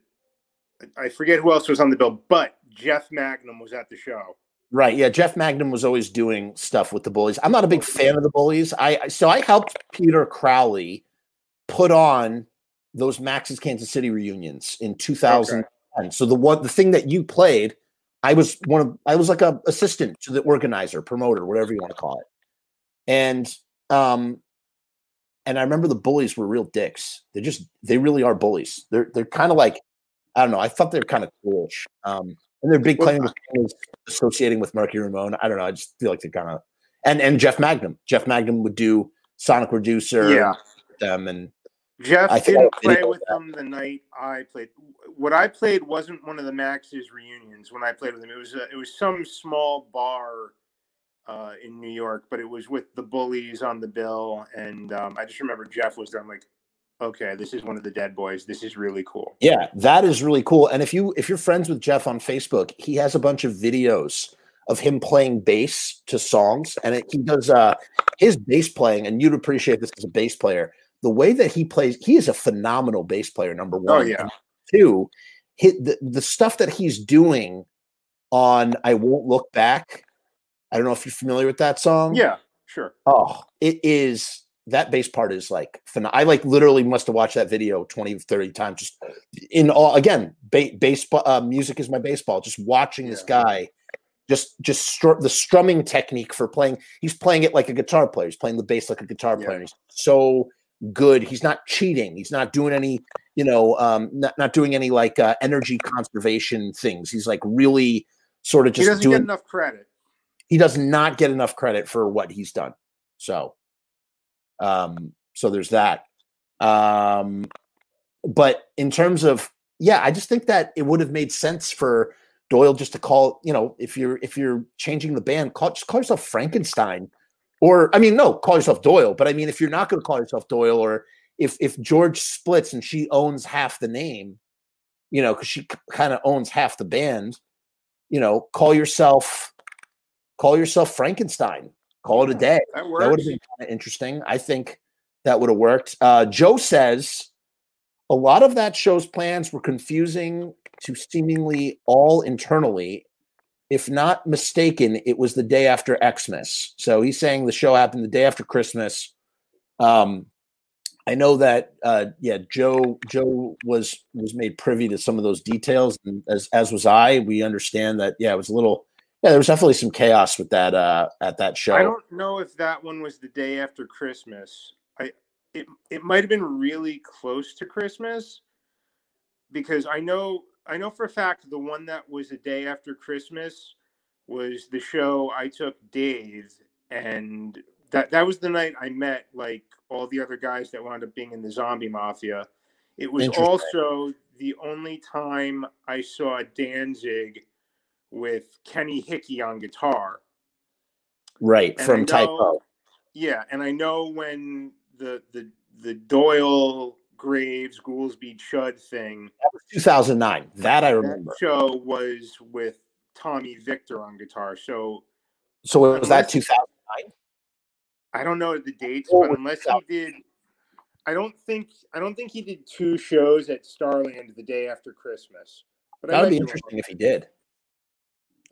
[SPEAKER 2] i forget who else was on the bill but jeff magnum was at the show
[SPEAKER 1] Right. Yeah. Jeff Magnum was always doing stuff with the bullies. I'm not a big fan of the bullies. I so I helped Peter Crowley put on those Max's Kansas City reunions in 2010. So the one the thing that you played, I was one of I was like a assistant to the organizer, promoter, whatever you want to call it. And um and I remember the bullies were real dicks. They're just they really are bullies. They're they're kind of like I don't know. I thought they were kind of foolish. Um and their big claim is associating with Marky Ramone. I don't know. I just feel like they're kind of and and Jeff Magnum. Jeff Magnum would do Sonic Reducer
[SPEAKER 2] Yeah.
[SPEAKER 1] with them and
[SPEAKER 2] jeff
[SPEAKER 1] I
[SPEAKER 2] didn't play with them the night i played what i played wasn't one of the max's reunions when i played with them it was a, it was some small bar uh, in New York, but it was with the bullies on the bill, and um, I just remember Jeff was there. I'm like, okay, this is one of the Dead Boys. This is really cool.
[SPEAKER 1] Yeah, that is really cool. And if you if you're friends with Jeff on Facebook, he has a bunch of videos of him playing bass to songs, and it, he does uh his bass playing. And you'd appreciate this as a bass player. The way that he plays, he is a phenomenal bass player. Number one,
[SPEAKER 2] Oh yeah,
[SPEAKER 1] And two, hit the, the stuff that he's doing on "I Won't Look Back." I don't know if you're familiar with that song.
[SPEAKER 2] yeah, sure.
[SPEAKER 1] Oh, it is that bass part is like I like literally must have watched that video 20 30 times just in all again ba- baseball uh, music is my baseball just watching this guy just just str- the strumming technique for playing he's playing it like a guitar player he's playing the bass like a guitar
[SPEAKER 2] Yeah.
[SPEAKER 1] player he's so good he's not cheating he's not doing any you know um not, not doing any like uh, energy conservation things he's like really sort of just He
[SPEAKER 2] doesn't
[SPEAKER 1] doing
[SPEAKER 2] get enough credit.
[SPEAKER 1] he does not get enough credit for what he's done. So, um, so there's that. Um, but in terms of, yeah, I just think that it would have made sense for Doyle just to call, you know, if you're if you're changing the band, call just call yourself Frankenstein, or I mean, no, call yourself Doyle. But I mean, if you're not going to call yourself Doyle, or if if George splits and she owns half the name, you know, because she kind of owns half the band, you know, call yourself call yourself Frankenstein. Call it a day.
[SPEAKER 2] That
[SPEAKER 1] That would have been kind of interesting. I think that would have worked. Uh, Joe says a lot of that show's plans were confusing to seemingly all internally. If not mistaken, it was the day after Xmas. So he's saying the show happened the day after Christmas. Um, I know that uh, yeah, Joe Joe was was made privy to some of those details, and as as was I. We understand that yeah, it was a little Yeah, there was definitely some chaos with that uh at that show.
[SPEAKER 2] I don't know if that one was the day after Christmas. I it it might have been really close to Christmas because I know I know for a fact the one that was a day after Christmas was the show I took Dave and that that was the night I met like all the other guys that wound up being in the zombie mafia. It was also the only time I saw Danzig with Kenny Hickey on guitar.
[SPEAKER 1] Right, and from know, Type
[SPEAKER 2] Yeah, and I know when the the the Doyle Graves Goolsby Chud thing.
[SPEAKER 1] That was 2009. That I remember.
[SPEAKER 2] That show was with Tommy Victor on guitar. So
[SPEAKER 1] So was that 2009?
[SPEAKER 2] I don't know the dates, but unless he did I don't think I don't think he did two shows at Starland the day after Christmas.
[SPEAKER 1] But that would be interesting if he did.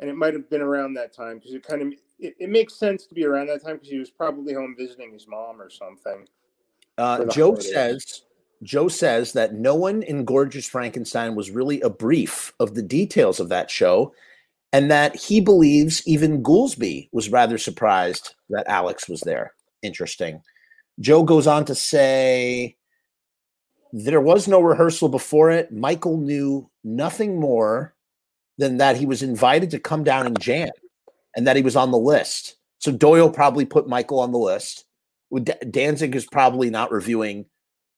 [SPEAKER 2] And it might have been around that time because it kind of it, it, makes sense to be around that time because he was probably home visiting his mom or something.
[SPEAKER 1] Uh, Joe says Joe says that no one in Gorgeous Frankenstein was really a brief of the details of that show, and that he believes even Goolsby was rather surprised that Alex was there. Interesting. Joe goes on to say there was no rehearsal before it. Michael knew nothing more than that he was invited to come down and jam and that he was on the list. So Doyle probably put Michael on the list. Danzig is probably not reviewing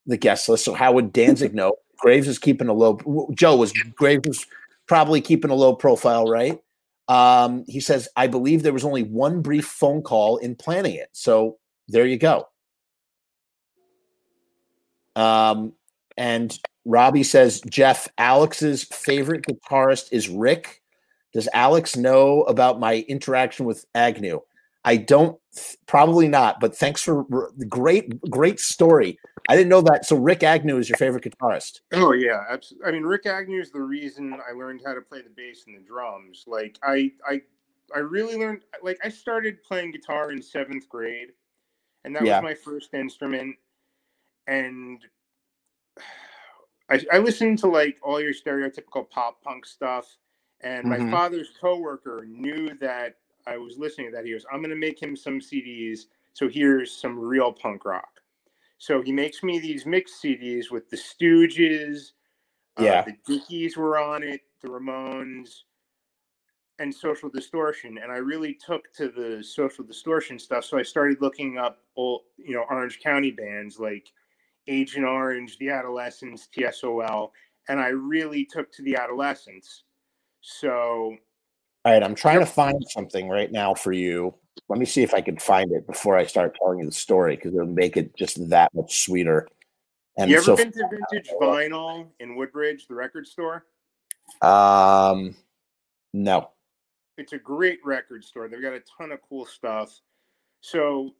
[SPEAKER 1] the guest list. So how would Danzig know? (laughs) Graves is keeping a low. Joe was Graves was probably keeping a low profile, right? Um, he says, I believe there was only one brief phone call in planning it. So there you go. Um, and Robbie says, Jeff, Alex's favorite guitarist is Rikk. Does Alex know about my interaction with Agnew? I don't, probably not, but thanks for the great, great story. I didn't know that. So Rikk Agnew is your favorite guitarist?
[SPEAKER 2] Oh yeah, absolutely. I mean, Rikk Agnew is the reason I learned how to play the bass and the drums. Like I, I, I really learned. Like I started playing guitar in seventh grade, and that yeah. was my first instrument. And I, I listened to like all your stereotypical pop punk stuff, and mm-hmm. my father's coworker knew that I was listening to that. He goes, "I'm going to make him some CDs. So here's some real punk rock." So he makes me these mixed CDs with the Stooges.
[SPEAKER 1] Uh, yeah,
[SPEAKER 2] uh, the Dickies were on it, the Ramones, and Social Distortion. And I really took to the Social Distortion stuff. So I started looking up, old, you know, Orange County bands like Agent Orange, The Adolescents, TSOL, and I really took to The Adolescents. So,
[SPEAKER 1] all right, I'm trying to find something right now for you. Let me see if I can find it before I start telling you the story because it'll make it just that much sweeter.
[SPEAKER 2] And you ever so, been to Vintage Vinyl in Woodbridge, the record store?
[SPEAKER 1] Um, no.
[SPEAKER 2] It's a great record store. They've got a ton of cool stuff. So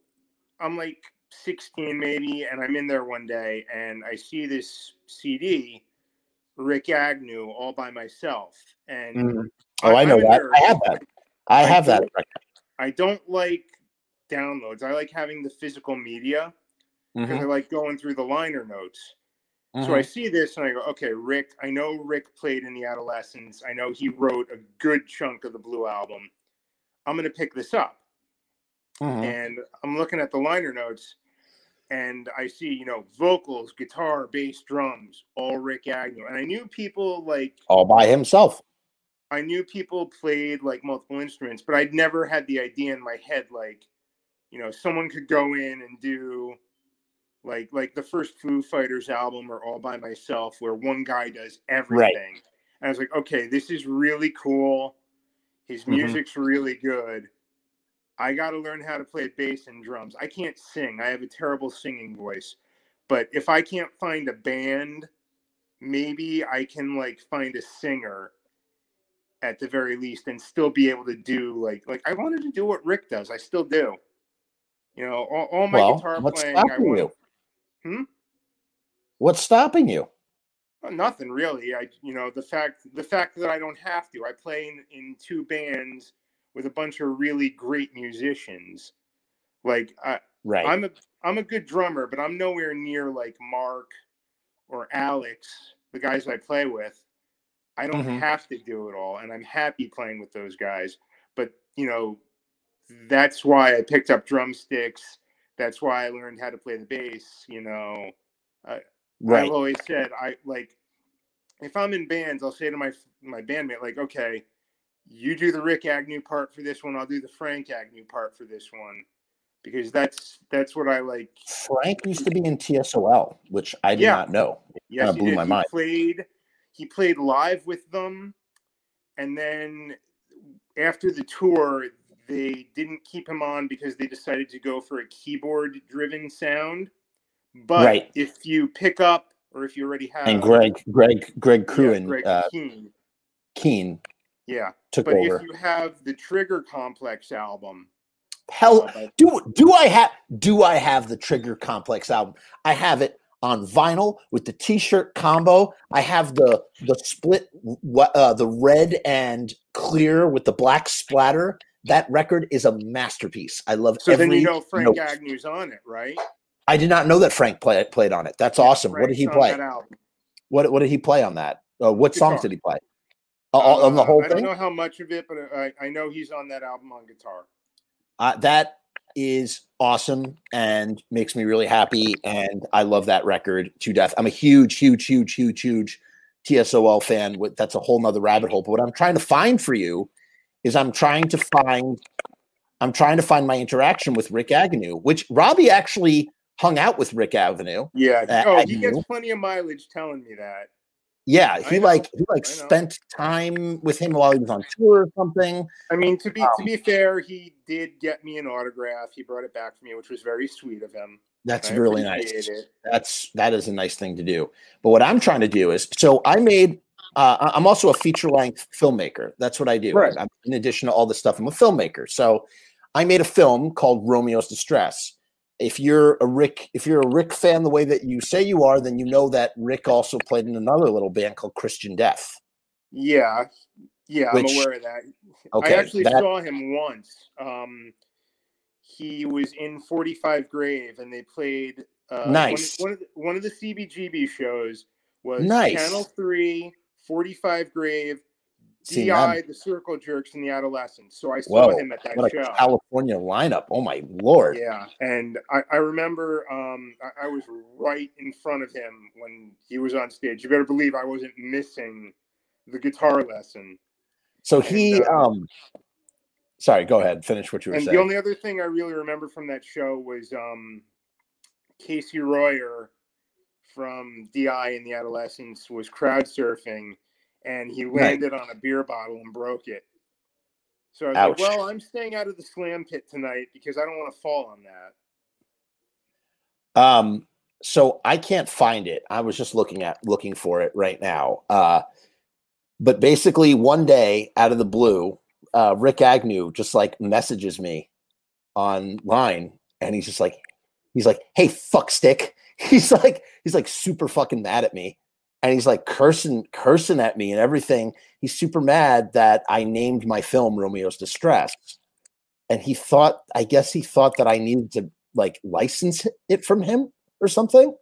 [SPEAKER 2] I'm like 16 maybe, and I'm in there one day and I see this CD, Rikk Agnew, all by myself. And
[SPEAKER 1] mm. oh, I, I know that. I have that. I, I have that.
[SPEAKER 2] I don't like downloads. I like having the physical media because mm-hmm. I like going through the liner notes. Mm-hmm. So I mm-hmm. see this and I go, okay, Rikk. I know Rikk played in the Adolescents. I know he wrote a good chunk of the Blue album. I'm going to pick this up. Mm-hmm. And I'm looking at the liner notes, and I see, you know, vocals, guitar, bass, drums, all Rikk Agnew. And I knew people like
[SPEAKER 1] all by himself.
[SPEAKER 2] I knew people played like multiple instruments, but I'd never had the idea in my head like, you know, someone could go in and do like like the first Foo Fighters album or all by myself where one guy does everything. Right. And I was like, okay, this is really cool. His mm-hmm. music's mm-hmm. really good. I got to learn how to play bass and drums. I can't sing. I have a terrible singing voice. But if I can't find a band, maybe I can like find a singer at the very least and still be able to do like like I wanted to do what Rikk does. I still do. You know, all, all my well, guitar
[SPEAKER 1] what's
[SPEAKER 2] playing.
[SPEAKER 1] Stopping want, you? Hmm. What's stopping you?
[SPEAKER 2] Well, nothing really. I you know the fact the fact that I don't have to. I play in, in two bands with a bunch of really great musicians. Like I, right. I'm a I'm a good drummer, but I'm nowhere near like Mark or Alex, the guys I play with. I don't mm-hmm. have to do it all, and I'm happy playing with those guys. but you know, that's why I picked up drumsticks. That's why I learned how to play the bass. You know, I,
[SPEAKER 1] Right.
[SPEAKER 2] I've always said I like if I'm in bands, I'll say to my my bandmate like, okay, you do the Rikk Agnew part for this one, I'll do the Frank Agnew part for this one, because that's that's what I like.
[SPEAKER 1] Frank used to be in TSOL, which I did
[SPEAKER 2] Yeah.
[SPEAKER 1] not know.
[SPEAKER 2] Yes,
[SPEAKER 1] Kinda
[SPEAKER 2] he
[SPEAKER 1] blew my
[SPEAKER 2] he
[SPEAKER 1] mind.
[SPEAKER 2] played he played live with them, and then after the tour, they didn't keep him on because they decided to go for a keyboard driven sound. But
[SPEAKER 1] Right.
[SPEAKER 2] if you pick up or if you already have
[SPEAKER 1] And Greg, Greg, Greg
[SPEAKER 2] yeah,
[SPEAKER 1] Crewin,
[SPEAKER 2] Greg
[SPEAKER 1] uh,
[SPEAKER 2] Kuehn,
[SPEAKER 1] Kuehn
[SPEAKER 2] yeah.
[SPEAKER 1] took
[SPEAKER 2] But
[SPEAKER 1] over.
[SPEAKER 2] if you have the Trigger Complex album,
[SPEAKER 1] Hell,
[SPEAKER 2] uh,
[SPEAKER 1] do do I have do I have the Trigger Complex album? I have it on vinyl with the T-shirt combo. I have the the split, what uh, the red and clear with the black splatter. That record is a masterpiece. I love
[SPEAKER 2] so
[SPEAKER 1] every.
[SPEAKER 2] then you know Frank
[SPEAKER 1] note.
[SPEAKER 2] Agnew's on it, right?
[SPEAKER 1] I did not know that Frank played played on it. That's
[SPEAKER 2] Yeah,
[SPEAKER 1] awesome. what did he play? What what did he play on that? Uh, what songs did he play? Uh, on the
[SPEAKER 2] Uh,
[SPEAKER 1] whole
[SPEAKER 2] I
[SPEAKER 1] thing.
[SPEAKER 2] don't know how much of it, but I, I know he's on that album on guitar.
[SPEAKER 1] Uh, that is awesome and makes me really happy. And I love that record to death. I'm a huge, huge, huge, huge, huge TSOL fan. That's a whole nother rabbit hole. But what I'm trying to find for you is I'm trying to find I'm trying to find my interaction with Rikk Agnew, which Robbie actually hung out with Rikk Agnew.
[SPEAKER 2] Yeah.
[SPEAKER 1] Uh,
[SPEAKER 2] oh,
[SPEAKER 1] I
[SPEAKER 2] he gets plenty of mileage telling me that.
[SPEAKER 1] Yeah, he like he like spent time with him while he was on tour or something.
[SPEAKER 2] I mean, to be
[SPEAKER 1] Um,
[SPEAKER 2] to be fair, he did get me an autograph. He brought it back for me, which was very sweet of him.
[SPEAKER 1] That's really nice.
[SPEAKER 2] it.
[SPEAKER 1] That's that is a nice thing to do. But what I'm trying to do is so I made uh, I'm also a feature length filmmaker. That's what I do.
[SPEAKER 2] Right.
[SPEAKER 1] In addition to all this stuff, I'm a filmmaker. So I made a film called Romeo's Distress. If you're a Rikk, if you're a Rikk fan the way that you say you are, then you know that Rikk also played in another little band called Christian Death.
[SPEAKER 2] Yeah, yeah,
[SPEAKER 1] Which-
[SPEAKER 2] I'm aware of that.
[SPEAKER 1] Okay,
[SPEAKER 2] I actually
[SPEAKER 1] that-
[SPEAKER 2] saw him once. Um, he was in 45 Grave, and they played. Uh, one-
[SPEAKER 1] Nice.
[SPEAKER 2] One, of the, one of the CBGB shows was
[SPEAKER 1] Nice.
[SPEAKER 2] Channel Three, 45 Grave, DI, the Circle Jerks, and the Adolescents. So I saw
[SPEAKER 1] Whoa,
[SPEAKER 2] him at that
[SPEAKER 1] what a
[SPEAKER 2] show.
[SPEAKER 1] California lineup! Oh my lord!
[SPEAKER 2] Yeah, and I, I remember um, I, I was right in front of him when he was on stage. You better believe I wasn't missing the guitar lesson.
[SPEAKER 1] So he,
[SPEAKER 2] And, uh,
[SPEAKER 1] um, sorry, go ahead, finish what you were
[SPEAKER 2] And
[SPEAKER 1] saying.
[SPEAKER 2] the only other thing I really remember from that show was um, Casey Royer from DI and the Adolescents was crowd surfing, and he
[SPEAKER 1] Right.
[SPEAKER 2] landed on a beer bottle and broke it. So I was
[SPEAKER 1] Ouch.
[SPEAKER 2] like, "Well, I'm staying out of the slam pit tonight because I don't want to fall on that."
[SPEAKER 1] Um, so I can't find it. I was just looking at looking for it right now. Uh, but basically, one day out of the blue, uh, Rikk Agnew just like messages me online, and he's just like, he's like, "Hey, fuck stick." (laughs) He's like, he's like super fucking mad at me, and he's like cursing, cursing at me and everything. He's super mad that I named my film Romeo's Distress, and he thought, I guess he thought that I needed to like license it from him or something.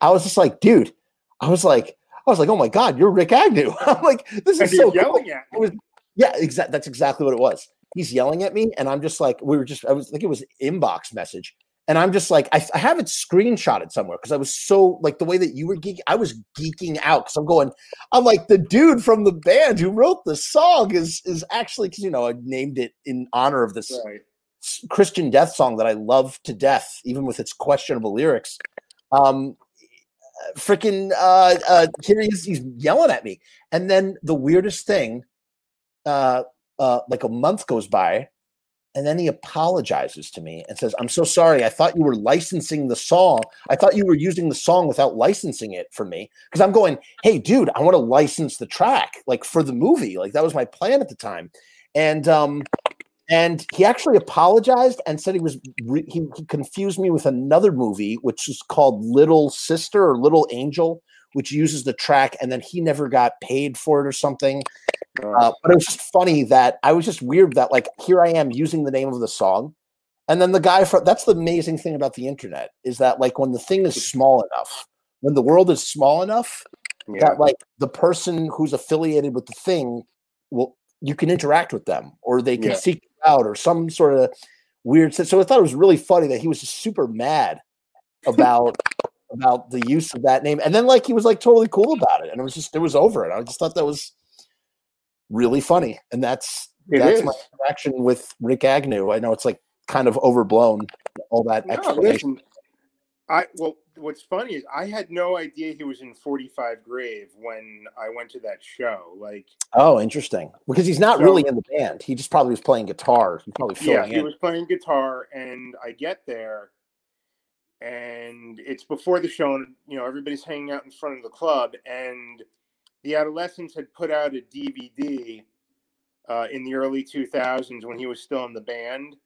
[SPEAKER 1] I was just like, dude, I was like, I was like, oh my god, you're Rikk Agnew. (laughs) I'm like, this is so cool.
[SPEAKER 2] yelling at me.
[SPEAKER 1] Yeah, exactly. That's exactly what it was. He's yelling at me, and I'm just like, we were just, I was like it was inbox message, and I'm just like, I, I have it screenshotted somewhere because I was so like the way that you were geeking, I was geeking out because I'm going, I'm like the dude from the band who wrote the song is is actually because you know I named it in honor of this
[SPEAKER 2] Right.
[SPEAKER 1] Christian death song that I love to death, even with its questionable lyrics. Um, freaking uh, uh, here he's, he's yelling at me, and then the weirdest thing, uh, uh, like a month goes by, and then he apologizes to me and says, "I'm so sorry. I thought you were licensing the song. I thought you were using the song without licensing it for me." Because I'm going, "Hey, dude, I want to license the track like for the movie. Like that was my plan at the time." And um, and he actually apologized and said he was re- he confused me with another movie which is called little sister or little angel which uses the track and then he never got paid for it or something uh, but it was just funny that i was just weird that like here i am using the name of the song and then the guy from that's the amazing thing about the internet is that like when the thing is small enough when the world is small enough
[SPEAKER 2] yeah.
[SPEAKER 1] that like the person who's affiliated with the thing will you can interact with them or they can
[SPEAKER 2] Yeah.
[SPEAKER 1] seek you out or some sort of weird so I thought it was really funny that he was just super mad about about the use of that name and then like he was like totally cool about it and it was just it was over it. I just thought that was really funny and that's
[SPEAKER 2] It
[SPEAKER 1] that's my
[SPEAKER 2] is.
[SPEAKER 1] interaction with Rikk Agnew. I know it's like kind of overblown all that
[SPEAKER 2] No,
[SPEAKER 1] explanation.
[SPEAKER 2] listen. I well, what's funny is I had no idea he was in 45 Grave when I went to that show. Like,
[SPEAKER 1] Oh, interesting. Because he's not
[SPEAKER 2] So-
[SPEAKER 1] really in the band. He just probably was playing guitar. He's probably
[SPEAKER 2] yeah, he
[SPEAKER 1] in.
[SPEAKER 2] was playing guitar, and I get there, and it's before the show, and you know everybody's hanging out in front of the club, and the Adolescents had put out a DVD uh, in the early 2000s when he was still in the band,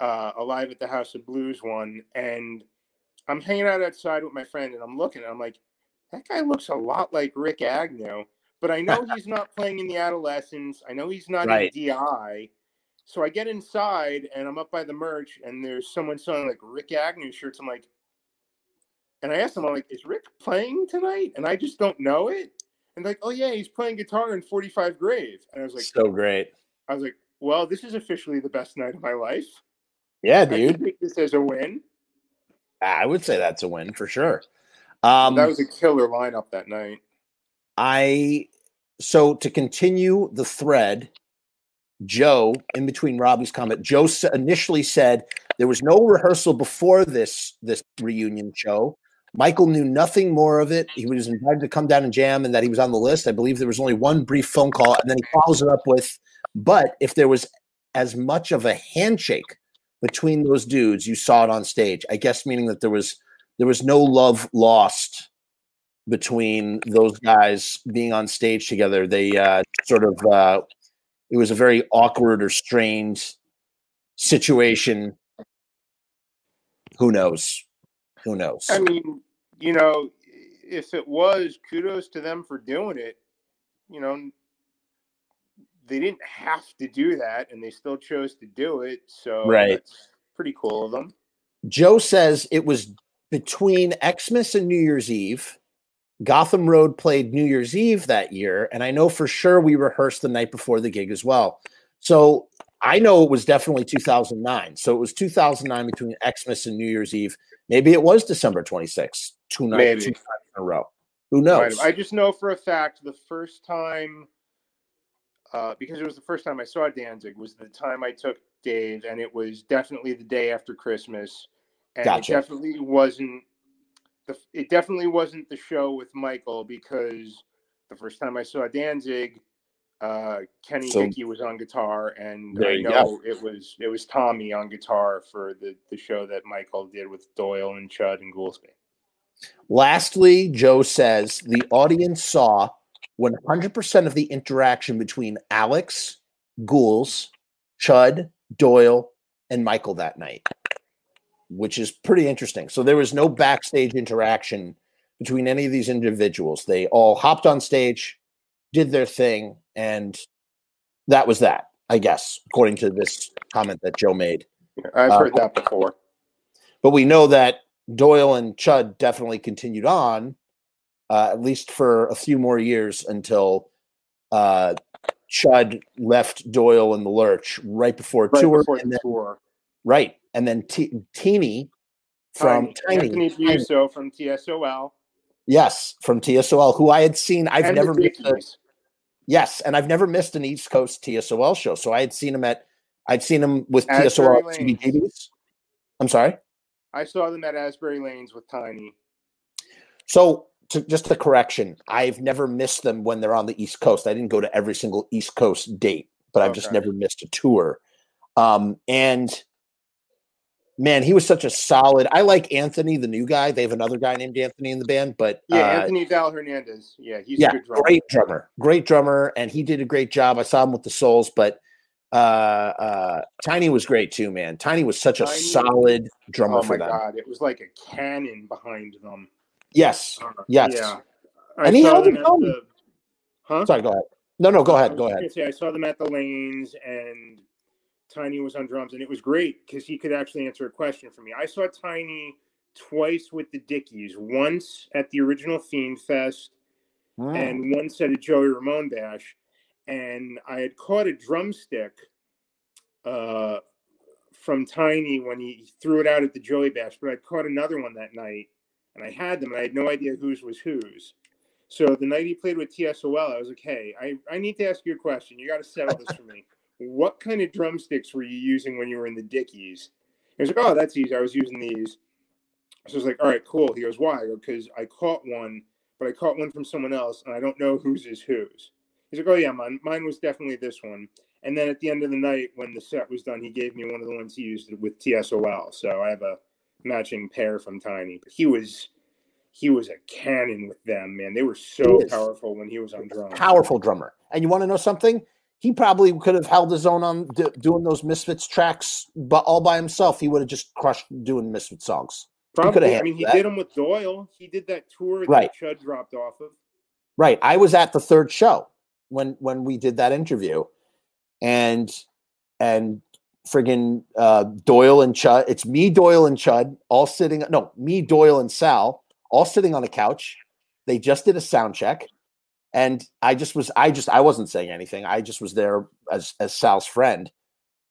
[SPEAKER 2] uh, Alive at the House of Blues one, and I'm hanging out outside with my friend, and I'm looking, and I'm like, that guy looks a lot like Rikk Agnew, but I know (laughs) he's not playing in the Adolescents. I know he's not
[SPEAKER 1] Right.
[SPEAKER 2] in DI. So I get inside and I'm up by the merch and there's someone selling like Rikk Agnew shirts. I'm like, and I asked them, I'm like, is Rikk playing tonight? And I just don't know it. And like, oh yeah, he's playing guitar in 45 Grave. And I was like,
[SPEAKER 1] so great.
[SPEAKER 2] I was like, well, this is officially the best night of my life.
[SPEAKER 1] Yeah, dude.
[SPEAKER 2] can take this as a win.
[SPEAKER 1] I would say that's a win for sure. Um,
[SPEAKER 2] that was a killer lineup that night.
[SPEAKER 1] I so to continue the thread, Joe, in between Robby's comment, Joe initially said there was no rehearsal before this this reunion show. Michael knew nothing more of it. He was invited to come down and jam, and that he was on the list. I believe there was only one brief phone call, and then he follows it up with, "But if there was as much of a handshake between those dudes, you saw it on stage." I guess meaning that there was there was no love lost between those guys being on stage together. They uh, sort of uh, it was a very awkward or strained situation. Who knows? Who knows?
[SPEAKER 2] I mean, you know, if it was, kudos to them for doing it. You know, they didn't have to do that, and they still chose to do it. So
[SPEAKER 1] Right.
[SPEAKER 2] pretty cool of them.
[SPEAKER 1] Joe says it was between Xmas and New Year's Eve. Gotham Road played New Year's Eve that year, and I know for sure we rehearsed the night before the gig as well. So I know it was definitely 2009. So it was 2009 between Xmas and New Year's Eve. Maybe it was December 26th, two nights, two nights in a row. Who knows?
[SPEAKER 2] have. I just know for a fact the first time, uh, because it was the first time I saw Danzig, was the time I took Dave, and it was definitely the day after Christmas, and
[SPEAKER 1] Gotcha.
[SPEAKER 2] it definitely wasn't the. It definitely wasn't the show with Michael because the first time I saw Danzig, uh, Kenny
[SPEAKER 1] So-
[SPEAKER 2] Hickey was on guitar, and I know it was it was Tommy on guitar for the the show that Michael did with Doyle and Chud and Goolsby.
[SPEAKER 1] Lastly, Joe says the audience saw 100% of the interaction between Alex, Ghouls, Chud, Doyle, and Michael that night, which is pretty interesting. So there was no backstage interaction between any of these individuals. They all hopped on stage, did their thing, and that was that, I guess, according to this comment that Joe made.
[SPEAKER 2] I've
[SPEAKER 1] Uh,
[SPEAKER 2] heard that before.
[SPEAKER 1] But we know that Doyle and Chud definitely continued on, uh, at least for a few more years until uh, Chud left Doyle in the lurch right before
[SPEAKER 2] Right
[SPEAKER 1] tour,
[SPEAKER 2] before the
[SPEAKER 1] then,
[SPEAKER 2] tour.
[SPEAKER 1] right, and then T- Teeny from Tiny,
[SPEAKER 2] Anthony Biuso from TSOL.
[SPEAKER 1] yes, from TSOL, who I had seen. I've
[SPEAKER 2] and
[SPEAKER 1] never missed a, yes, and I've never missed an East Coast TSOL show. So I had seen him at, I'd seen him with
[SPEAKER 2] Asbury
[SPEAKER 1] TSOL. CBGB's. I'm sorry.
[SPEAKER 2] I saw them at Asbury Lanes with Tiny.
[SPEAKER 1] So, to, just a correction, I've never missed them when they're on the East Coast. I didn't go to every single East Coast date, but I've just never missed a tour. Um, and man, he was such a solid. I like Anthony, the new guy. They have another guy named Anthony in the band, but
[SPEAKER 2] Yeah,
[SPEAKER 1] uh,
[SPEAKER 2] Anthony Val Hernandez. Yeah, he's
[SPEAKER 1] yeah,
[SPEAKER 2] a good drummer.
[SPEAKER 1] great drummer, great drummer, and he did a great job. I saw him with the Souls, but uh, uh, Tiny was great too, man. Tiny was such a
[SPEAKER 2] Tiny-
[SPEAKER 1] solid drummer
[SPEAKER 2] Oh
[SPEAKER 1] for them.
[SPEAKER 2] god, it was like a cannon behind them.
[SPEAKER 1] Yes,
[SPEAKER 2] Uh,
[SPEAKER 1] Yes.
[SPEAKER 2] Yeah. I
[SPEAKER 1] And he held it
[SPEAKER 2] the- Huh?
[SPEAKER 1] sorry, go ahead. No, no, go ahead, go ahead.
[SPEAKER 2] Say, I saw them at the lanes and Tiny was on drums and it was great because he could actually answer a question for me. I saw Tiny twice with the Dickies, once at the original Fiend Fest
[SPEAKER 1] Mm.
[SPEAKER 2] and once at a Joey Ramone bash. and I had caught a drumstick uh, from Tiny when he threw it out at the Joey Bash, but I caught another one that night, and I had them, and I had no idea whose was whose. So the night he played with TSOL, I was like, "Hey, I, I need to ask you a question. You got to settle this for me. What kind of drumsticks were you using when you were in the Dickies?" He was like, "Oh, that's easy. I was using these." So I was like, "All right, cool." He goes, "Why?" Because I caught one, but I caught one from someone else, and I don't know whose is whose. He's like, "Oh yeah, mine, mine was definitely this one." And then at the end of the night, when the set was done, he gave me one of the ones he used with TSOL. So I have a matching pair from Tiny. But he was he was a cannon with them, man. They were so powerful when he was on drums.
[SPEAKER 1] Powerful drummer. And you want to know something? He probably could have held his own on d- doing those Misfits tracks, but all by himself, he would have just crushed doing Misfit songs.
[SPEAKER 2] Probably. I mean, he that. did them with Doyle. He did that tour right. that Chud dropped off of.
[SPEAKER 1] Right. I was at the third show when when we did that interview, and and friggin' uh, Doyle and Chud. It's me, Doyle and Chud, all sitting. No, me, Doyle and Sal, all sitting on a couch. They just did a sound check, and I just was. I just. I wasn't saying anything. I just was there as as Sal's friend.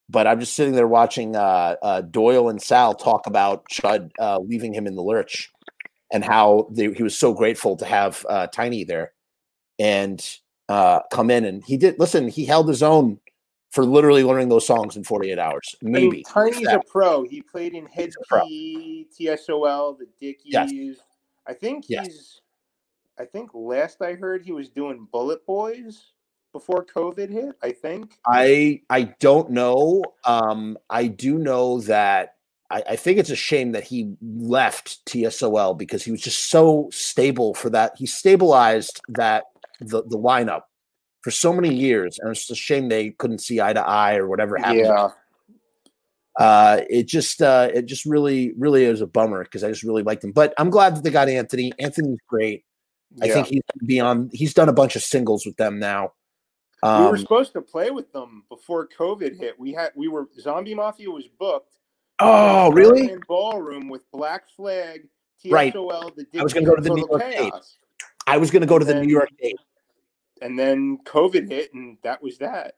[SPEAKER 1] But I'm just sitting there watching uh, uh, Doyle and Sal talk about Chud uh, leaving him in the lurch, and how they, he was so grateful to have uh, Tiny there, and uh, come in. And he did. Listen, he held his own for literally learning those songs in 48 hours. Maybe.
[SPEAKER 2] I mean, Tiny's a pro. He played in Head P, TSOL, the Dickies. Yes. I think he's yes. I think last I heard he was doing Bullet Boys before COVID hit, I think.
[SPEAKER 1] I I don't know. Um I do know that I, I think it's a shame that he left TSOL because he was just so stable for that. He stabilized that the the lineup for so many years, and it's a shame they couldn't see eye to eye or whatever happened. Yeah. Uh, it just uh, it just really really is a bummer because I just really liked him. But I'm glad that they got Anthony. Anthony's great. Yeah. I think he's beyond. He's done a bunch of singles with them now.
[SPEAKER 2] Um, we were um, supposed to play with them before COVID hit. We had we were Zombie Mafia was booked.
[SPEAKER 1] Oh, really? In
[SPEAKER 2] ballroom with Black Flag, TSOL,
[SPEAKER 1] right. the I was going to go to the New York Chaos. date. I was going to go to the New York date
[SPEAKER 2] and then COVID hit, and that was that.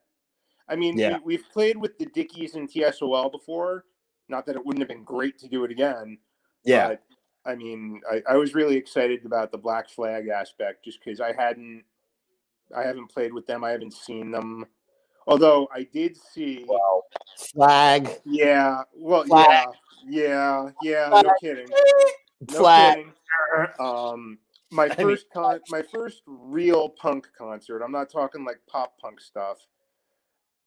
[SPEAKER 2] I mean, yeah. we, have played with the Dickies and TSOL before. Not that it wouldn't have been great to do it again.
[SPEAKER 1] Yeah.
[SPEAKER 2] I mean, I, I was really excited about the Black Flag aspect just because I hadn't, I haven't played with them. I haven't seen them. Although I did see.
[SPEAKER 1] Wow. Flag.
[SPEAKER 2] Yeah. Well, flag. yeah. Yeah. Yeah. No kidding.
[SPEAKER 1] No flag. Kidding. (laughs)
[SPEAKER 2] Um, my (laughs) first con my first real punk concert. I'm not talking like pop punk stuff.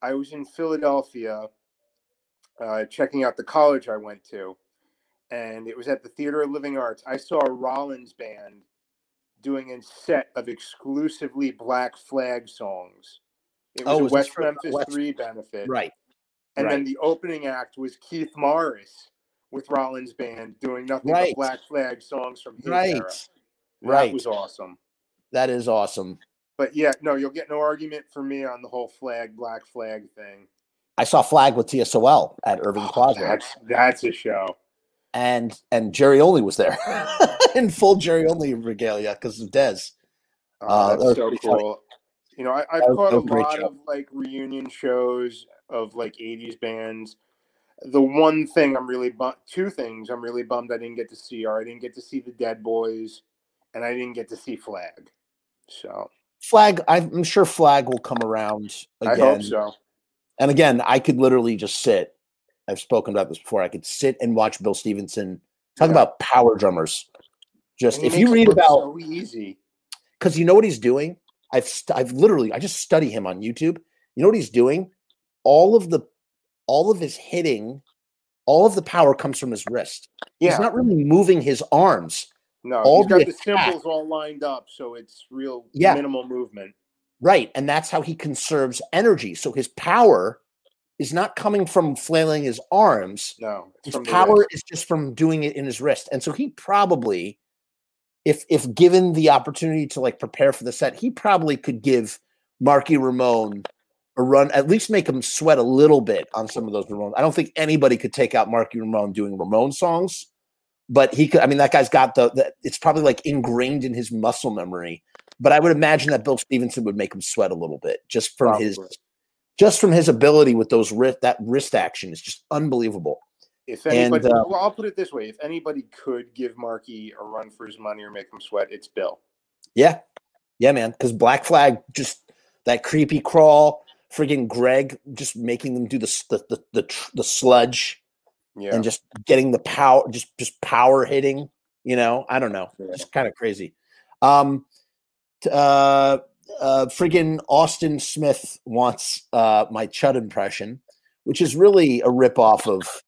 [SPEAKER 2] I was in Philadelphia, uh, checking out the college I went to, and it was at the Theater of Living Arts. I saw a Rollins band doing a set of exclusively Black Flag songs. It was oh, a West Memphis West... Three benefit,
[SPEAKER 1] right?
[SPEAKER 2] And
[SPEAKER 1] right.
[SPEAKER 2] then the opening act was Keith Morris with Rollins band doing nothing right. but Black Flag songs from his right. era.
[SPEAKER 1] Right.
[SPEAKER 2] That was awesome.
[SPEAKER 1] That is awesome.
[SPEAKER 2] But yeah, no, you'll get no argument from me on the whole flag, black flag thing.
[SPEAKER 1] I saw Flag with TSOL at Irving oh, Plaza.
[SPEAKER 2] That's that's a show.
[SPEAKER 1] And and Jerry Only was there (laughs) in full Jerry Only regalia because of Dez.
[SPEAKER 2] Oh, uh, that's so cool. Funny. You know, I, I've caught a lot show. of like reunion shows of like 80s bands. The one thing I'm really bummed, two things I'm really bummed I didn't get to see are I didn't get to see the Dead Boys and I didn't get to see Flag. So
[SPEAKER 1] Flag, I'm sure Flag will come around again. I
[SPEAKER 2] hope so.
[SPEAKER 1] And again, I could literally just sit. I've spoken about this before. I could sit and watch Bill Stevenson talk yeah. about power drummers. Just if you read about
[SPEAKER 2] so easy,
[SPEAKER 1] because you know what he's doing. I've st- I've literally I just study him on YouTube. You know what he's doing? All of the all of his hitting, all of the power comes from his wrist. Yeah. He's not really moving his arms.
[SPEAKER 2] No, all he's got the, the cymbals all lined up, so it's real yeah. minimal movement.
[SPEAKER 1] Right, and that's how he conserves energy. So his power is not coming from flailing his arms.
[SPEAKER 2] No,
[SPEAKER 1] his power is just from doing it in his wrist. And so he probably, if if given the opportunity to like prepare for the set, he probably could give Marky Ramone a run, at least make him sweat a little bit on some of those Ramone. I don't think anybody could take out Marky Ramone doing Ramone songs but he could. I mean, that guy's got the, the. It's probably like ingrained in his muscle memory but I would imagine that Bill Stevenson would make him sweat a little bit just from
[SPEAKER 2] Probably.
[SPEAKER 1] his just from his ability with those wrist that wrist action is just unbelievable.
[SPEAKER 2] If anybody,
[SPEAKER 1] uh,
[SPEAKER 2] well, I'll put it this way: if anybody could give Marky a run for his money or make him sweat, it's Bill.
[SPEAKER 1] Yeah, yeah, man. Because Black Flag just that creepy crawl, friggin' Greg just making them do the the the the, the sludge
[SPEAKER 2] Yeah,
[SPEAKER 1] and just getting the power, just just power hitting. You know, I don't know,
[SPEAKER 2] Yeah.
[SPEAKER 1] just kind of crazy. Um, uh, uh, friggin' Austin Smith wants uh my Chud impression, which is really a ripoff of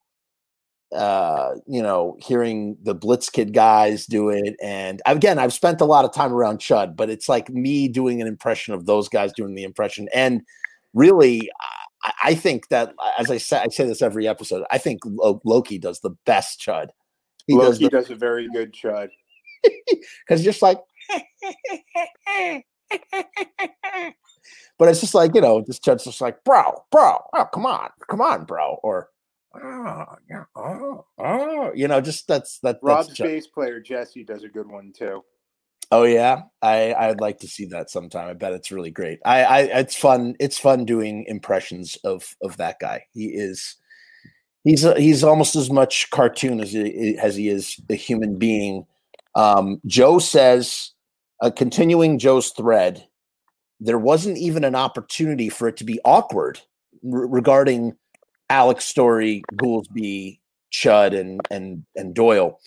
[SPEAKER 1] uh you know hearing the Blitzkid guys do it. And again i've spent a lot of time around chud but it's like me doing an impression of those guys doing the impression. And really i, I think that as i say i say this every episode i think Lo- loki does the best chud he does
[SPEAKER 2] Loki
[SPEAKER 1] the,
[SPEAKER 2] does a very good chud.
[SPEAKER 1] because (laughs) just like (laughs) (laughs) but it's just like you know this chud's just like bro bro oh come on come on bro or oh, yeah, oh, oh, you know just that's that that's
[SPEAKER 2] Rob's
[SPEAKER 1] Chud.
[SPEAKER 2] bass player Jesse does a good one too.
[SPEAKER 1] Oh yeah, I I'd like to see that sometime. I bet it's really great. I I it's fun. It's fun doing impressions of of that guy. He is he's a, he's almost as much cartoon as he as he is a human being. Um, Joe says, uh, continuing Joe's thread, there wasn't even an opportunity for it to be awkward re- regarding Alex Story, Goolsby, Chud, and and and Doyle.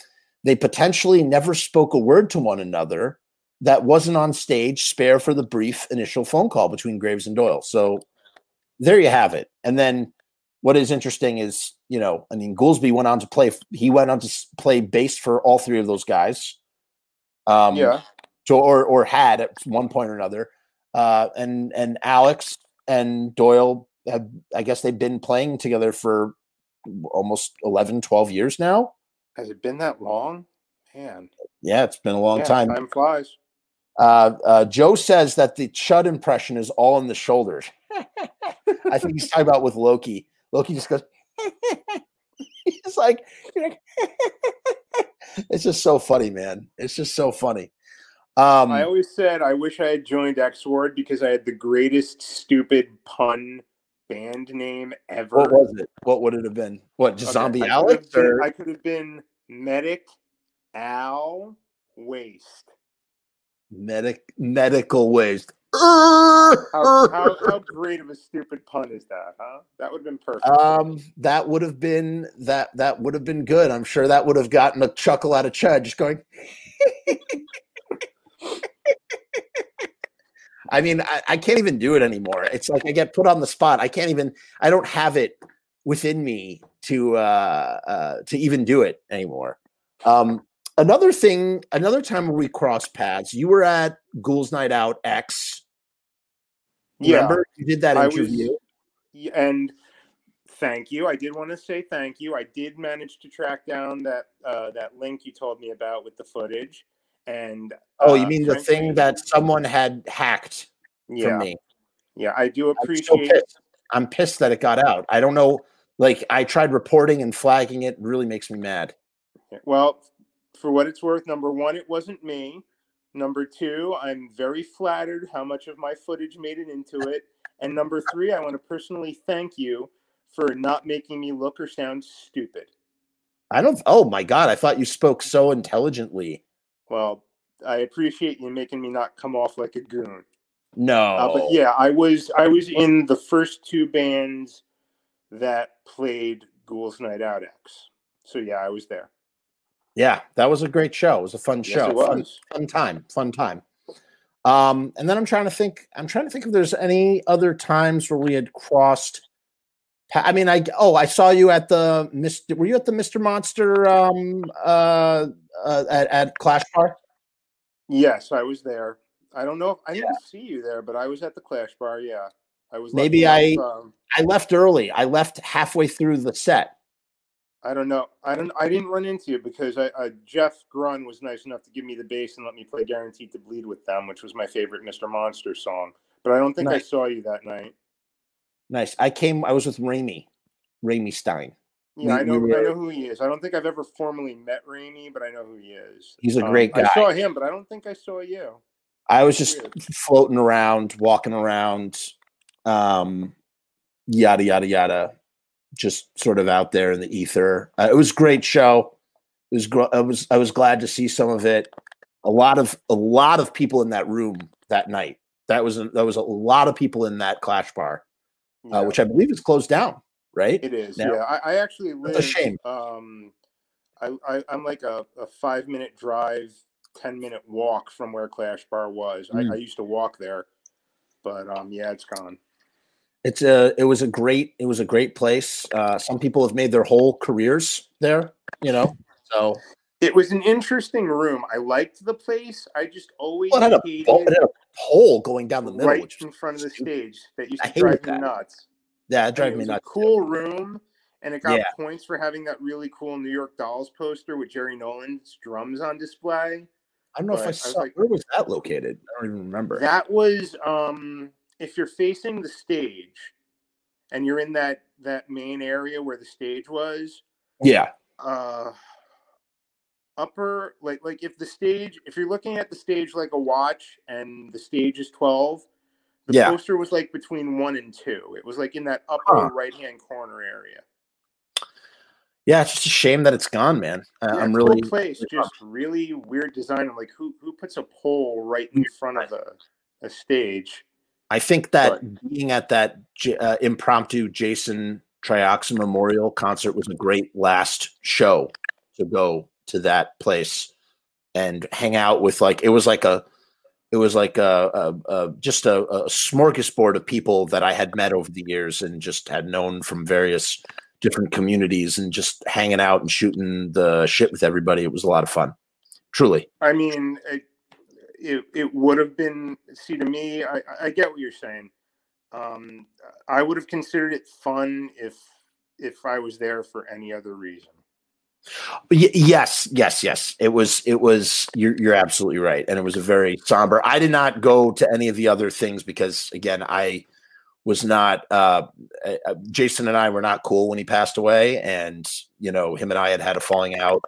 [SPEAKER 1] They potentially never spoke a word to one another that wasn't on stage spare for the brief initial phone call between graves and doyle. So there you have it. And then what is interesting is you know i mean goolsby went on to play he went on to play bass for all three of those guys. Um
[SPEAKER 2] yeah,
[SPEAKER 1] or or had at one point or another uh and and alex and doyle have i guess they've been playing together for almost 11 12 years now
[SPEAKER 2] has it been that long? Man,
[SPEAKER 1] yeah it's been a long
[SPEAKER 2] yeah,
[SPEAKER 1] time
[SPEAKER 2] Time flies.
[SPEAKER 1] Uh, uh, Joe says that the Chud impression is all in the shoulders. (laughs) I think he's talking about with Loki. Loki just goes, (laughs) he's like, (laughs) it's just so funny, man. It's just so funny. Um,
[SPEAKER 2] I always said I wish I had joined X Ward because I had the greatest stupid pun band name ever.
[SPEAKER 1] what was it? What would it have been? What, just
[SPEAKER 2] Okay,
[SPEAKER 1] Zombie
[SPEAKER 2] I
[SPEAKER 1] Alex?
[SPEAKER 2] been-
[SPEAKER 1] Or?
[SPEAKER 2] I could have been Medic Al Waste.
[SPEAKER 1] Medic medical waste.
[SPEAKER 2] How, (laughs) how, how great of a stupid pun is that, huh? That would have been perfect.
[SPEAKER 1] Um, that would have been that that would have been good. I'm sure that would have gotten a chuckle out of Chud just going. (laughs) I mean, I, I can't even do it anymore. It's like I get put on the spot. I can't even. I don't have it within me to uh, uh, to even do it anymore. Um, another thing, another time we crossed paths, you were at Ghouls Night Out X.
[SPEAKER 2] yeah.
[SPEAKER 1] Remember you did that
[SPEAKER 2] was-
[SPEAKER 1] interview?
[SPEAKER 2] Yeah, and thank you. I did want to say thank you. I did manage to track down that uh, that link you told me about with the footage. And
[SPEAKER 1] oh, you
[SPEAKER 2] uh,
[SPEAKER 1] mean the thing that someone had hacked
[SPEAKER 2] yeah,
[SPEAKER 1] from me?
[SPEAKER 2] yeah, I do
[SPEAKER 1] I'm so
[SPEAKER 2] appreciate.
[SPEAKER 1] pissed. I'm pissed that it got out. I don't know. Like I tried reporting and flagging it. it really makes me mad.
[SPEAKER 2] Well, for what it's worth, number one, it wasn't me. Number two, I'm very flattered how much of my footage made it into it. And number three, I want to personally thank you for not making me look or sound stupid.
[SPEAKER 1] I don't. Oh my god! I thought you spoke so intelligently.
[SPEAKER 2] Well, I appreciate you making me not come off like a goon.
[SPEAKER 1] No.
[SPEAKER 2] Uh, but yeah, I was I was in the first two bands that played Ghouls Night Out X. So yeah, I was there.
[SPEAKER 1] Yeah, that was a great show. It was a fun
[SPEAKER 2] Yes,
[SPEAKER 1] show.
[SPEAKER 2] it
[SPEAKER 1] Fun,
[SPEAKER 2] was.
[SPEAKER 1] fun time. Fun time. Um, and then I'm trying to think. I'm trying to think if there's any other times where we had crossed. I mean, I oh, I saw you at the Mr. Were you at the Mr. Monster um uh, uh at, at Clash Bar?
[SPEAKER 2] Yes, I was there. I don't know if I didn't see you there, but I was at the Clash Bar. Yeah, I was.
[SPEAKER 1] Maybe
[SPEAKER 2] I um,
[SPEAKER 1] I left early. I left halfway through the set.
[SPEAKER 2] I don't know. I don't. I didn't run into you because I, uh, Jeff Grun was nice enough to give me the bass and let me play "Guaranteed to Bleed" with them, which was my favorite Mr. Monster song. But I don't think I saw you that night.
[SPEAKER 1] Nice. I came. I was with Raimi, Raimi Stein.
[SPEAKER 2] Yeah,
[SPEAKER 1] We-
[SPEAKER 2] I know.
[SPEAKER 1] we
[SPEAKER 2] I know who he is. I don't think I've ever formally met Raimi, but I know who he is.
[SPEAKER 1] He's a
[SPEAKER 2] Um,
[SPEAKER 1] great
[SPEAKER 2] I
[SPEAKER 1] guy.
[SPEAKER 2] saw him, but I don't think I saw you.
[SPEAKER 1] I was just floating around, walking around, um, yada yada yada, just sort of out there in the ether. Uh, it was a great show. It was gr- I was I was glad to see some of it. A lot of a lot of people in that room that night. That was a, that was a lot of people in that Clash bar, uh, which I believe is closed down. Right?
[SPEAKER 2] It is,
[SPEAKER 1] now.
[SPEAKER 2] yeah. I, I actually live.
[SPEAKER 1] That's a shame.
[SPEAKER 2] Um, I, I I'm like a, a five minute drive, ten minute walk from where Clash Bar was.
[SPEAKER 1] Mm.
[SPEAKER 2] I, I used to walk there, but um, yeah, it's gone.
[SPEAKER 1] It's a it was a great it was a great place. Uh, some people have made their whole careers there. You know, so
[SPEAKER 2] It was an interesting room. I liked the place. I just always
[SPEAKER 1] well, it, had a,
[SPEAKER 2] hated
[SPEAKER 1] pole- it had a pole going down the middle,
[SPEAKER 2] right in front of the stage. That used
[SPEAKER 1] I
[SPEAKER 2] to drive me
[SPEAKER 1] that.
[SPEAKER 2] nuts.
[SPEAKER 1] yeah, it
[SPEAKER 2] it
[SPEAKER 1] me nuts. too.
[SPEAKER 2] cool room, and it got
[SPEAKER 1] Yeah.
[SPEAKER 2] points for having that really cool New York Dolls poster with Jerry Nolan's drums on display.
[SPEAKER 1] I don't know if
[SPEAKER 2] but
[SPEAKER 1] I
[SPEAKER 2] I was
[SPEAKER 1] saw
[SPEAKER 2] like-
[SPEAKER 1] where was that located. I don't even remember.
[SPEAKER 2] That was um if you're facing the stage and you're in that that main area where the stage was,
[SPEAKER 1] yeah,
[SPEAKER 2] uh upper like like if the stage if you're looking at the stage like a watch and the stage is 12 the
[SPEAKER 1] Yeah.
[SPEAKER 2] poster was like between 1 and 2 it was like in that upper
[SPEAKER 1] Huh.
[SPEAKER 2] right hand corner area
[SPEAKER 1] yeah. It's just a shame that it's gone, man. Uh,
[SPEAKER 2] Yeah,
[SPEAKER 1] I'm really
[SPEAKER 2] place
[SPEAKER 1] really
[SPEAKER 2] just really weird design i'm like who who puts a pole right in front of a, a stage
[SPEAKER 1] I think that being at that uh, impromptu Jason Trioxin Memorial concert was a great last show to go to that place and hang out with like it was like a it was like a, a, a just a, a smorgasbord of people that I had met over the years and just had known from various different communities and just hanging out and shooting the shit with everybody. It was a lot of fun, truly.
[SPEAKER 2] I mean, it it, it would have been. See, to me, I, I get what you're saying. Um, I would have considered it fun if if I was there for any other reason.
[SPEAKER 1] Y- yes, yes, yes. It was. It was. You're. You're absolutely right, and it was a very somber. I did not go to any of the other things because, again, I was not. Uh, uh, Jason and I were not cool when he passed away, and you know, him and I had had a falling out,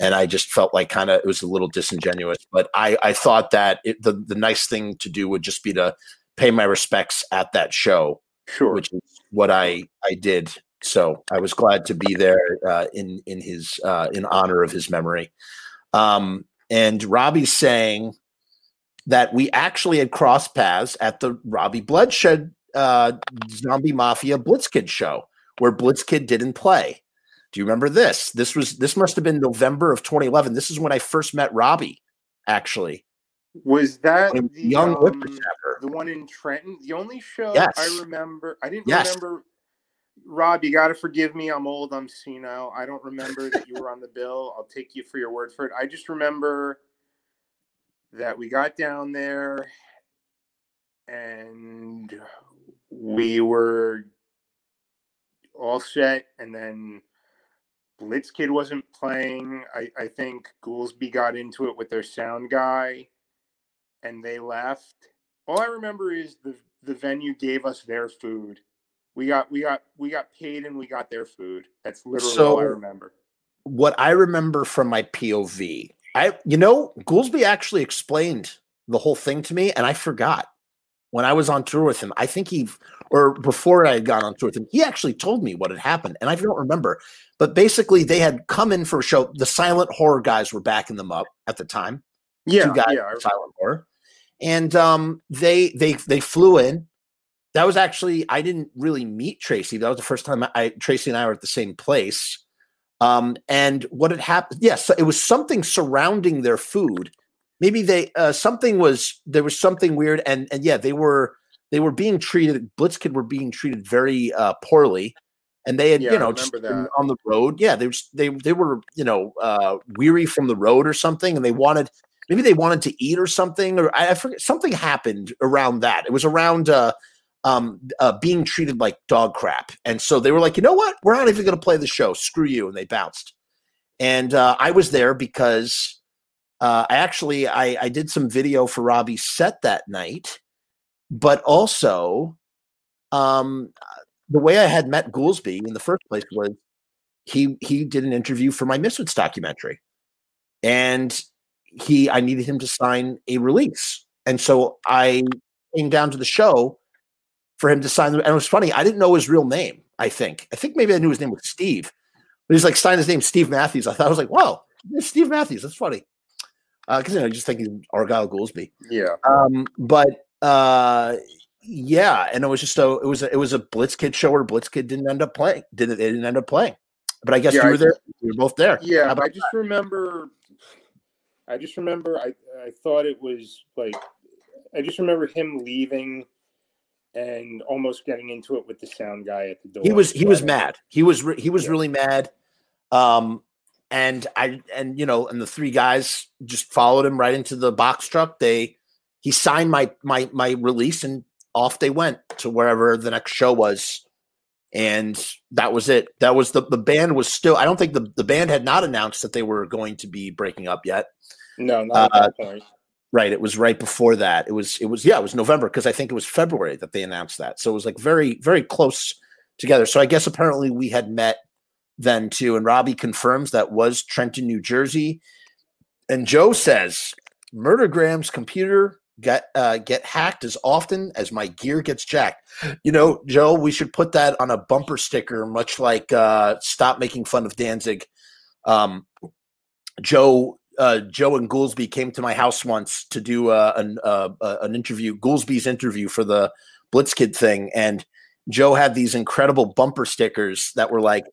[SPEAKER 1] and I just felt like kind of it was a little disingenuous. But I, I thought that it, the the nice thing to do would just be to pay my respects at that show
[SPEAKER 2] Sure.
[SPEAKER 1] which is what I I did. So I was glad to be there uh, in in his uh, in honor of his memory. Um, and Robby's saying that we actually had crossed paths at the Robby Bloodshed uh, Zombie Mafia Blitzkid show where Blitzkid didn't play. Do you remember this? This was this must have been November of 2011. This is when I first met Robby. Actually,
[SPEAKER 2] was that the
[SPEAKER 1] young
[SPEAKER 2] um, the one in Trenton? The only show
[SPEAKER 1] Yes.
[SPEAKER 2] I remember. I didn't
[SPEAKER 1] Yes.
[SPEAKER 2] remember. Rob, you got to forgive me. I'm old. I'm senile. I don't remember that you were on the bill. I'll take you for your word for it. I just remember that we got down there and we were all set. And then Blitzkid wasn't playing. I, I think Goolsby got into it with their sound guy and they left. All I remember is the the venue gave us their food. We got we got we got paid and we got their food. That's literally all I remember.
[SPEAKER 1] what I remember from my POV, I you know, Goolsby actually explained the whole thing to me, and I forgot when I was on tour with him. I think he or before I had gone on tour with him, he actually told me what had happened, and I don't remember. But basically, they had come in for a show. The silent horror guys were backing them up at the time.
[SPEAKER 2] Yeah,
[SPEAKER 1] two guys
[SPEAKER 2] yeah.
[SPEAKER 1] Silent horror, and um, they they they flew in. That was actually I didn't really meet Tracy. That was the first time I Tracy and I were at the same place. Um, and what had happened? Yes, it was something surrounding their food. Maybe they uh, something was there was something weird, and and yeah, they were they were being treated. Blitzkid were being treated very uh, poorly, and they had
[SPEAKER 2] Yeah,
[SPEAKER 1] you know just on the road. Yeah, they were they they were you know uh, weary from the road or something, and they wanted maybe they wanted to eat or something, or I, I forget something happened around that. It was around uh, um, uh, being treated like dog crap, and so they were like, you know what, we're not even going to play the show. Screw you, and they bounced. And uh, I was there because uh, I actually I, I did some video for Robby's set that night, but also um, the way I had met Goolsby in the first place was he he did an interview for my Misfits documentary, and he I needed him to sign a release, and so I came down to the show for him to sign. The, and it was funny. I didn't know his real name. I think. I think maybe I knew his name was Steve, but he's like signed his name Steve Matthews. I thought I was like, whoa, Steve Matthews. That's funny. Because uh, you know, I just think he's Argyle Goolsby.
[SPEAKER 2] Yeah.
[SPEAKER 1] Um, but uh, yeah, and it was just so it was a, it was a Blitzkid show where Blitzkid didn't end up playing. Didn't they didn't end up playing? But I guess
[SPEAKER 2] Yeah,
[SPEAKER 1] you
[SPEAKER 2] I
[SPEAKER 1] were there. We were both there.
[SPEAKER 2] Yeah, I just remember. I just remember. I I thought it was like. I just remember him leaving, and almost getting into it with the sound guy at the door.
[SPEAKER 1] he was he was mad. He was re- he was
[SPEAKER 2] Yeah.
[SPEAKER 1] really mad. Um, and I and you know, and the three guys just followed him right into the box truck. They he signed my my my release and off they went to wherever the next show was. And that was it. That was the the band was still I don't think the, the band had not announced that they were going to be breaking up yet.
[SPEAKER 2] No, not at that point.
[SPEAKER 1] Right. It was right before that. It was, it was, yeah, it was November because I think it was February that they announced that. So it was like very, very close together. So I guess apparently we had met then too. And Robby confirms that was Trenton, New Jersey. And Joe says, Murdergram's computer get uh, get hacked as often as my gear gets jacked. You know, Joe, we should put that on a bumper sticker, much like uh, "Stop making fun of Danzig." Um, Joe, uh, Joe and Goolsby came to my house once to do uh, an uh, uh, an interview, Goolsby's interview for the Blitzkid thing, and Joe had these incredible bumper stickers that were like,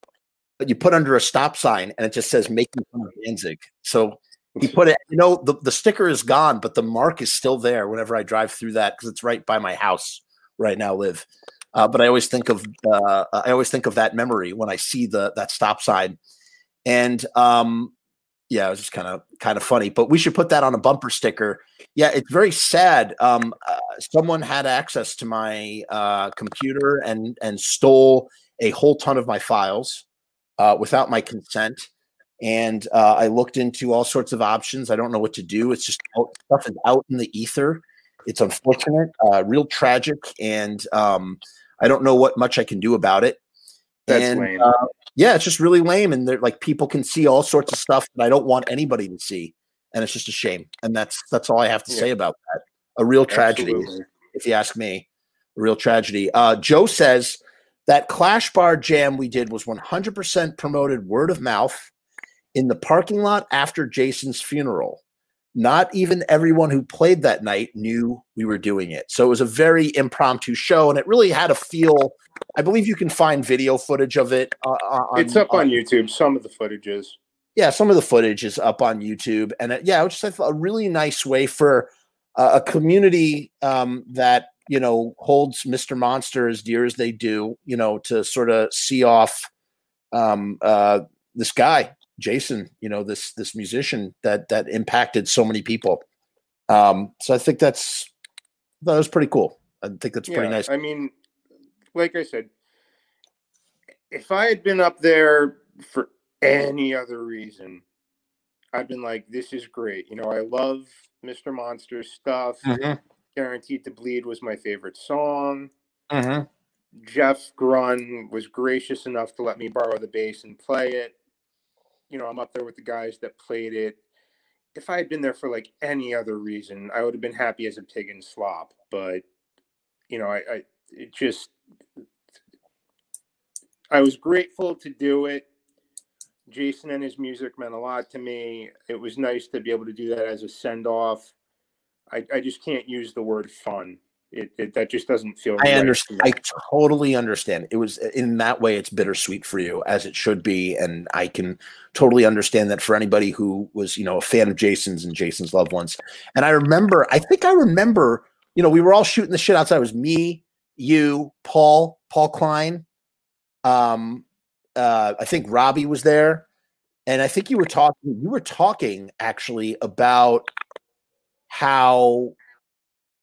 [SPEAKER 1] you put under a stop sign, and it just says "Making fun of Danzig." So he put it, you know, the, the sticker is gone, but the mark is still there whenever I drive through that because it's right by my house I now live. Uh, but I always think of uh, I always think of that memory when I see the that stop sign, and um, yeah, it was just kind of kind of funny. But we should put that on a bumper sticker. Yeah, it's very sad. Um, uh, someone had access to my uh, computer and and stole a whole ton of my files uh, without my consent and uh, I looked into all sorts of options. I don't know what to do. It's just out, stuff is out in the ether. It's unfortunate, uh, real tragic, and um, I don't know what much I can do about it.
[SPEAKER 2] That's
[SPEAKER 1] and,
[SPEAKER 2] lame.
[SPEAKER 1] Uh, yeah, it's just really lame, and they're like people can see all sorts of stuff that I don't want anybody to see, and it's just a shame. And that's that's all I have to
[SPEAKER 2] Yeah.
[SPEAKER 1] say about that. A real tragedy
[SPEAKER 2] Absolutely.
[SPEAKER 1] if you ask me. A real tragedy. Uh, Joe says that Clash Bar jam we did was 100% promoted word of mouth in the parking lot after Jason's funeral. Not even everyone who played that night knew we were doing it. So it was a very impromptu show, and it really had a feel. I believe you can find video footage of it. Uh, on,
[SPEAKER 2] It's up on YouTube. Some of the footages.
[SPEAKER 1] yeah, some of the footage is up on YouTube, and it, yeah, it was just a really nice way for uh, a community um, that you know holds Mr. Monster as dear as they do, you know, to sort of see off um, uh, this guy, Jason, you know, this this musician that that impacted so many people. Um, so I think that's that was pretty cool. I think that's pretty nice.
[SPEAKER 2] I mean, like I said, if I had been up there for any other reason, I've been like, this is great. You know, I love Mr. Monster's stuff.
[SPEAKER 1] Mhm,
[SPEAKER 2] Guaranteed to Bleed was my favorite song.
[SPEAKER 1] mhm.
[SPEAKER 2] Jeff Grun was gracious enough to let me borrow the bass and play it. You know, I'm up there with the guys that played it. If I had been there for like any other reason, I would have been happy as a pig in slop. But you know, I, I it just I was grateful to do it. Jason and his music meant a lot to me. It was nice to be able to do that as a send off. I, I just can't use the word fun. It, it that just doesn't feel.
[SPEAKER 1] I
[SPEAKER 2] right
[SPEAKER 1] understand. I totally understand. It was in that way. It's bittersweet for you, as it should be, and I can totally understand that for anybody who was, you know, a fan of Jason's and Jason's loved ones. And I remember, I think I remember, you know, we were all shooting the shit outside. It was me, you, Paul, Paul Klein. Um, uh, I think Robby was there, and I think you were talking. You were talking actually about how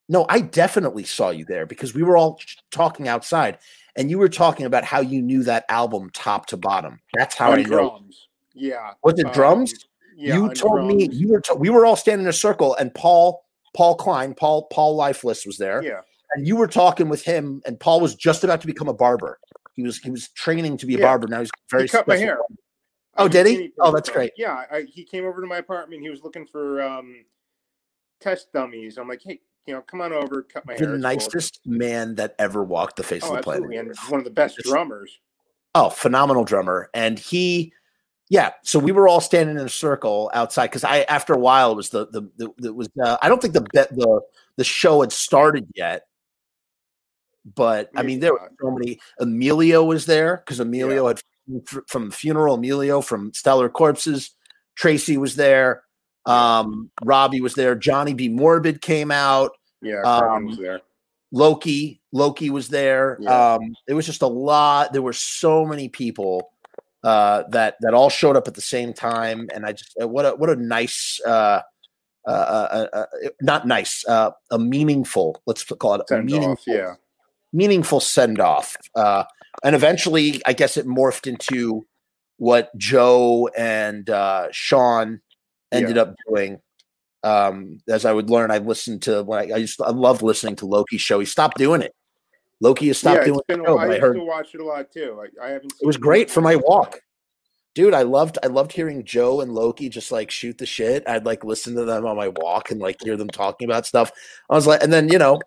[SPEAKER 1] no, I definitely saw you there because we were all talking outside, and you were talking about how you knew that album top to bottom. That's how
[SPEAKER 2] on
[SPEAKER 1] I know.
[SPEAKER 2] drums. Yeah.
[SPEAKER 1] Was it
[SPEAKER 2] um,
[SPEAKER 1] drums?
[SPEAKER 2] Yeah.
[SPEAKER 1] you told me you were. To- we were all standing in a circle, and Paul, Paul Klein, Paul, Paul Lifeless was there,
[SPEAKER 2] Yeah.
[SPEAKER 1] and you were talking with him. And Paul was just about to become a barber. He was he was training to be a
[SPEAKER 2] Yeah.
[SPEAKER 1] barber. Now he's very
[SPEAKER 2] He cut my hair.
[SPEAKER 1] Oh, did he? Oh, that's great.
[SPEAKER 2] Yeah. I, he came over to my apartment. He was looking for um, test dummies. I'm like, hey, you know, come on over, cut my
[SPEAKER 1] the
[SPEAKER 2] hair. cool."
[SPEAKER 1] nicest man that ever walked the face
[SPEAKER 2] Oh,
[SPEAKER 1] of the planet.
[SPEAKER 2] and one of the best drummers.
[SPEAKER 1] Oh, phenomenal drummer. And he, yeah. So we were all standing in a circle outside because I, after a while, it was the the, the it was. Uh, I don't think the bet the the show had started yet, but I mean
[SPEAKER 2] Maybe
[SPEAKER 1] there were so many. Emilio was there because Emilio had fr- from funeral. Emilio from Stellar Corpses. Tracy was there. Um, Robby was there. Johnny B. Morbid came out.
[SPEAKER 2] Yeah,
[SPEAKER 1] Um,
[SPEAKER 2] was there.
[SPEAKER 1] Loki, Loki was there.
[SPEAKER 2] Yeah.
[SPEAKER 1] Um, it was just a lot. There were so many people uh, that that all showed up at the same time, and I just uh, what a what a nice, uh, uh, uh, uh, uh, not nice, uh, a meaningful. Let's call it a meaningful,
[SPEAKER 2] off, yeah.
[SPEAKER 1] meaningful send off. Uh, and eventually, I guess it morphed into what Joe and uh, Sean ended up doing. Um, as I would learn, I listened to when I, I used to, I loved listening to Loki's show. He stopped doing it. Loki has stopped
[SPEAKER 2] yeah,
[SPEAKER 1] doing
[SPEAKER 2] it's been
[SPEAKER 1] the
[SPEAKER 2] a
[SPEAKER 1] show,
[SPEAKER 2] while. I
[SPEAKER 1] heard
[SPEAKER 2] to watch it a lot too. I, I haven't.
[SPEAKER 1] it was great for my walk. Dude, I loved I loved hearing Joe and Loki just like shoot the shit. I'd like listen to them on my walk and like hear them talking about stuff. I was like, and then you know,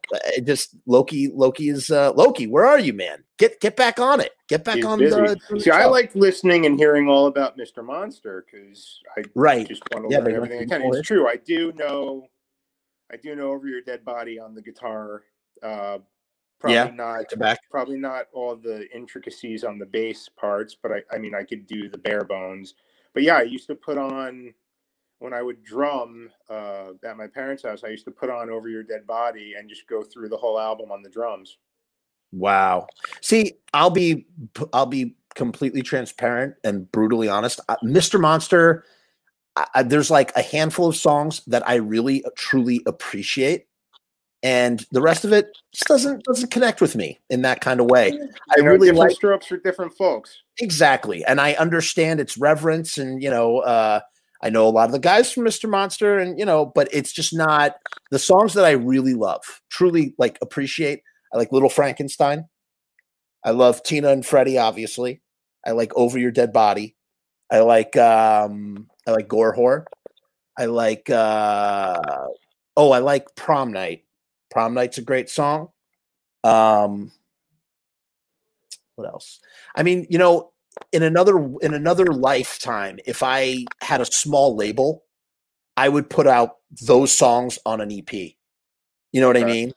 [SPEAKER 1] just Loki, Loki is uh Loki, where are you, man? Get get back on it. Get back
[SPEAKER 2] He's
[SPEAKER 1] on
[SPEAKER 2] busy.
[SPEAKER 1] the, the
[SPEAKER 2] See, I like listening and hearing all about Mr. Monster because I
[SPEAKER 1] right.
[SPEAKER 2] just want to
[SPEAKER 1] Yeah,
[SPEAKER 2] learn everything I can. It's true. I do know. I do know over your dead body on the guitar. Uh, probably
[SPEAKER 1] Yeah,
[SPEAKER 2] not
[SPEAKER 1] to back.
[SPEAKER 2] probably not all the intricacies on the bass parts, but I, I mean, I could do the bare bones. But yeah, I used to put on when I would drum uh, at my parents' house. I used to put on "Over Your Dead Body" and just go through the whole album on the drums.
[SPEAKER 1] Wow. See, I'll be I'll be completely transparent and brutally honest. Uh, Mr. Monster, I, I- there's like a handful of songs that I really uh, truly appreciate, and the rest of it just doesn't doesn't connect with me in that kind of way. I
[SPEAKER 2] You know,
[SPEAKER 1] really
[SPEAKER 2] different
[SPEAKER 1] like
[SPEAKER 2] for different folks.
[SPEAKER 1] exactly, and I understand its reverence, and you know, uh, I know a lot of the guys from Mr. Monster, and you know, but it's just not the songs that I really love, truly like appreciate. I like Little Frankenstein. I love Tina and Freddie, obviously. I like Over Your Dead Body. I like um I like Gore Whore. I like uh oh, I like Prom Night. Prom Night's a great song. Um what else? I mean, you know, in another in another lifetime, if I had a small label, I would put out those songs on an EP. You know what I mean?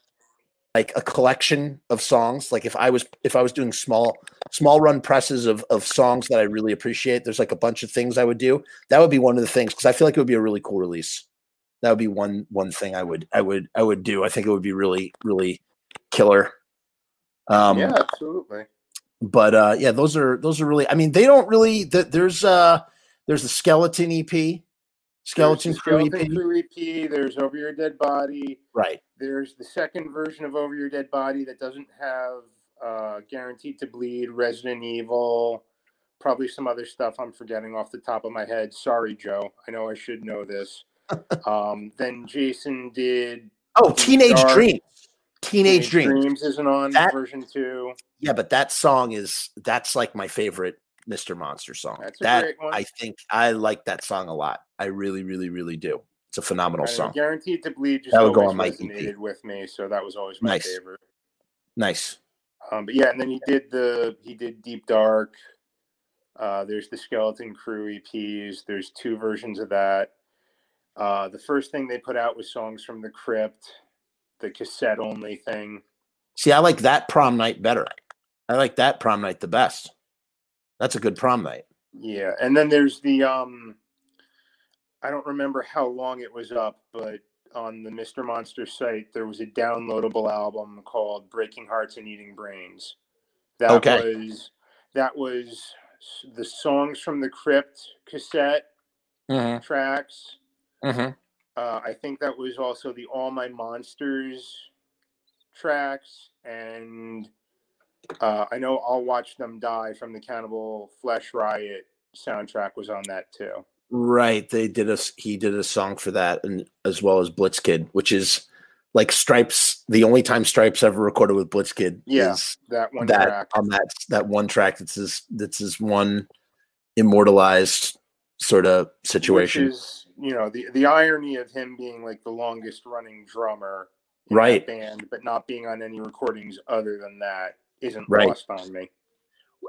[SPEAKER 1] Like a collection of songs. Like if I was if I was doing small small run presses of of songs that I really appreciate, there's like a bunch of things I would do. That would be one of the things because I feel like it would be a really cool release. That would be one one thing I would I would I would do. I think it would be really really killer. Um,
[SPEAKER 2] yeah, absolutely.
[SPEAKER 1] but uh yeah those are those are really i mean they don't really th- there's uh there's the skeleton ep skeleton
[SPEAKER 2] the
[SPEAKER 1] crew
[SPEAKER 2] Skeleton
[SPEAKER 1] ep
[SPEAKER 2] Crew EP. There's Over Your Dead Body.
[SPEAKER 1] right
[SPEAKER 2] There's the second version of Over Your Dead Body that doesn't have uh, Guaranteed to Bleed, Resident Evil, probably some other stuff I'm forgetting off the top of my head. Sorry, Joe. I know I should know this. Um, then Jason did
[SPEAKER 1] oh teenage
[SPEAKER 2] Dark.
[SPEAKER 1] dream teenage, dream
[SPEAKER 2] Dreams isn't on
[SPEAKER 1] That-
[SPEAKER 2] version two.
[SPEAKER 1] yeah but that song is that's like my favorite mr monster song
[SPEAKER 2] That's a
[SPEAKER 1] that
[SPEAKER 2] great one.
[SPEAKER 1] i think i like that song a lot i really really really do it's a phenomenal
[SPEAKER 2] I
[SPEAKER 1] song
[SPEAKER 2] Guaranteed to Bleed just
[SPEAKER 1] That would go on my EP.
[SPEAKER 2] resonated with me, so that was always my
[SPEAKER 1] Nice.
[SPEAKER 2] favorite.
[SPEAKER 1] nice
[SPEAKER 2] Um, but yeah, and then he did the he did Deep Dark. Uh, there's the Skeleton Crew EPs. There's two versions of that. Uh, the first thing they put out was songs from the Crypt, the cassette only thing.
[SPEAKER 1] see i like that prom night better i like that prom night the best that's a good prom night
[SPEAKER 2] Yeah, and then there's the um, I don't remember how long it was up, but on the Mr. Monster site there was a downloadable album called Breaking Hearts and Eating Brains. That
[SPEAKER 1] Okay.
[SPEAKER 2] was that was the songs from the Crypt cassette
[SPEAKER 1] mm-hmm.
[SPEAKER 2] tracks.
[SPEAKER 1] Mm-hmm.
[SPEAKER 2] Uh, I think that was also the All My Monsters tracks, and uh, I know I'll Watch Them Die from the Cannibal Flesh Riot soundtrack was on that too.
[SPEAKER 1] Right. They did a s- he did a song for that and as well as Blitzkid, which is like Stripes, the only time Stripes ever recorded with Blitzkid
[SPEAKER 2] Yeah,
[SPEAKER 1] is
[SPEAKER 2] That one
[SPEAKER 1] that
[SPEAKER 2] track.
[SPEAKER 1] on that that one track that's his that's his one immortalized sort of situation.
[SPEAKER 2] Which is, you know, the the irony of him being like the longest running drummer
[SPEAKER 1] Right.
[SPEAKER 2] band, but not being on any recordings other than that isn't
[SPEAKER 1] Right.
[SPEAKER 2] lost on me.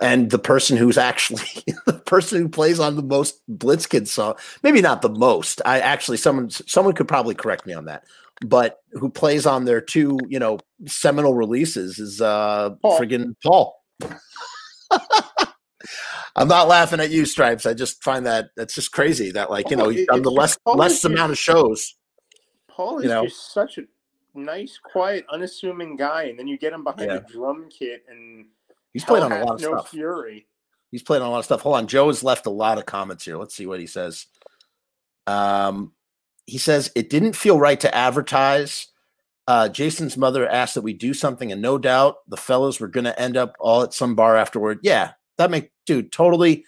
[SPEAKER 1] and the person who's actually (laughs) the person who plays on the most Blitzkid song, maybe not the most. I actually someone someone could probably correct me on that, but who plays on their two you know seminal releases is uh
[SPEAKER 2] Paul.
[SPEAKER 1] friggin' Paul. (laughs) I'm not laughing at you, Stripes. I just find that that's just crazy that like you know
[SPEAKER 2] it-
[SPEAKER 1] done the less
[SPEAKER 2] Paul
[SPEAKER 1] less
[SPEAKER 2] is
[SPEAKER 1] amount of shows.
[SPEAKER 2] Paul is
[SPEAKER 1] You know?
[SPEAKER 2] just such a nice, quiet, unassuming guy, and then you get him behind
[SPEAKER 1] Yeah.
[SPEAKER 2] a drum kit and
[SPEAKER 1] He's played on a lot of
[SPEAKER 2] no
[SPEAKER 1] stuff.
[SPEAKER 2] fury.
[SPEAKER 1] He's played on a lot of stuff. Hold on, Joe has left a lot of comments here. Let's see what he says. Um, he says it didn't feel right to advertise. Uh, Jason's mother asked that we do something, and no doubt the fellows were going to end up all at some bar afterward. Yeah, that make dude totally.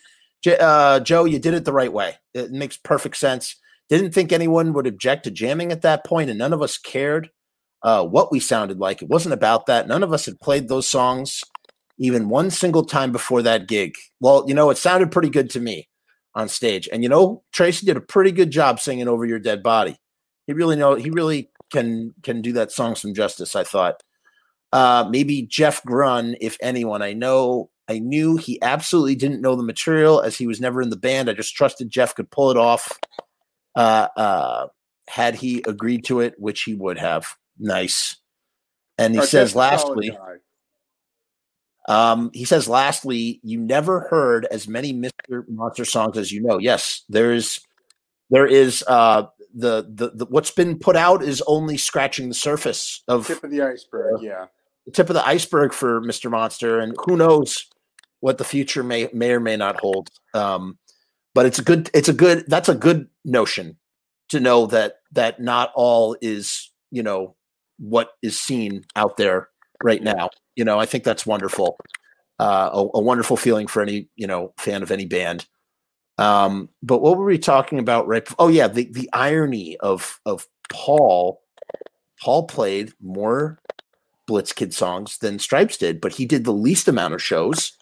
[SPEAKER 1] Uh, Joe, you did it the right way. It makes perfect sense. Didn't think anyone would object to jamming at that point, and none of us cared uh, what we sounded like. It wasn't about that. None of us had played those songs even one single time before that gig. Well, you know, it sounded pretty good to me on stage. And you know, Tracy did a pretty good job singing over your dead body. He really know he really can can do that song some justice, I thought. Uh maybe Jeff Grun, if anyone. I know I knew he absolutely didn't know the material as he was never in the band. I just trusted Jeff could pull it off. Uh uh had he agreed to it, which he would have. Nice. And he
[SPEAKER 2] Oh,
[SPEAKER 1] says
[SPEAKER 2] Jeff's a solid
[SPEAKER 1] lastly, um, he says, lastly, you never heard as many Mr. Monster songs as you know. Yes, there's there is uh the, the the what's been put out is only scratching the surface of
[SPEAKER 2] tip of the iceberg. Yeah,
[SPEAKER 1] the tip of the iceberg for Mr. Monster, and who knows what the future may may or may not hold. Um, but it's a good it's a good that's a good notion to know that that not all is you know what is seen out there right now. You know, I think that's wonderful. Uh, a, a wonderful feeling for any you know fan of any band. Um, but what were we talking about right? bef- Oh yeah, the the irony of of Paul. Paul played more Blitzkid songs than Stripes did, but he did the least amount of shows,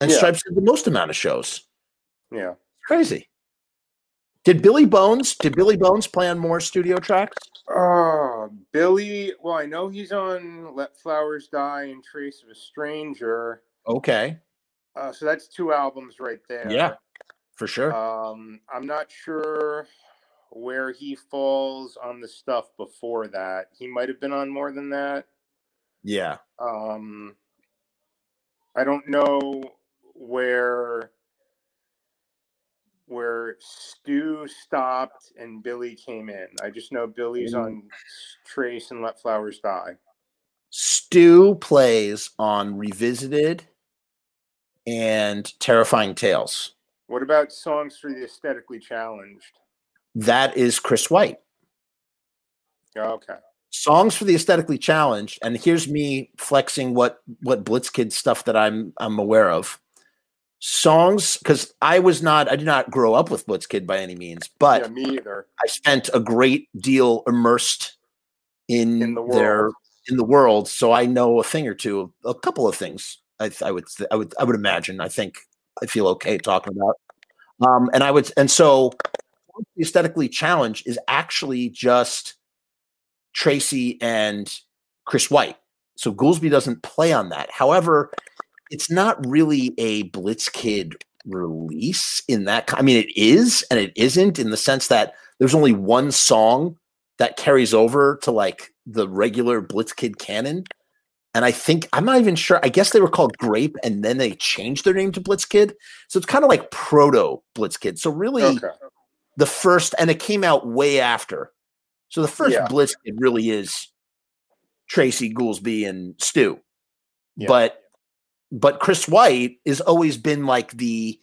[SPEAKER 1] and
[SPEAKER 2] Yeah.
[SPEAKER 1] Stripes did the most amount of shows.
[SPEAKER 2] yeah.
[SPEAKER 1] Crazy. Did Billy Bones? Did Billy Bones play on more studio tracks?
[SPEAKER 2] Oh, Billy. Well, I know he's on "Let Flowers Die" and "Trace of a Stranger."
[SPEAKER 1] Okay,
[SPEAKER 2] Uh, so that's two albums right there.
[SPEAKER 1] Yeah. for sure.
[SPEAKER 2] Um, I'm not sure where he falls on the stuff before that. He might have been on more than that.
[SPEAKER 1] yeah,
[SPEAKER 2] Um, I don't know where where Stu stopped and Billy came in. I just know Billy's
[SPEAKER 1] Mm.
[SPEAKER 2] on Trace and Let Flowers Die.
[SPEAKER 1] Stu plays on Revisited and Terrifying Tales.
[SPEAKER 2] What about songs for the aesthetically challenged?
[SPEAKER 1] That is Chris White.
[SPEAKER 2] Okay.
[SPEAKER 1] songs for the aesthetically challenged and here's me flexing what what blitzkid stuff that i'm i'm aware of songs because i was not i did not grow up with blitzkid by any means but
[SPEAKER 2] yeah, me either.
[SPEAKER 1] i spent a great deal immersed in,
[SPEAKER 2] In the
[SPEAKER 1] their in the world so i know a thing or two a couple of things i, I would i would i would imagine i think i feel okay talking about um and i would and so aesthetically challenged is actually just Tracy and Chris White. So Goolsby doesn't play on that. However, it's not really a Blitzkid release in that. I mean, it is and it isn't in the sense that there's only one song that carries over to like the regular Blitzkid canon. And I think I'm not even sure. I guess they were called Grape, and then they changed their name to Blitzkid. So it's kind of like proto Blitzkid. So really,
[SPEAKER 2] Okay.
[SPEAKER 1] the first, and it came out way after. So the first
[SPEAKER 2] Yeah.
[SPEAKER 1] Blitz Kid really is Tracy Goolsby and Stu.
[SPEAKER 2] Yeah.
[SPEAKER 1] But but Chris White has always been like the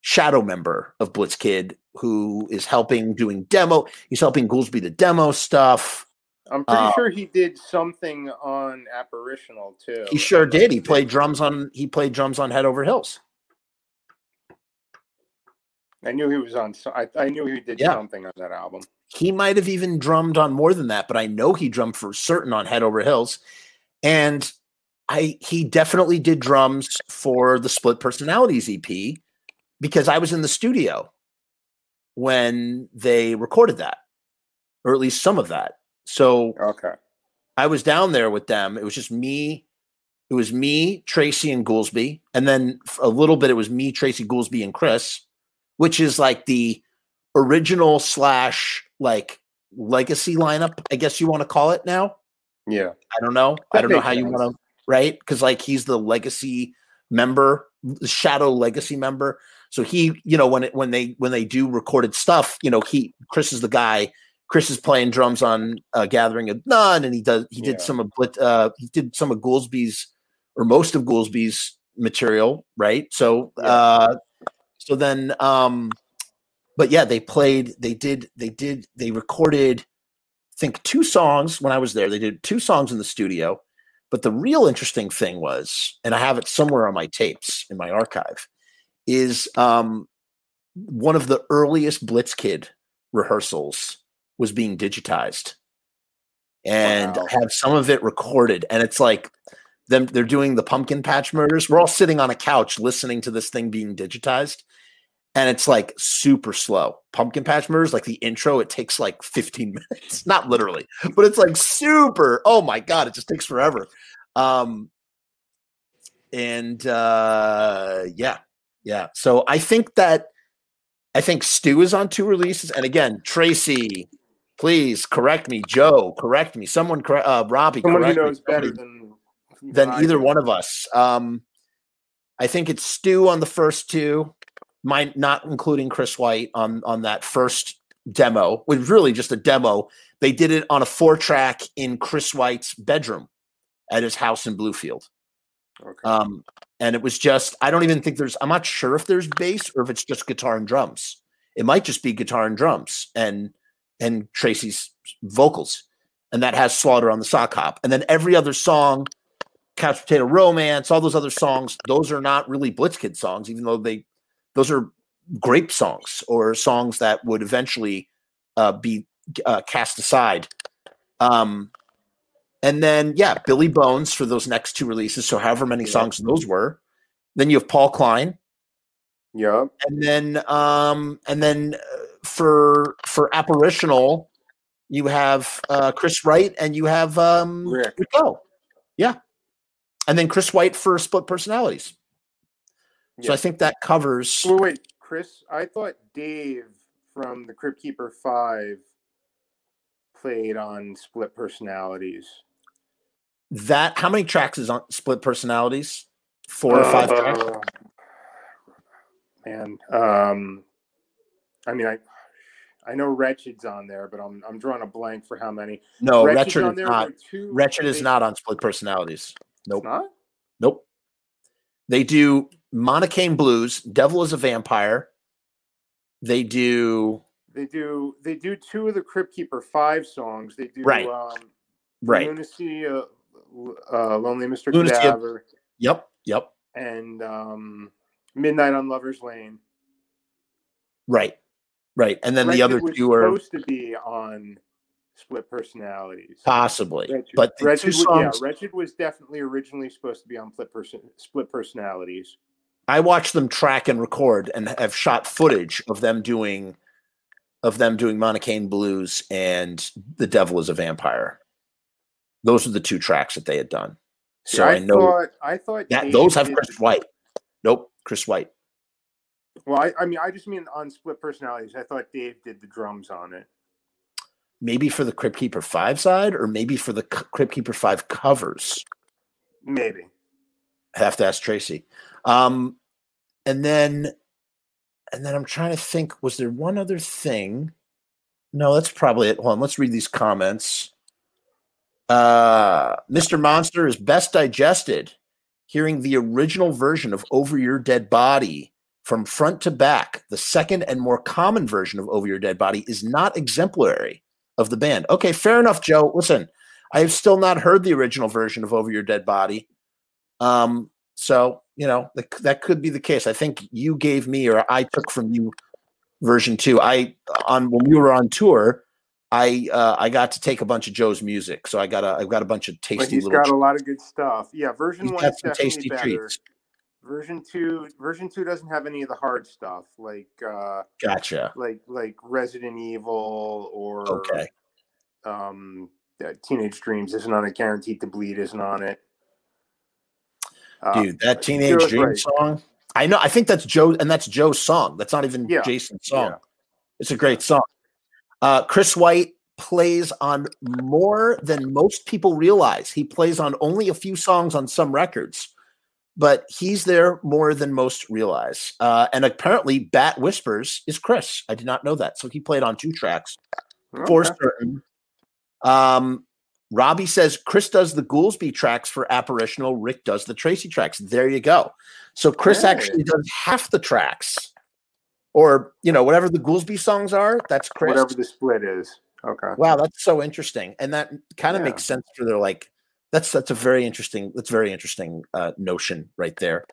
[SPEAKER 1] shadow member of Blitzkid who is helping doing demo. He's helping Goolsby the demo stuff.
[SPEAKER 2] I'm pretty
[SPEAKER 1] Uh,
[SPEAKER 2] sure he did something on Apparitional too.
[SPEAKER 1] He sure did. He played drums on he played drums on Head Over Hills.
[SPEAKER 2] I knew he was on. I, I knew he did
[SPEAKER 1] Yeah.
[SPEAKER 2] something on that album.
[SPEAKER 1] He might have even drummed on more than that, but I know he drummed for certain on Head Over Hills. And I he definitely did drums for the Split Personalities EP because I was in the studio when they recorded that, or at least some of that. So
[SPEAKER 2] Okay.
[SPEAKER 1] I was down there with them. It was just me. It was me, Tracy, and Goolsby, and then a little bit it was me, Tracy, Goolsby, and Chris, which is like the original slash like legacy lineup. I guess you want to call it now.
[SPEAKER 2] Yeah,
[SPEAKER 1] I don't know. That I don't know how sense. you want to right because like he's the legacy member, the shadow legacy member. So he, you know, when it when they when they do recorded stuff, you know, he Chris is the guy Chris is playing drums on uh, Gathering of None, and he does he did yeah. some of uh, he did some of Goolsby's or most of Goolsby's material, right? So yeah. uh, so then um, but yeah, they played, they did, they did, they recorded, I think two songs when I was there. They did two songs in the studio. But the real interesting thing was, and I have it somewhere on my tapes in my archive, is um, one of the earliest Blitzkid rehearsals was being digitized and wow. have some of it recorded. And it's like them they're doing the pumpkin patch murders. We're all sitting on a couch listening to this thing being digitized. And it's like super slow. Pumpkin patch murders, like the intro, it takes like 15 (laughs) minutes. Not literally, but it's like super. Oh my God, it just takes forever. Um and uh yeah, yeah. So I think that I think Stu is on two releases. And again, Tracy, please correct me. Joe, correct me. Someone, uh, Robby,
[SPEAKER 2] Someone
[SPEAKER 1] correct
[SPEAKER 2] knows me. better than
[SPEAKER 1] than either one of us. Um, I think it's Stu on the first two, mine not including Chris White on on that first demo, which was really just a demo. They did it on a four track in Chris White's bedroom at his house in Bluefield. Okay. Um, and it was just I don't even think there's I'm not sure if there's bass or if it's just guitar and drums. It might just be guitar and drums and and Tracy's vocals, and that has Slaughter on the sock hop, and then every other song, Couch Potato Romance, all those other songs, those are not really Blitzkid songs, even though they those are grape songs or songs that would eventually uh, be uh, cast aside. Um, and then, yeah, Billy Bones for those next two releases. So, however many songs those were. Then you have Paul Klein.
[SPEAKER 2] Yeah.
[SPEAKER 1] And then, um, and then uh, for for apparitional, you have uh, Chris White and you have um, Rick. Rico. Yeah. And then Chris White for split personalities. Yeah. So I think that covers.
[SPEAKER 2] Wait, wait, Chris. I thought Dave from the Crypt Keeper Five played on split personalities
[SPEAKER 1] that how many tracks is on split personalities? Four or five uh, tracks?
[SPEAKER 2] Man, um, I mean, I I know Wretched's on there, but I'm I'm drawing a blank for how many.
[SPEAKER 1] No, Wretched is not. Wretched is not on split personalities. Nope. Nope. They do Monocaine Blues, Devil is a Vampire. They do.
[SPEAKER 2] They do. They do two of the Crypt Keeper five songs. They do.
[SPEAKER 1] Right.
[SPEAKER 2] Um,
[SPEAKER 1] right.
[SPEAKER 2] Lunacy, uh, uh, Lonely Mr. Lunacy, Cadaver.
[SPEAKER 1] Yep, yep.
[SPEAKER 2] And um, Midnight on Lover's Lane.
[SPEAKER 1] Right, right. And then the other two are
[SPEAKER 2] supposed to be on split personalities.
[SPEAKER 1] Possibly, Wretched. but the
[SPEAKER 2] Wretched,
[SPEAKER 1] two songs,
[SPEAKER 2] yeah, Wretched was definitely originally supposed to be on split person split personalities.
[SPEAKER 1] I watched them track and record and have shot footage of them doing of them doing Monocaine Blues and The Devil is a Vampire. Those are the two tracks that they had done. So I, I know
[SPEAKER 2] thought, I thought
[SPEAKER 1] that those have Chris White. Nope, Chris White.
[SPEAKER 2] Well, I, I mean, I just mean on split personalities. I thought Dave did the drums on it.
[SPEAKER 1] Maybe for the Crypt Keeper Five side, or maybe for the Crypt Keeper Five covers.
[SPEAKER 2] Maybe.
[SPEAKER 1] I have to ask Tracy. Um, and then, and then I'm trying to think. Was there one other thing? No, that's probably it. Hold on. Let's read these comments. Uh, Mr. Monster is best digested hearing the original version of Over Your Dead Body from front to back. The second and more common version of Over Your Dead Body is not exemplary of the band. Okay, fair enough, Joe. Listen, I have still not heard the original version of Over Your Dead Body. Um, so you know that that could be the case. I think you gave me, or I took from you, version two. I on when we were on tour. I uh, I got to take a bunch of Joe's music, so I got a I've got a bunch of tasty. But
[SPEAKER 2] he's got a lot of good stuff. Yeah, version one is definitely better. Treats. Version two, version two doesn't have any of the hard stuff like. Uh,
[SPEAKER 1] gotcha.
[SPEAKER 2] Like like Resident Evil or
[SPEAKER 1] okay.
[SPEAKER 2] Um, uh, Teenage Dreams isn't on it. Guaranteed to Bleed isn't on it.
[SPEAKER 1] Uh, Dude, that Teenage Dream right. song. I know. I think that's Joe, and that's Joe's song. That's not even yeah. Jayson's song. Yeah. It's a great song. Uh, Chris White plays on more than most people realize. He plays on only a few songs on some records, but he's there more than most realize. Uh, and apparently, Bat Whispers is Chris. I did not know that. So he played on two tracks okay. for certain. Um, Robby says Chris does the Goolsby tracks for Apparitional. Rick does the Tracy tracks. There you go. So Chris hey. actually does half the tracks, or you know whatever the Goolsby songs are. That's Chris.
[SPEAKER 2] Whatever the split is. Okay.
[SPEAKER 1] Wow, that's so interesting, and that kind of yeah. makes sense for their like. That's that's a very interesting. That's very interesting uh, notion right there.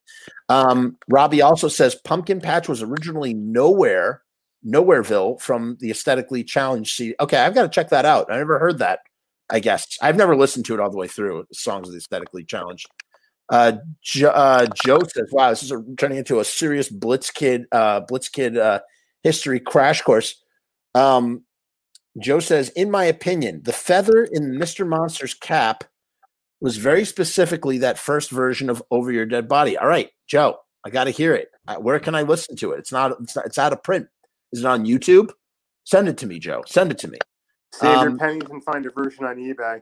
[SPEAKER 1] Um, Robby also says Pumpkin Patch was originally nowhere, Nowhereville from the aesthetically challenged CD. Okay, I've got to check that out. I never heard that. I guess I've never listened to it all the way through. Songs of the aesthetically challenged. Uh, jo- uh, Joe says, "Wow, this is a, turning into a serious Blitzkid, uh, Blitzkid uh, history crash course." Um, Joe says, "In my opinion, the feather in Mr. Monster's cap was very specifically that first version of Over Your Dead Body." All right, Joe, I got to hear it. Uh, where can I listen to it? It's not. It's not. It's out of print. Is it on YouTube? Send it to me, Joe. Send it to me.
[SPEAKER 2] Save um, your pennies and find a version on eBay.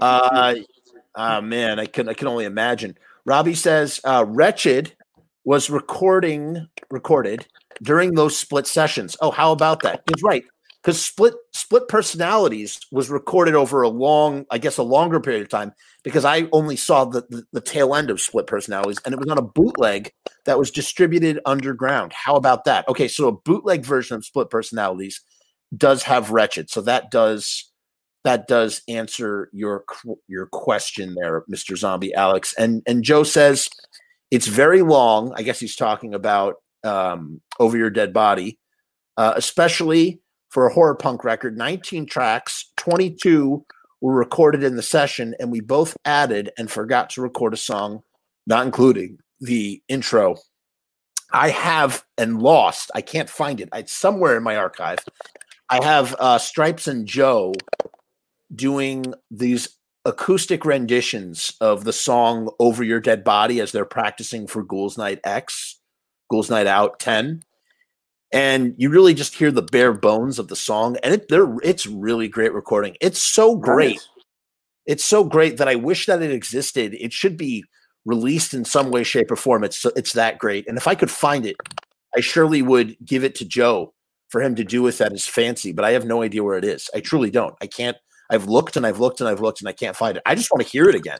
[SPEAKER 1] Uh, uh, man, I can I can only imagine. Robby says uh, Wretched was recording recorded during those split sessions. Oh, how about that? He's right because split split personalities was recorded over a long, I guess, a longer period of time because I only saw the, the, the tail end of split personalities, and it was on a bootleg that was distributed underground. How about that? Okay, so a bootleg version of split personalities does have wretched. So that does that does answer your your question there, Mr. Zombie Alex. And and Joe says it's very long. I guess he's talking about um, over your dead body, uh, especially for a horror punk record. 19 tracks, 22 were recorded in the session, and we both added and forgot to record a song, not including the intro. I have and lost. I can't find it. It's somewhere in my archive. I have uh, Stripes and Joe doing these acoustic renditions of the song Over Your Dead Body as they're practicing for Ghouls Night X, Ghouls Night Out 10. And you really just hear the bare bones of the song, and it, they're, it's really great recording. It's so great. Nice. It's so great that I wish that it existed. It should be released in some way, shape, or form. It's it's that great. And if I could find it, I surely would give it to Joe for him to do with that is fancy, but I have no idea where it is. I truly don't. I can't. I've looked and I've looked and I've looked and I can't find it. I just want to hear it again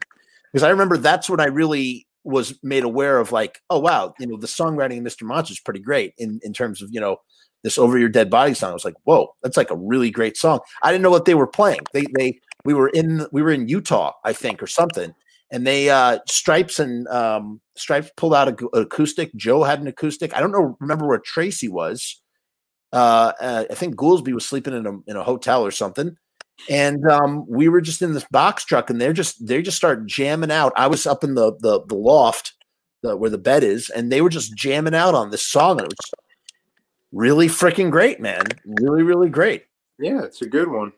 [SPEAKER 1] because I remember that's when I really was made aware of like, oh wow, you know, the songwriting of Mr. Monster is pretty great in in terms of you know this over your dead body song. I was like, whoa, that's like a really great song. I didn't know what they were playing. They they we were in we were in Utah, I think, or something, and they uh Stripes and um Stripes pulled out a, acoustic. Joe had an acoustic. I don't know, remember where Tracy was uh, uh, I think Goolsby was sleeping in a in a hotel or something, and um, we were just in this box truck, and they're just they just start jamming out. I was up in the the, the loft the, where the bed is, and they were just jamming out on this song, and it was really freaking great, man. Really, really great.
[SPEAKER 2] Yeah, it's a good one.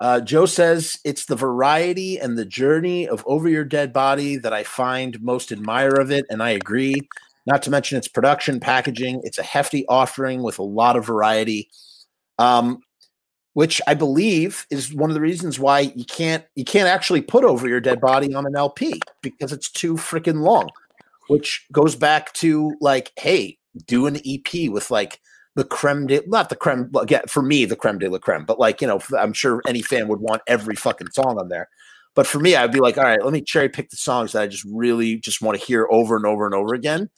[SPEAKER 1] Uh, Joe says it's the variety and the journey of Over Your Dead Body that I find most admire of it, and I agree not to mention its production, packaging. It's a hefty offering with a lot of variety, um, which I believe is one of the reasons why you can't you can't actually put over your dead body on an LP because it's too freaking long. Which goes back to like, hey, do an EP with like the creme de not the creme again for me the creme de la creme, but like you know I'm sure any fan would want every fucking song on there. But for me, I'd be like, all right, let me cherry pick the songs that I just really just want to hear over and over and over again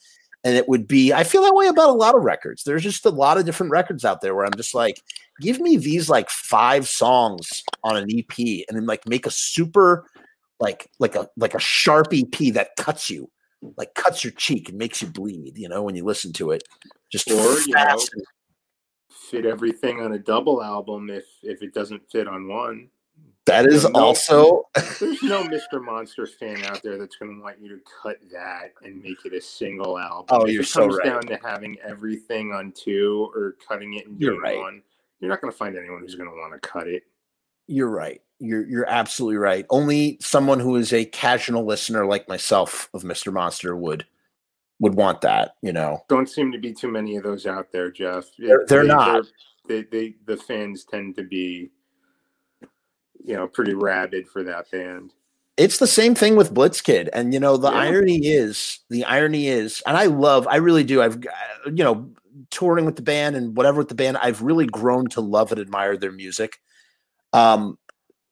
[SPEAKER 1] and it would be i feel that way about a lot of records. There's just a lot of different records out there where i'm just like give me these like five songs on an ep and then like make a super like like a like a sharp ep that cuts you like cuts your cheek and makes you bleed you know when you listen to it. Just or you know,
[SPEAKER 2] fit everything on a double album if if it doesn't fit on one
[SPEAKER 1] that is no, also
[SPEAKER 2] there's no Mr. Monster fan out there that's going to want you to cut that and make it a single album.
[SPEAKER 1] Oh, if you're so right.
[SPEAKER 2] Down to having everything on two or cutting it and doing you're right. one. You're not going to find anyone who's going to want to cut it.
[SPEAKER 1] You're right. You're you're absolutely right. Only someone who is a casual listener like myself of Mr. Monster would would want that, you know.
[SPEAKER 2] Don't seem to be too many of those out there, Jeff.
[SPEAKER 1] They're, they're not.
[SPEAKER 2] They, they the fans tend to be you know pretty rabid for that band.
[SPEAKER 1] It's the same thing with Blitzkid, and you know the yeah. irony is the irony is, and I love, I really do. I've you know touring with the band and whatever with the band, I've really grown to love and admire their music. Um,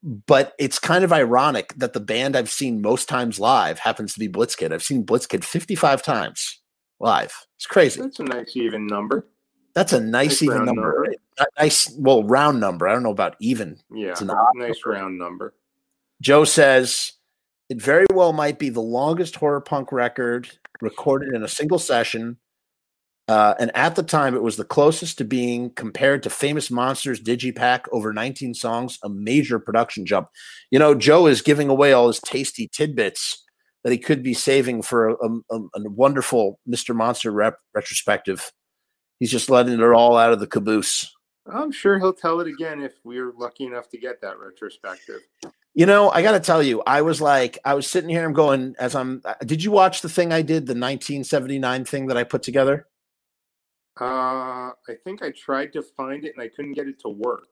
[SPEAKER 1] but it's kind of ironic that the band I've seen most times live happens to be Blitzkid. I've seen Blitzkid 55 times live. It's crazy.
[SPEAKER 2] That's a nice even number.
[SPEAKER 1] That's a nice, nice even number. number. Nice, well, round number. I don't know about even.
[SPEAKER 2] Yeah, it's a nice number. round number.
[SPEAKER 1] Joe says it very well might be the longest horror punk record recorded in a single session uh, and at the time, it was the closest to being compared to Famous Monsters Digipack over 19 songs, a major production jump. You know, Joe is giving away all his tasty tidbits that he could be saving for a, a, a wonderful Mr. Monster rep- retrospective. He's just letting it all out of the caboose.
[SPEAKER 2] I'm sure he'll tell it again if we're lucky enough to get that retrospective.
[SPEAKER 1] You know, I got to tell you, I was like, I was sitting here, I'm going, as I'm, uh, did you watch the thing I did, the 1979 thing that I put together?
[SPEAKER 2] Uh, I think I tried to find it and I couldn't get it to work.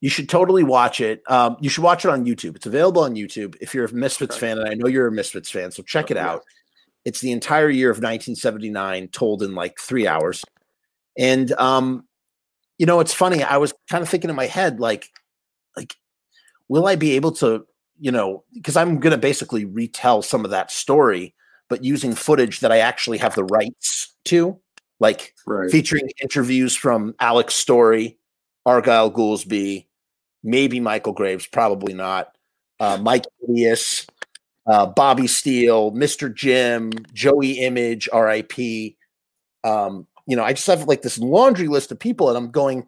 [SPEAKER 1] You should totally watch it. Um, you should watch it on YouTube. It's available on YouTube if you're a Misfits okay. fan, and I know you're a Misfits fan, so check it out. It's the entire year of 1979 told in like three hours. And um, you know, it's funny. I was kind of thinking in my head, like, like, will I be able to, you know, because I'm going to basically retell some of that story, but using footage that I actually have the rights to like right. featuring interviews from Alex Story, Argyle Goolsby, maybe Michael Graves, probably not, uh, Mike Idias, uh, Bobby Steele, Mr. Jim, Joey Image, RIP. Um, you know, I just have like this laundry list of people, and I'm going,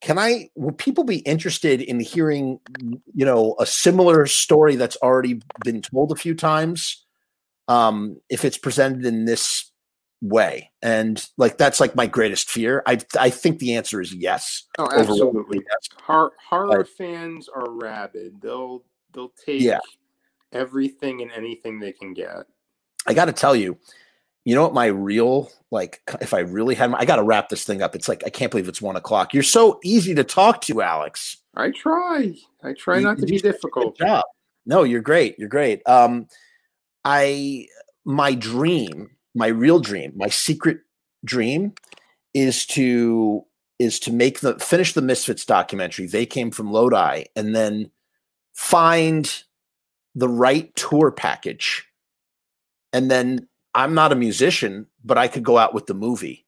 [SPEAKER 1] can I, will people be interested in hearing, you know, a similar story that's already been told a few times? Um, if it's presented in this way and like that's like my greatest fear i i think the answer is yes
[SPEAKER 2] oh absolutely yes. horror, horror fans are rabid they'll they'll take yeah. everything and anything they can get
[SPEAKER 1] i gotta tell you you know what my real like if i really had my, i gotta wrap this thing up it's like i can't believe it's one o'clock you're so easy to talk to alex
[SPEAKER 2] i try i try you, not to be difficult
[SPEAKER 1] job. no you're great you're great um i my dream my real dream, my secret dream is to is to make the finish the Misfits documentary. They came from Lodi and then find the right tour package. And then I'm not a musician, but I could go out with the movie.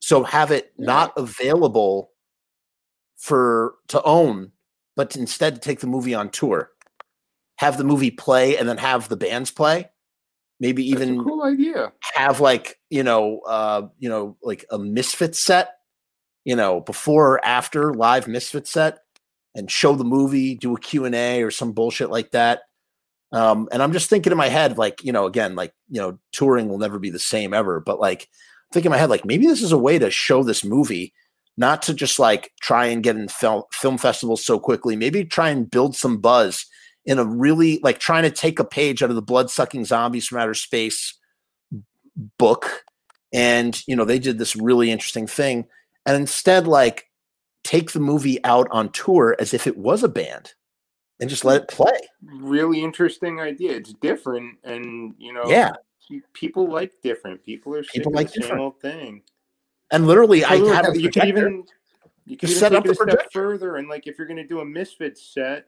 [SPEAKER 1] So have it not available for to own, but instead to take the movie on tour. Have the movie play and then have the bands play maybe even
[SPEAKER 2] cool idea
[SPEAKER 1] have like you know uh you know like a misfit set you know before or after live misfit set and show the movie do a q&a or some bullshit like that um and i'm just thinking in my head like you know again like you know touring will never be the same ever but like thinking in my head like maybe this is a way to show this movie not to just like try and get in film film festivals so quickly maybe try and build some buzz in a really like trying to take a page out of the blood sucking zombies from outer space book and you know they did this really interesting thing and instead like take the movie out on tour as if it was a band and just let it play.
[SPEAKER 2] Really interesting idea. It's different and you know
[SPEAKER 1] yeah.
[SPEAKER 2] people like different. People are people like the same old thing.
[SPEAKER 1] And literally i
[SPEAKER 2] have you can even you can set up a step further and like if you're going to do a misfit set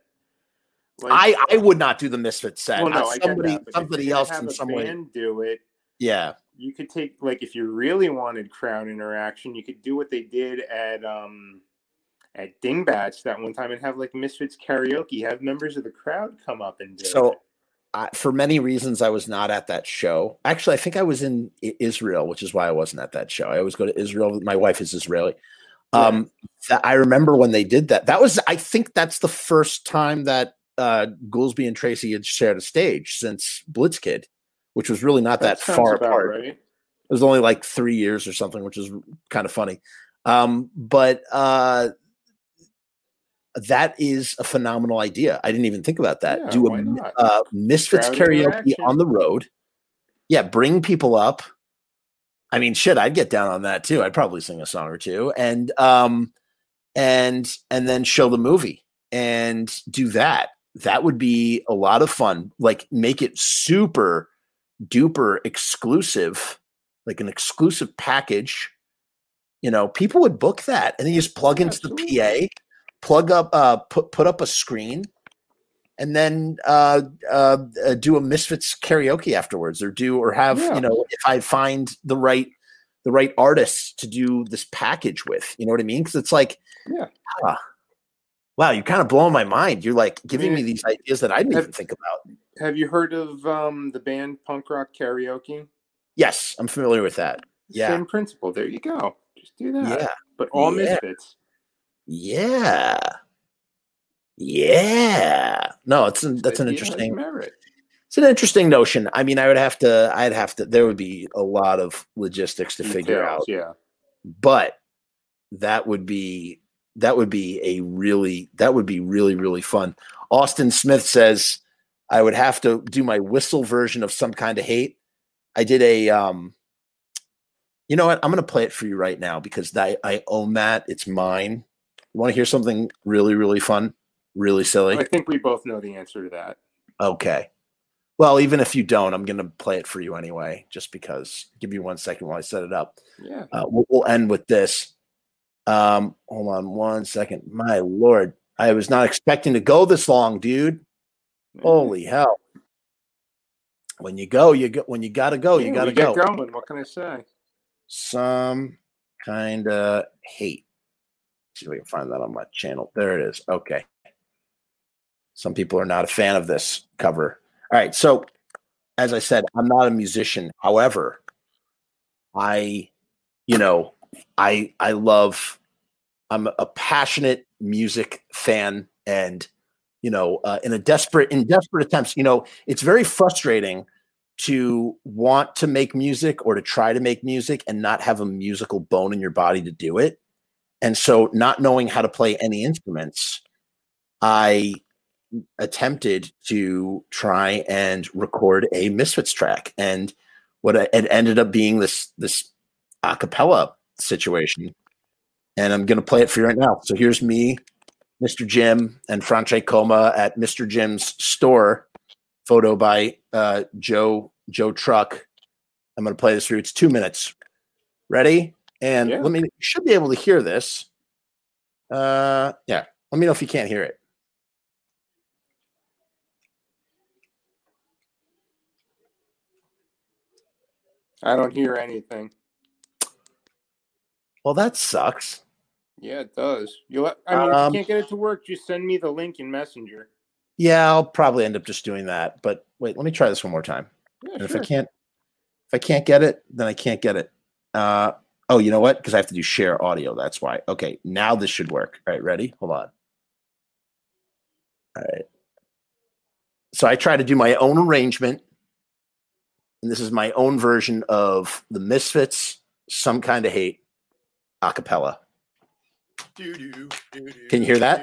[SPEAKER 1] like, I I would not do the misfit set. Well, no, somebody that, somebody else in some way
[SPEAKER 2] do it.
[SPEAKER 1] Yeah,
[SPEAKER 2] you could take like if you really wanted crowd interaction, you could do what they did at um at Dingbats that one time and have like Misfits karaoke, have members of the crowd come up and do
[SPEAKER 1] so,
[SPEAKER 2] it.
[SPEAKER 1] I, for many reasons, I was not at that show. Actually, I think I was in Israel, which is why I wasn't at that show. I always go to Israel. My wife is Israeli. Um, I remember when they did that. That was, I think, that's the first time that uh, Goolsby and Tracy had shared a stage since Blitzkid, which was really not that, that far apart. Right. It was only like three years or something, which is kind of funny. Um, but uh, that is a phenomenal idea. I didn't even think about that.
[SPEAKER 2] Yeah,
[SPEAKER 1] Do a uh, Misfits
[SPEAKER 2] Crowd
[SPEAKER 1] karaoke on the road. Yeah, bring people up. I mean, shit, I'd get down on that too. I'd probably sing a song or two, and um, and and then show the movie and do that. That would be a lot of fun. Like, make it super duper exclusive, like an exclusive package. You know, people would book that, and then you just plug into the PA, plug up, uh, put put up a screen, and then uh, uh, uh, do a Misfits karaoke afterwards, or do or have
[SPEAKER 2] Yeah.
[SPEAKER 1] you know if I find the right the right artists to do this package with, you know what I mean? Because it's like,
[SPEAKER 2] Yeah.
[SPEAKER 1] ah, wow, you're kind of blowing my mind. You're like giving
[SPEAKER 2] mean,
[SPEAKER 1] me these ideas that I didn't
[SPEAKER 2] have-
[SPEAKER 1] even think about.
[SPEAKER 2] Have you heard of um, the band Punk Rock Karaoke?
[SPEAKER 1] Yes, I'm familiar with that. Yeah.
[SPEAKER 2] Same principle. There you go. Just do that.
[SPEAKER 1] Yeah,
[SPEAKER 2] But all
[SPEAKER 1] Yeah.
[SPEAKER 2] misfits.
[SPEAKER 1] Yeah, yeah. No, it's an, that's an interesting.
[SPEAKER 2] merit.
[SPEAKER 1] It's an interesting notion. I mean, I would have to. I'd have to. There would be a lot of logistics to figure out.
[SPEAKER 2] Yeah.
[SPEAKER 1] but that would be that would be a really that would be really really fun austin smith says i would have to do my whistle version of some kind of hate i did a um you know what i'm going to play it for you right now because i i own that it's mine you want to hear something really really fun really silly
[SPEAKER 2] I think we both know the answer to that.
[SPEAKER 1] okay well even if you don't i'm going to play it for you anyway just because give me one second while i set it up
[SPEAKER 2] Yeah.
[SPEAKER 1] uh, we'll, we'll end with this. Um, hold on one second. My lord, I was not expecting to go this long, dude. Holy hell! When you go, you go. When you gotta go, you gotta
[SPEAKER 2] get
[SPEAKER 1] go.
[SPEAKER 2] going. What can I say?
[SPEAKER 1] Some kind of hate. See if we can find that on my channel. There it is. Okay. Some people are not a fan of this cover. All right. So, as I said, I'm not a musician. However, I, you know, I I love. I'm a passionate music fan, and you know, uh, in a desperate in desperate attempts, you know, it's very frustrating to want to make music or to try to make music and not have a musical bone in your body to do it. And so, not knowing how to play any instruments, I attempted to try and record a Misfits track, and what I- it ended up being this this a cappella situation. And I'm going to play it for you right now. So here's me, Mr. Jim, and Franche Coma at Mr. Jim's store. Photo by uh, Joe Joe Truck. I'm going to play this you. It's two minutes. Ready? And
[SPEAKER 2] Yeah.
[SPEAKER 1] let me. You should be able to hear this. Uh, yeah. Let me know if you can't hear it.
[SPEAKER 2] I don't hear anything.
[SPEAKER 1] Well, that sucks.
[SPEAKER 2] Yeah, it does. You I mean,
[SPEAKER 1] Um,
[SPEAKER 2] if you can't get it to work, just send me the link in Messenger.
[SPEAKER 1] Yeah, I'll probably end up just doing that. But wait, let me try this one more time.
[SPEAKER 2] Yeah,
[SPEAKER 1] And if. I can't, if I can't get it, then I can't get it. Uh, oh, you know what? Because I have to do share audio. That's why. Okay, now this should work. All right, ready? Hold on. All right. So I try to do my own arrangement, and this is my own version of the Misfits, "Some Kind of Hate," a cappella. Can you hear that?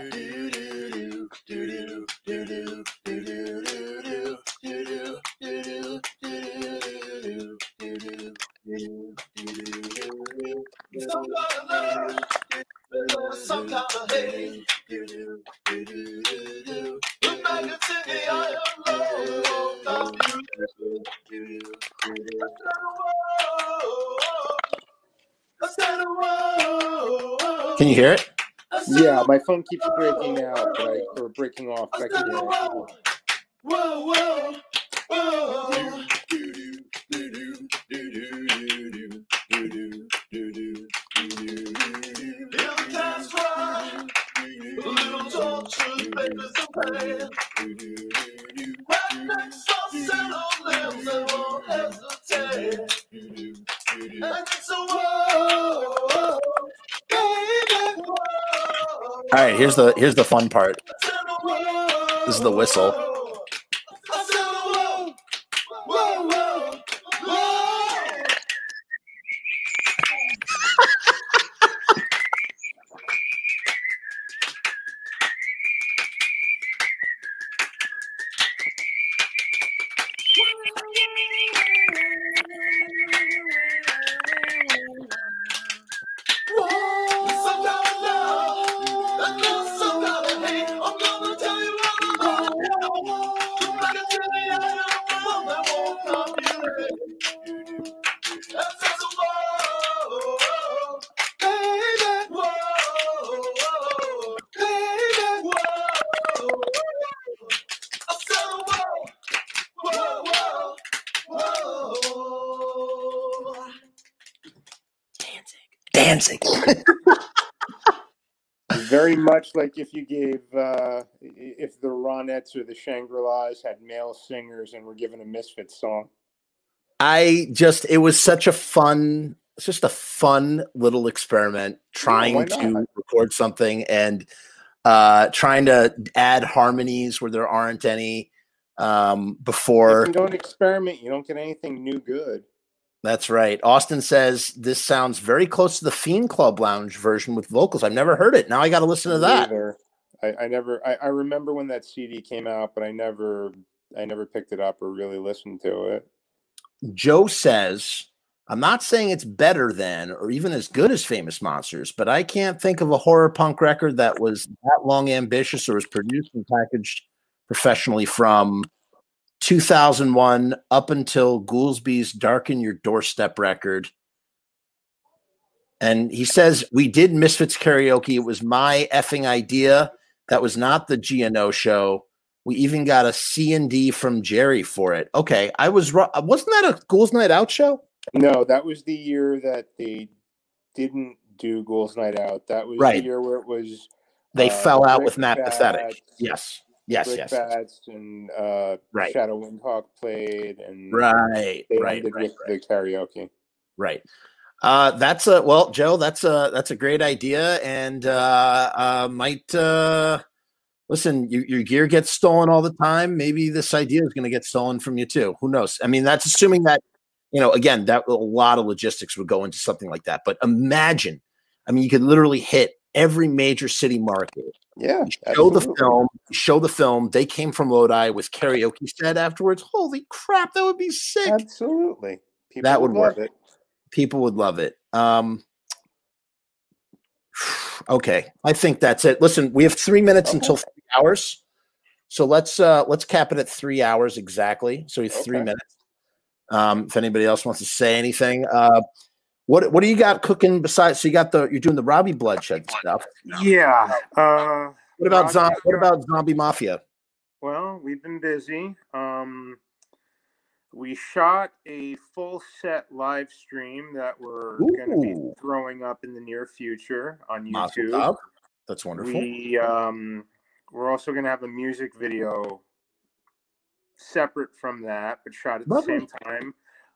[SPEAKER 1] Can you hear it?
[SPEAKER 2] Yeah, my phone keeps breaking out, but I or breaking off. But I can hear it.
[SPEAKER 1] All right, here's the here's the fun part. This is the whistle.
[SPEAKER 2] Like if you gave, uh, if the Ronettes or the Shangri La's had male singers and were given a Misfits song.
[SPEAKER 1] I just, it was such a fun, it's just a fun little experiment trying to record something and uh, trying to add harmonies where there aren't any um, before.
[SPEAKER 2] If you don't experiment, you don't get anything new good.
[SPEAKER 1] That's right. Austin says this sounds very close to the Fiend Club Lounge version with vocals. I've never heard it. Now I got to listen to that.
[SPEAKER 2] I, I never. I, I remember when that CD came out, but I never. I never picked it up or really listened to it.
[SPEAKER 1] Joe says, I'm not saying it's better than or even as good as Famous Monsters, but I can't think of a horror punk record that was that long ambitious or was produced and packaged professionally from 2001 up until Goolsby's Darken Your Doorstep record. And he says, We did Misfits karaoke. It was my effing idea. That was not the GNO show. We even got a C and D from Jerry for it. Okay, I was wrong. Wasn't that a Ghouls Night Out show?
[SPEAKER 2] No, that was the year that they didn't do Ghouls Night Out. That was
[SPEAKER 1] Right.
[SPEAKER 2] the year where it was
[SPEAKER 1] They
[SPEAKER 2] Uh,
[SPEAKER 1] fell out
[SPEAKER 2] Brick
[SPEAKER 1] with Matt Pathetic. Yes, yes,
[SPEAKER 2] Brick
[SPEAKER 1] yes.
[SPEAKER 2] Bats and uh,
[SPEAKER 1] Right.
[SPEAKER 2] Shadow Windhawk played, and
[SPEAKER 1] Right,
[SPEAKER 2] they
[SPEAKER 1] right,
[SPEAKER 2] ended
[SPEAKER 1] right,
[SPEAKER 2] with
[SPEAKER 1] right.
[SPEAKER 2] the karaoke.
[SPEAKER 1] Right. Uh, that's a well, Joe. That's a that's a great idea, and uh, uh, might uh, listen. You, your gear gets stolen all the time. Maybe this idea is going to get stolen from you too. Who knows? I mean, that's assuming that you know. Again, that a lot of logistics would go into something like that. But imagine, I mean, you could literally hit every major city market.
[SPEAKER 2] Yeah,
[SPEAKER 1] Show the film. Show the film. They came from Lodi with karaoke set afterwards. Holy crap, that would be sick.
[SPEAKER 2] Absolutely, People
[SPEAKER 1] That would
[SPEAKER 2] love
[SPEAKER 1] work.
[SPEAKER 2] it.
[SPEAKER 1] people would love it. Um, okay, I think that's it. Listen, we have three minutes
[SPEAKER 2] Okay.
[SPEAKER 1] until three hours, so let's uh let's cap it at three hours exactly. So we have three minutes. Um, if anybody else wants to say anything, uh, what what do you got cooking besides? So you got the you're doing the Robby Bloodshed stuff.
[SPEAKER 2] Yeah. Uh,
[SPEAKER 1] What about
[SPEAKER 2] Robby
[SPEAKER 1] zom- What about Zombie Mafia?
[SPEAKER 2] Well, we've been busy. Um, we shot a full set live stream that we're going to be throwing up in the near future on YouTube.
[SPEAKER 1] That's wonderful.
[SPEAKER 2] We um, we're also going to have a music video separate from that, but shot at
[SPEAKER 1] Lovely.
[SPEAKER 2] the same time.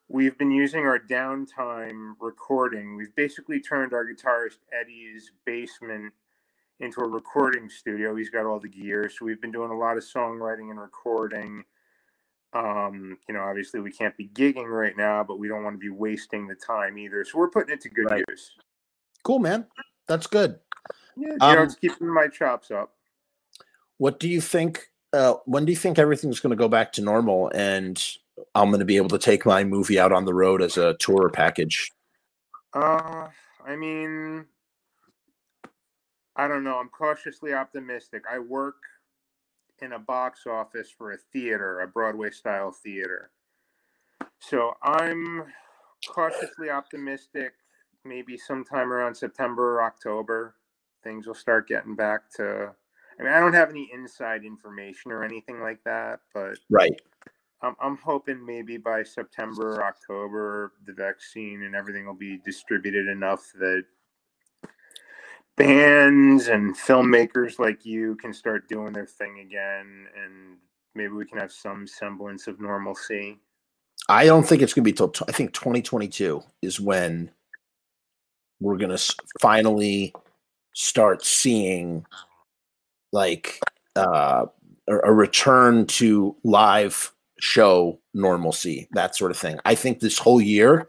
[SPEAKER 2] We've been using our downtime recording. We've basically turned our guitarist Eddie's basement into a recording studio. He's got all the gear, so we've been doing a lot of songwriting and recording. Um, you know, obviously we can't be gigging right now, but we don't want to be wasting the time either. So we're putting it to good
[SPEAKER 1] Right.
[SPEAKER 2] use.
[SPEAKER 1] Cool, man. That's good.
[SPEAKER 2] Yeah, you
[SPEAKER 1] Um,
[SPEAKER 2] know, it's keeping my chops up.
[SPEAKER 1] What do you think? Uh, when do you think everything's going to go back to normal and I'm going to be able to take my movie out on the road as a tour package?
[SPEAKER 2] Uh, I mean, I don't know. I'm cautiously optimistic. I work in a box office for a theater, a Broadway style theater. So I'm cautiously optimistic. Maybe sometime around September or October, things will start getting back to. I mean, I don't have any inside information or anything like that, but
[SPEAKER 1] Right.
[SPEAKER 2] I'm, I'm hoping maybe by September, October, the vaccine and everything will be distributed enough that bands and filmmakers like you can start doing their thing again, and maybe we can have some semblance of normalcy.
[SPEAKER 1] I don't think it's going to be till t- I think 2022 is when we're going to finally start seeing like uh, a return to live show normalcy, that sort of thing. I think this whole year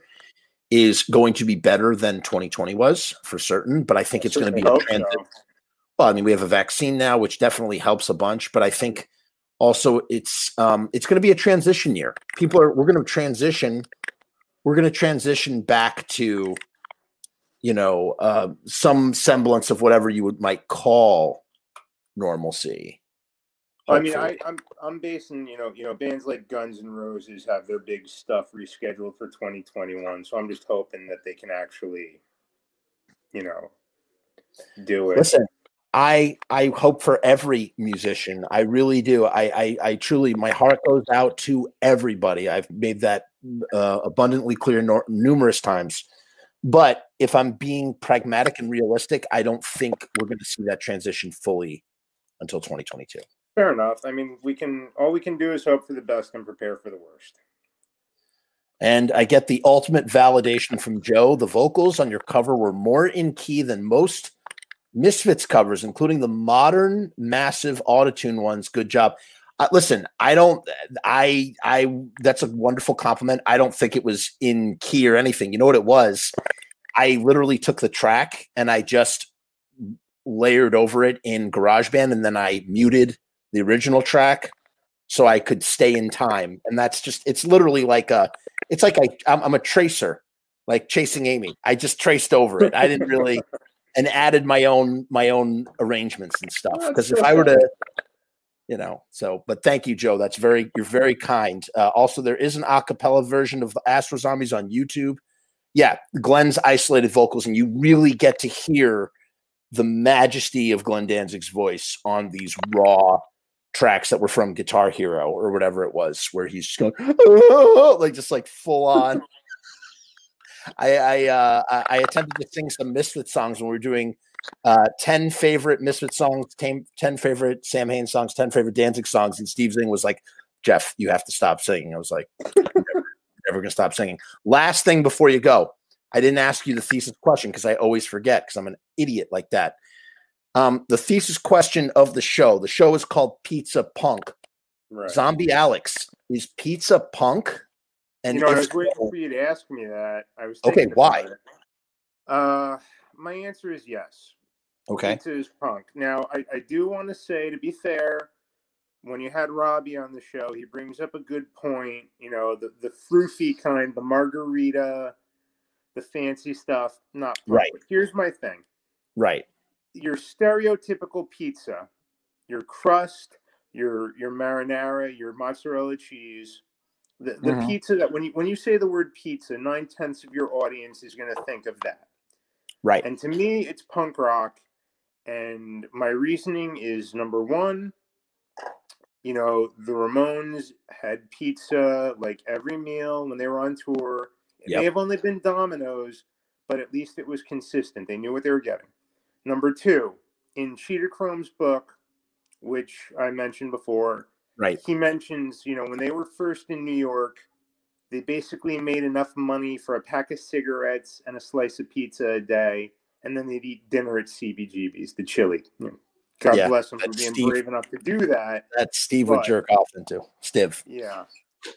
[SPEAKER 1] is going to be better than 2020 was for certain, but I think it's going to be a transition. Well, I mean, we have a vaccine now, which definitely helps a bunch, but I think also it's um, it's going to be a transition year. People are we're going to transition. We're going to transition back to, you know, uh, some semblance of whatever you would might call normalcy.
[SPEAKER 2] I mean. I, I'm I'm basing you know you know bands like Guns and Roses have their big stuff rescheduled for 2021, so I'm just hoping that they can actually, you know, do it.
[SPEAKER 1] listen. I I hope for every musician. I really do. I I, I truly my heart goes out to everybody. I've made that uh, abundantly clear nor- numerous times. But if I'm being pragmatic and realistic, I don't think we're going to see that transition fully until 2022.
[SPEAKER 2] Fair enough. I mean, we can all we can do is hope for the best and prepare for the worst.
[SPEAKER 1] And I get the ultimate validation from Joe. The vocals on your cover were more in key than most Misfits covers, including the modern, massive autotune ones. Good job. Uh, listen, I don't. I I. That's a wonderful compliment. I don't think it was in key or anything. You know what it was? I literally took the track and I just layered over it in GarageBand, and then I muted the original track so I could stay in time. And that's just. It's literally like a. It's like I. I'm, I'm a tracer, like chasing Amy. I just traced over it. I didn't really. (laughs) and added my own my own arrangements and stuff because if I were to you know so but thank you joe that's very you're very kind uh, also there is an acapella version of astro zombies on youtube yeah glenn's isolated vocals and you really get to hear the majesty of glenn danzig's voice on these raw tracks that were from guitar hero or whatever it was where he's just going oh, like just like full on (laughs) I I, uh, I attempted to sing some Misfit songs when we were doing uh, 10 favorite Misfit songs, 10, 10 favorite Samhain songs, 10 favorite Danzig songs. And Steve Zing was like, Jeff, you have to stop singing. I was like, (laughs) never, never to stop singing. Last thing before you go, I didn't ask you the thesis question because I always forget because I'm an idiot like that. Um, the thesis question of the show the show is called Pizza Punk. Right. Zombie Alex, is pizza punk?
[SPEAKER 2] And you know, I was waiting for you to ask me that. I was
[SPEAKER 1] okay. Why?
[SPEAKER 2] Uh, my answer is yes.
[SPEAKER 1] Okay.
[SPEAKER 2] Pizza is punk. Now, I, I do want to say, to be fair, when you had Robby on the show, he brings up a good point. You know, the the froofy kind, the margarita, the fancy stuff. Not punk.
[SPEAKER 1] right.
[SPEAKER 2] But here's my thing.
[SPEAKER 1] Right.
[SPEAKER 2] Your stereotypical pizza, your crust, your your marinara, your mozzarella cheese the, the mm-hmm. pizza that when you when you say the word pizza, nine tenths of your audience is going to think of that.
[SPEAKER 1] Right.
[SPEAKER 2] And to me, it's punk rock. And my reasoning is number one, you know, the Ramones had pizza like every meal when they were on tour. It yep. may have only been Domino's, but at least it was consistent. They knew what they were getting. Number two, in Cheetah Chrome's book, which I mentioned before,
[SPEAKER 1] Right.
[SPEAKER 2] He mentions, you know, when they were first in New York, they basically made enough money for a pack of cigarettes and a slice of pizza a day, and then they'd eat dinner at CBGB's, the chili. God yeah, bless them for being Steve, brave enough to do that.
[SPEAKER 1] That Steve but, would jerk off into. Steve.
[SPEAKER 2] Yeah.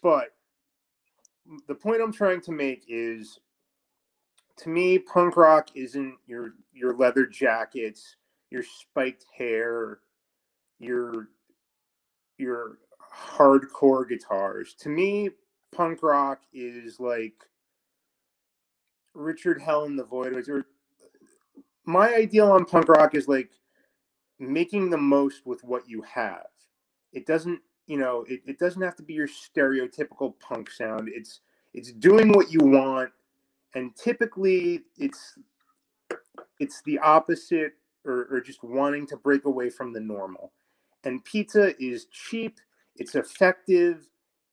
[SPEAKER 2] But the point I'm trying to make is to me, punk rock isn't your your leather jackets, your spiked hair, your your hardcore guitars. To me, punk rock is like Richard Hell and the Void. Or my ideal on punk rock is like making the most with what you have. It doesn't, you know, it, it doesn't have to be your stereotypical punk sound. It's it's doing what you want, and typically it's it's the opposite or, or just wanting to break away from the normal. And pizza is cheap, it's effective,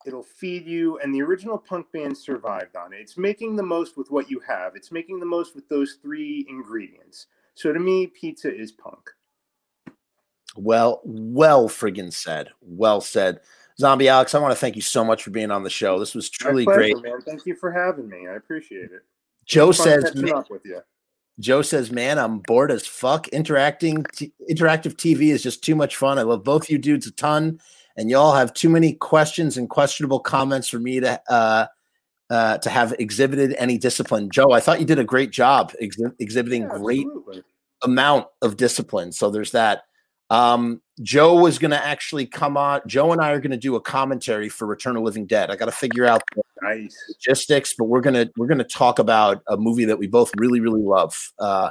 [SPEAKER 2] it'll feed you, and the original punk band survived on it. It's making the most with what you have. It's making the most with those three ingredients. So to me, pizza is punk.
[SPEAKER 1] Well, well friggin' said. Well said. Zombie Alex, I want to thank you so much for being on the show. This was truly pleasure, great.
[SPEAKER 2] Man. Thank you for having me. I appreciate it.
[SPEAKER 1] Joe says, up with you. Joe says, "Man, I'm bored as fuck. Interacting, t- interactive TV is just too much fun. I love both you dudes a ton, and y'all have too many questions and questionable comments for me to uh, uh, to have exhibited any discipline." Joe, I thought you did a great job ex- exhibiting yeah, great amount of discipline. So there's that. Um, Joe was going to actually come on. Joe and I are going to do a commentary for Return of Living Dead. I got to figure out the
[SPEAKER 2] nice.
[SPEAKER 1] logistics, but we're gonna we're gonna talk about a movie that we both really really love, uh,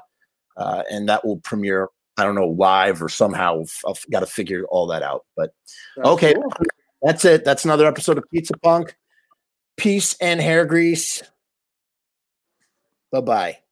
[SPEAKER 1] uh, and that will premiere. I don't know live or somehow. I've got to figure all that out. But that's okay, cool. that's it. That's another episode of Pizza Punk. Peace and hair grease. Bye bye.